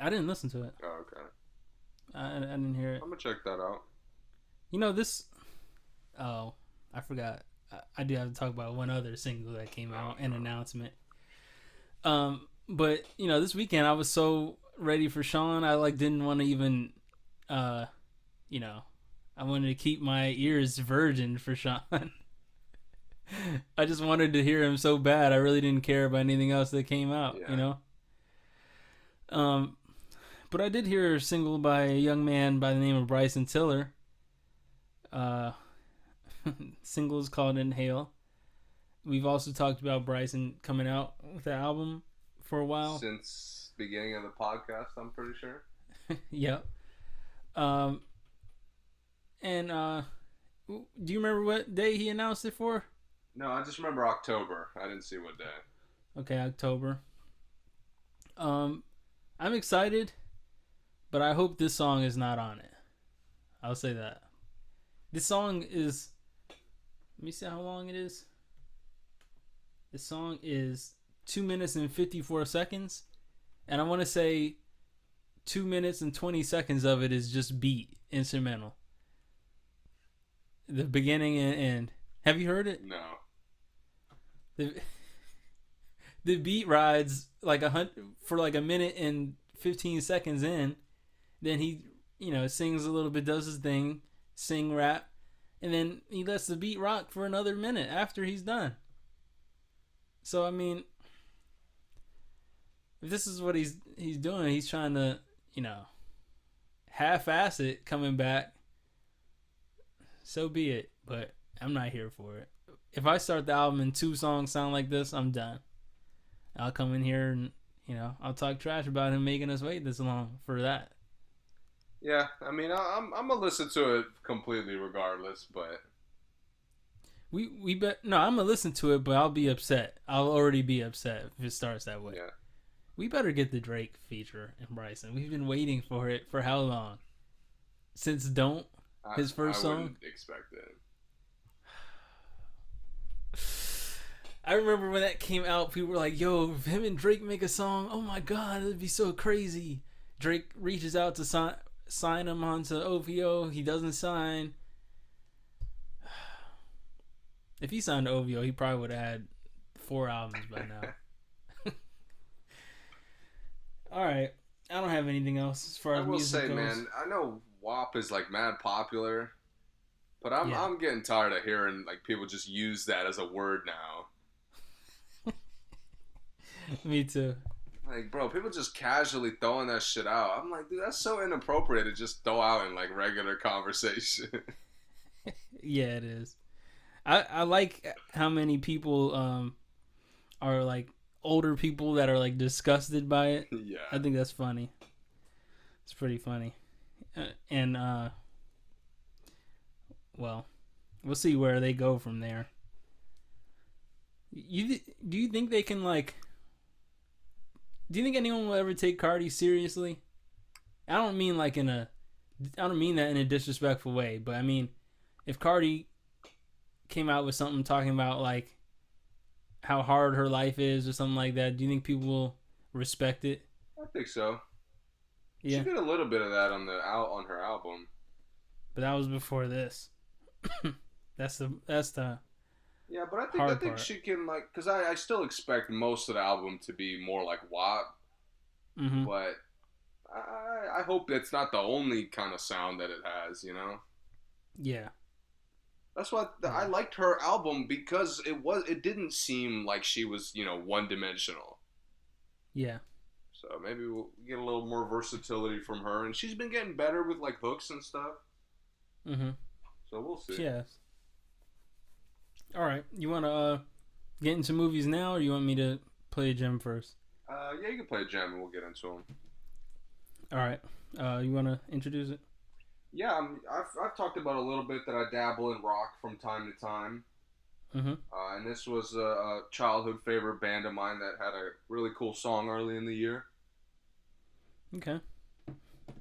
I didn't listen to it. Oh, okay. I, I didn't hear it. I'm gonna check that out. You know this. Oh, I forgot. I, I do have to talk about one other single that came out, an announcement. Um, but you know, this weekend I was so ready for Sean. I like didn't want to even, uh, you know, I wanted to keep my ears virgin for Sean. I just wanted to hear him so bad. I really didn't care about anything else that came out. Yeah. You know. Um, but I did hear a single by a young man by the name of Bryson Tiller. Uh, single is called Inhale. We've also talked about Bryson coming out with the album for a while. Since beginning of the podcast, I'm pretty sure. yep. Um, and uh, do you remember what day he announced it for? No, I just remember October. I didn't see what day. Okay, October. Um, I'm excited, but I hope this song is not on it. I'll say that. This song is. Let me see how long it is. This song is two minutes and 54 seconds, and I want to say two minutes and 20 seconds of it is just beat instrumental. The beginning and end. Have you heard it? No. the the beat rides like a hunt for like a minute and 15 seconds in then he you know sings a little bit does his thing sing rap and then he lets the beat rock for another minute after he's done so i mean if this is what he's he's doing he's trying to you know half-ass it coming back so be it but i'm not here for it if I start the album and two songs sound like this, I'm done. I'll come in here and you know I'll talk trash about him making us wait this long for that. Yeah, I mean, I, I'm I'm gonna listen to it completely regardless, but We we bet no, I'm gonna listen to it, but I'll be upset. I'll already be upset if it starts that way. yeah. We better get the Drake feature in Bryson. We've been waiting for it for how long? Since Don't. His first I song? wouldn't expect it. I remember when that came out, people were like, "Yo, if him and Drake make a song, oh my god, it'd be so crazy." Drake reaches out to sign sign him onto OVO. He doesn't sign. If he signed OVO, he probably would have had four albums by now. All right, I don't have anything else as far as I will music say, goes. man, I know WAP is like mad popular, but I'm Yeah. I'm getting tired of hearing like people just use that as a word now. Me too. Like, bro, people just casually throwing that shit out. I'm like, dude, that's so inappropriate to just throw out in like regular conversation. Yeah, it is. I I like how many people um are like older people that are like disgusted by it. Yeah. I think that's funny. It's pretty funny. Uh, and uh well, we'll see where they go from there. You th- do you think they can like Do you think anyone will ever take Cardi seriously? I don't mean like in a I don't mean that in a disrespectful way, but I mean if Cardi came out with something talking about like how hard her life is or something like that, do you think people will respect it? I think so. Yeah. She did a little bit of that on the out on her album. But that was before this. that's the that's the Yeah, but I think I think part. she can like because I, I still expect most of the album to be more like WAP, hmm but I I hope it's not the only kind of sound that it has. You know. yeah That's why th- I liked her album because it was it didn't seem like she was you know one dimensional. yeah So maybe we'll get a little more versatility from her, and she's been getting better with like hooks and stuff. Mm-hmm. So we'll see. yes. All right, you want to uh, get into movies now, or you want me to play a gem first? Uh, yeah, you can play a gem, and we'll get into them. All right, uh, you want to introduce it? Yeah, I'm, I've I've talked about a little bit that I dabble in rock from time to time. Mm-hmm. Uh, and this was a, a childhood favorite band of mine that had a really cool song early in the year. Okay.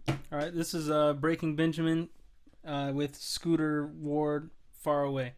All right, this is uh, Breaking Benjamin uh, with Scooter Ward, Far Away.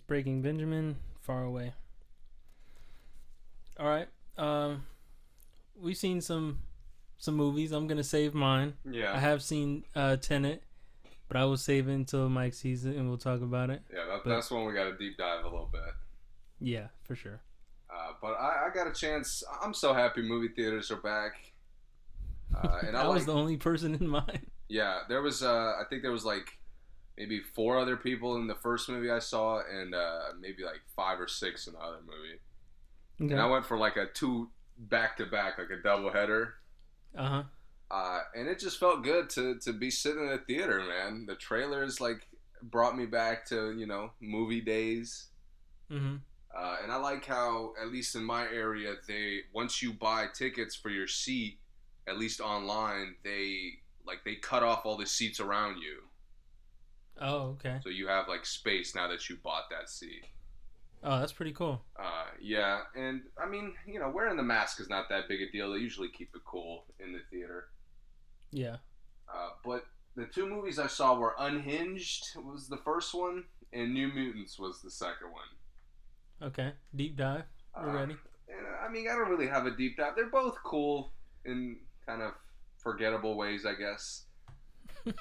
Was Breaking Benjamin, Far Away. All right. Um, we've seen some some movies. I'm gonna save mine. Yeah. I have seen uh, Tenet, but I will save it until Mike sees it and we'll talk about it. yeah, that, but- that's one we got to deep dive a little bit. Yeah, for sure. Uh, but I, I got a chance. I'm so happy movie theaters are back. Uh, and I I like, was the only person in mine. yeah, there was. Uh, I think there was like maybe four other people in the first movie I saw, and uh, maybe like five or six in the other movie. Okay. And I went for like a two back to back, like a double header. Uh huh. Uh, and it just felt good to, to be sitting in a theater, man. The trailers like brought me back to you know movie days. Mm-hmm. Uh, and I like how, at least in my area, they once you buy tickets for your seat, at least online, they like they cut off all the seats around you, Oh, okay. so you have like space now that you bought that seat. Oh, that's pretty cool. Uh, yeah, and I mean, you know, wearing the mask is not that big a deal. They usually keep it cool in the theater. Yeah. Uh, but the two movies I saw were Unhinged was the first one, and New Mutants was the second one. Okay. Deep dive. We're Uh, ready. And, I mean, I don't really have a deep dive. They're both cool in kind of forgettable ways, I guess.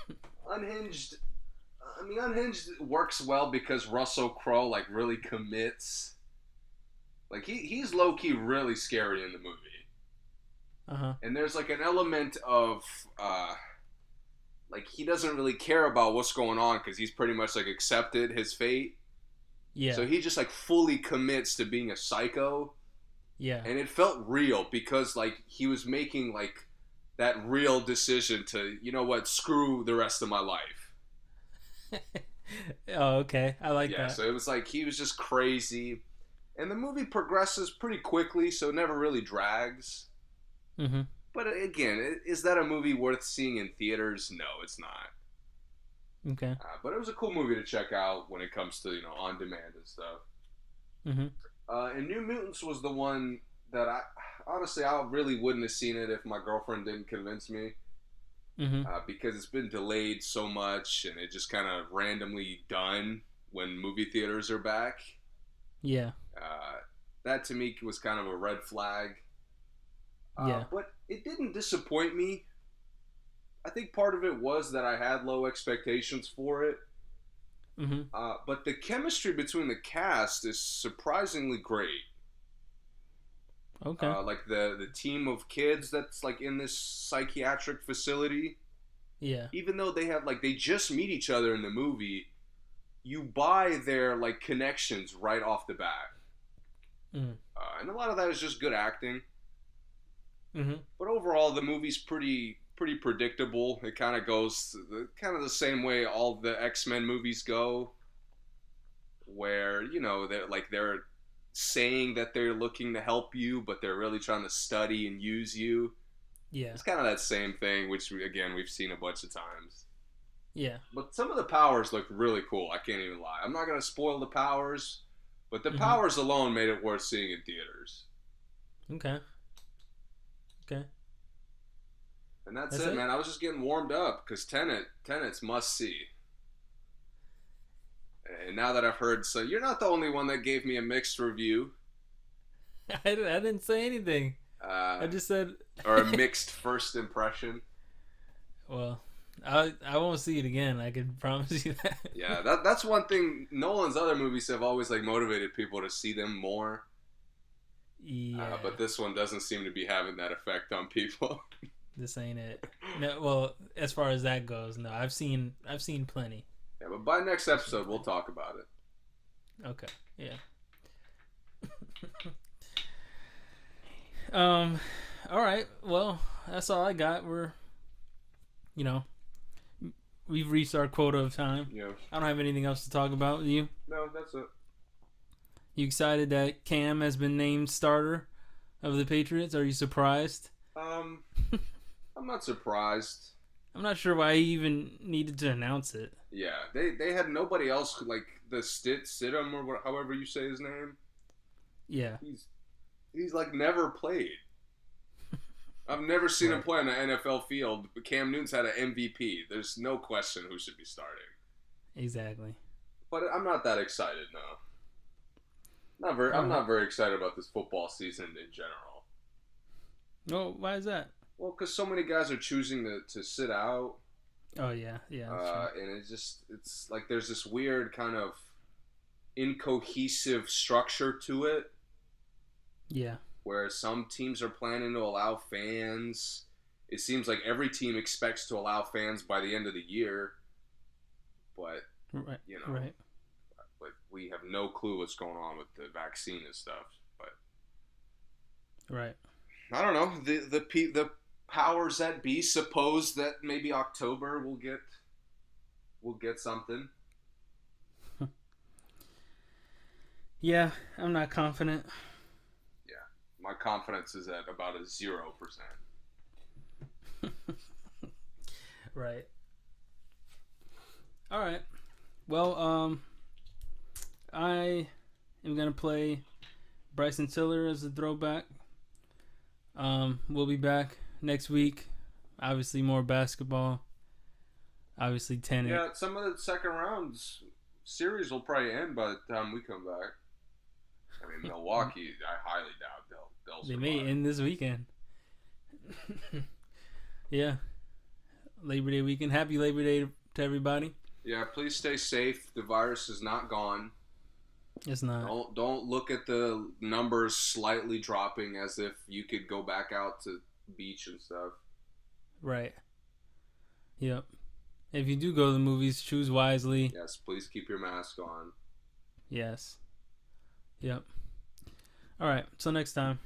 Unhinged. I mean, Unhinged works well because Russell Crowe like really commits. Like he he's low key really scary in the movie, Uh huh. and there's like an element of uh, like he doesn't really care about what's going on because he's pretty much like accepted his fate. Yeah. So he just like fully commits to being a psycho yeah. and it felt real because like he was making like that real decision to you know what screw the rest of my life oh, okay. I like yeah that. so it was like he was just crazy and the movie progresses pretty quickly so it never really drags mm-hmm. but again is that a movie worth seeing in theaters no it's not Okay. uh, but it was a cool movie to check out when it comes to you know on demand and stuff Mm-hmm. Uh, and New Mutants was the one that I honestly I really wouldn't have seen it if my girlfriend didn't convince me. Mm-hmm. uh, because it's been delayed so much and it just kind of randomly done when movie theaters are back. Yeah. Uh, that to me was kind of a red flag. Uh, Yeah. But it didn't disappoint me. I think part of it was that I had low expectations for it. Mm-hmm. Uh, but the chemistry between the cast is surprisingly great. Okay. Uh, like the the team of kids that's like in this psychiatric facility. yeah. even though they have like they just meet each other in the movie, you buy their like connections right off the bat, Mm. uh, and a lot of that is just good acting. Mm-hmm. But overall, the movie's pretty pretty predictable. It kind of goes the, kind of the same way all the X Men movies go, where you know they're like they're saying that they're looking to help you, but they're really trying to study and use you. Yeah. It's kind of that same thing, which we, again we've seen a bunch of times. Yeah. But some of the powers look really cool. I can't even lie. I'm not gonna spoil the powers, but the Mhm. powers alone made it worth seeing in theaters. Okay. Okay. And that's, That's it, it? man. I was just getting warmed up because Tenet, Tenet's must see. And now that I've heard, so you're not the only one that gave me a mixed review, I, di- I didn't say anything. uh, I just said. or a mixed first impression. Well, I I won't see it again. I can promise you that. Yeah, that that's one thing. Nolan's other movies have always like motivated people to see them more, yeah. uh, but this one doesn't seem to be having that effect on people. this ain't it. No. Well, as far as that goes, no. I've seen I've seen plenty. Yeah, but by next episode, we'll talk about it. Okay. Yeah. um. All right. Well, that's all I got. We're, you know, we've reached our quota of time. Yeah, I don't have anything else to talk about. With you? no, that's it. You excited that Cam has been named starter of the Patriots? Are you surprised? Um, I'm not surprised. I'm not sure why he even needed to announce it. Yeah, they they had nobody else like the Stit Sidham or what, however you say his name. Yeah. He's he's like never played. I've never seen him play on an NFL field. But Cam Newton's had an MVP. There's no question who should be starting. Exactly. but I'm not that excited. No, not very. I'm oh. not very excited about this football season in general. Oh, why is that? Well, because so many guys are choosing to, to sit out, Oh yeah, yeah. uh, and it's just it's like there's this weird kind of incohesive structure to it, Yeah. where some teams are planning to allow fans. It seems like every team expects to allow fans by the end of the year, but Right. you know, Right. like we have no clue what's going on with the vaccine and stuff. But Right. I don't know. The the pe- the powers that be suppose that maybe October will get will get something. Yeah, I'm not confident. Yeah, my confidence is at about a zero percent. Right. All right. Well, um, I am gonna play Bryson Tiller as a throwback. Um, we'll be back next week. Obviously, more basketball. Obviously, tennis. Yeah, some of the second rounds series will probably end by the time we come back. I mean, Milwaukee, I highly doubt they'll they'll They may end this weekend. yeah. Labor Day weekend. Happy Labor Day to everybody. Yeah, please stay safe. The virus is not gone. It's not. Don't don't look at the numbers slightly dropping as if you could go back out to beach and stuff. Right. Yep. If you do go to the movies, choose wisely. Yes, please keep your mask on. Yes. Yep. All right. Till next time.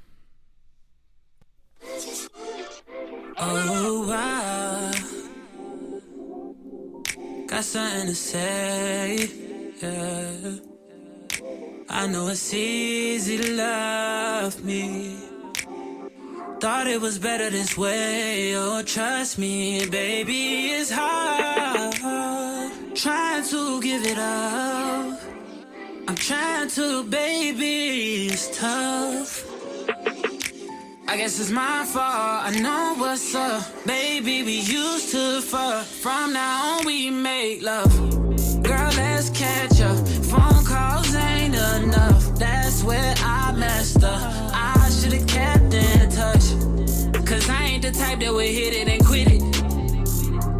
Oh, I got something to say. Yeah. I know it's easy to love me. Thought it was better this way. Oh, trust me, baby, it's hard. Trying to give it up. I'm trying to, baby, it's tough. I guess it's my fault. I know what's up. Baby, we used to fuck. From now on, we make love. Girl, let's catch up. Phone calls ain't enough. That's where I messed up. I should've kept type that would hit it and quit it.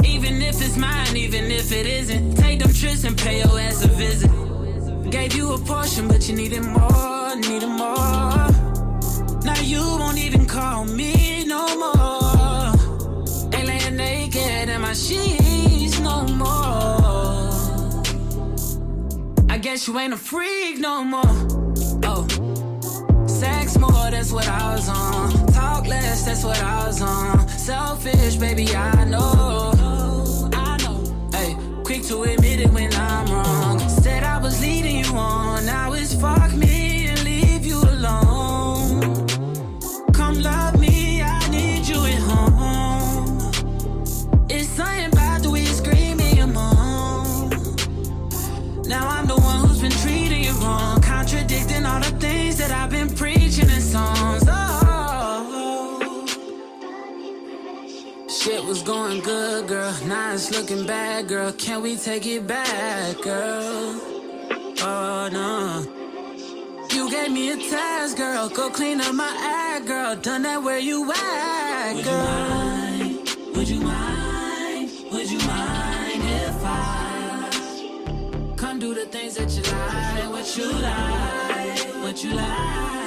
Even if it's mine, even if it isn't. Take them trips and pay your ass a visit. Gave you a portion, but you needed more, needed more. Now you won't even call me no more. Ain't laying naked in my sheets no more. I guess you ain't a freak no more. Oh, sex more, that's what I was on. Talk less, that's what I was on. Selfish, baby, I know. I know. Hey, quick to admit it when I'm wrong. Said I was leading you on. Now it's fuck me and leave you alone. Come love me, I need you at home. It's something about the way you scream in your mom. Now I'm the one who's been treating you wrong, contradicting all the things that I've been preaching in songs. Oh, shit was going good, girl. Now it's looking bad, girl. Can we take it back, girl? Oh no. You gave me a task, girl. Go clean up my act, girl. Done that where you at, girl. Would you mind? Would you mind Would you mind if I come do the things that you like? What you like? What you like?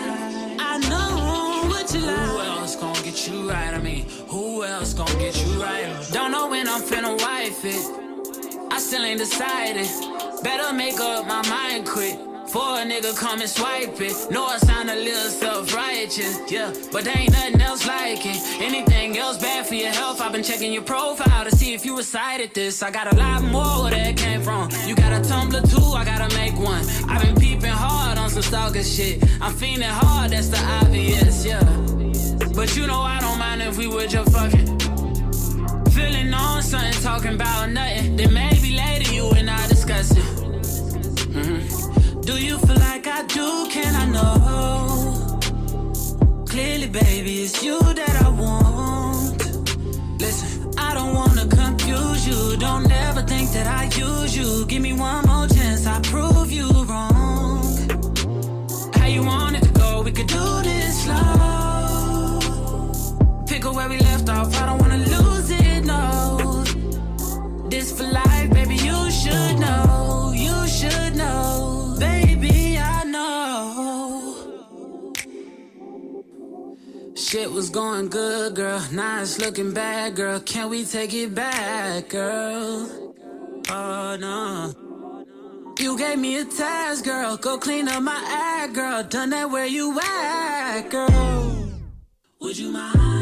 Who else gonna get you right? I mean, who else gonna get you right? Don't know when I'm finna wife it. I still ain't decided. Better make up my mind quick. For a nigga come and swipe it. Know I sound a little self-righteous, yeah, but there ain't nothing else like it. Anything else bad for your health? I've been checking your profile to see if you recited this. I got a lot more where that came from. You got a Tumblr too, I gotta make one. I've been peeping hard on some stalker shit. I'm feeling hard, that's the obvious, yeah. But you know I don't mind if we were just fucking. Feeling on something, talking about nothing. Then maybe later you and I discuss it. Mhm. Do you feel like I do? Can I know? Clearly, baby, it's you that I want. Listen, I don't wanna confuse you. Don't ever think that I use you. Give me one more chance, I prove you wrong. You wanna go? We could do this slow. Pick up where we left off. I don't wanna lose it, no. This for life, baby. You should know. You should know, baby. I know. Shit was going good, girl. Now it's looking bad, girl. Can we take it back, girl? Oh no. You gave me a task, girl. Go clean up my act, girl. Done that where you at, girl. Would you mind?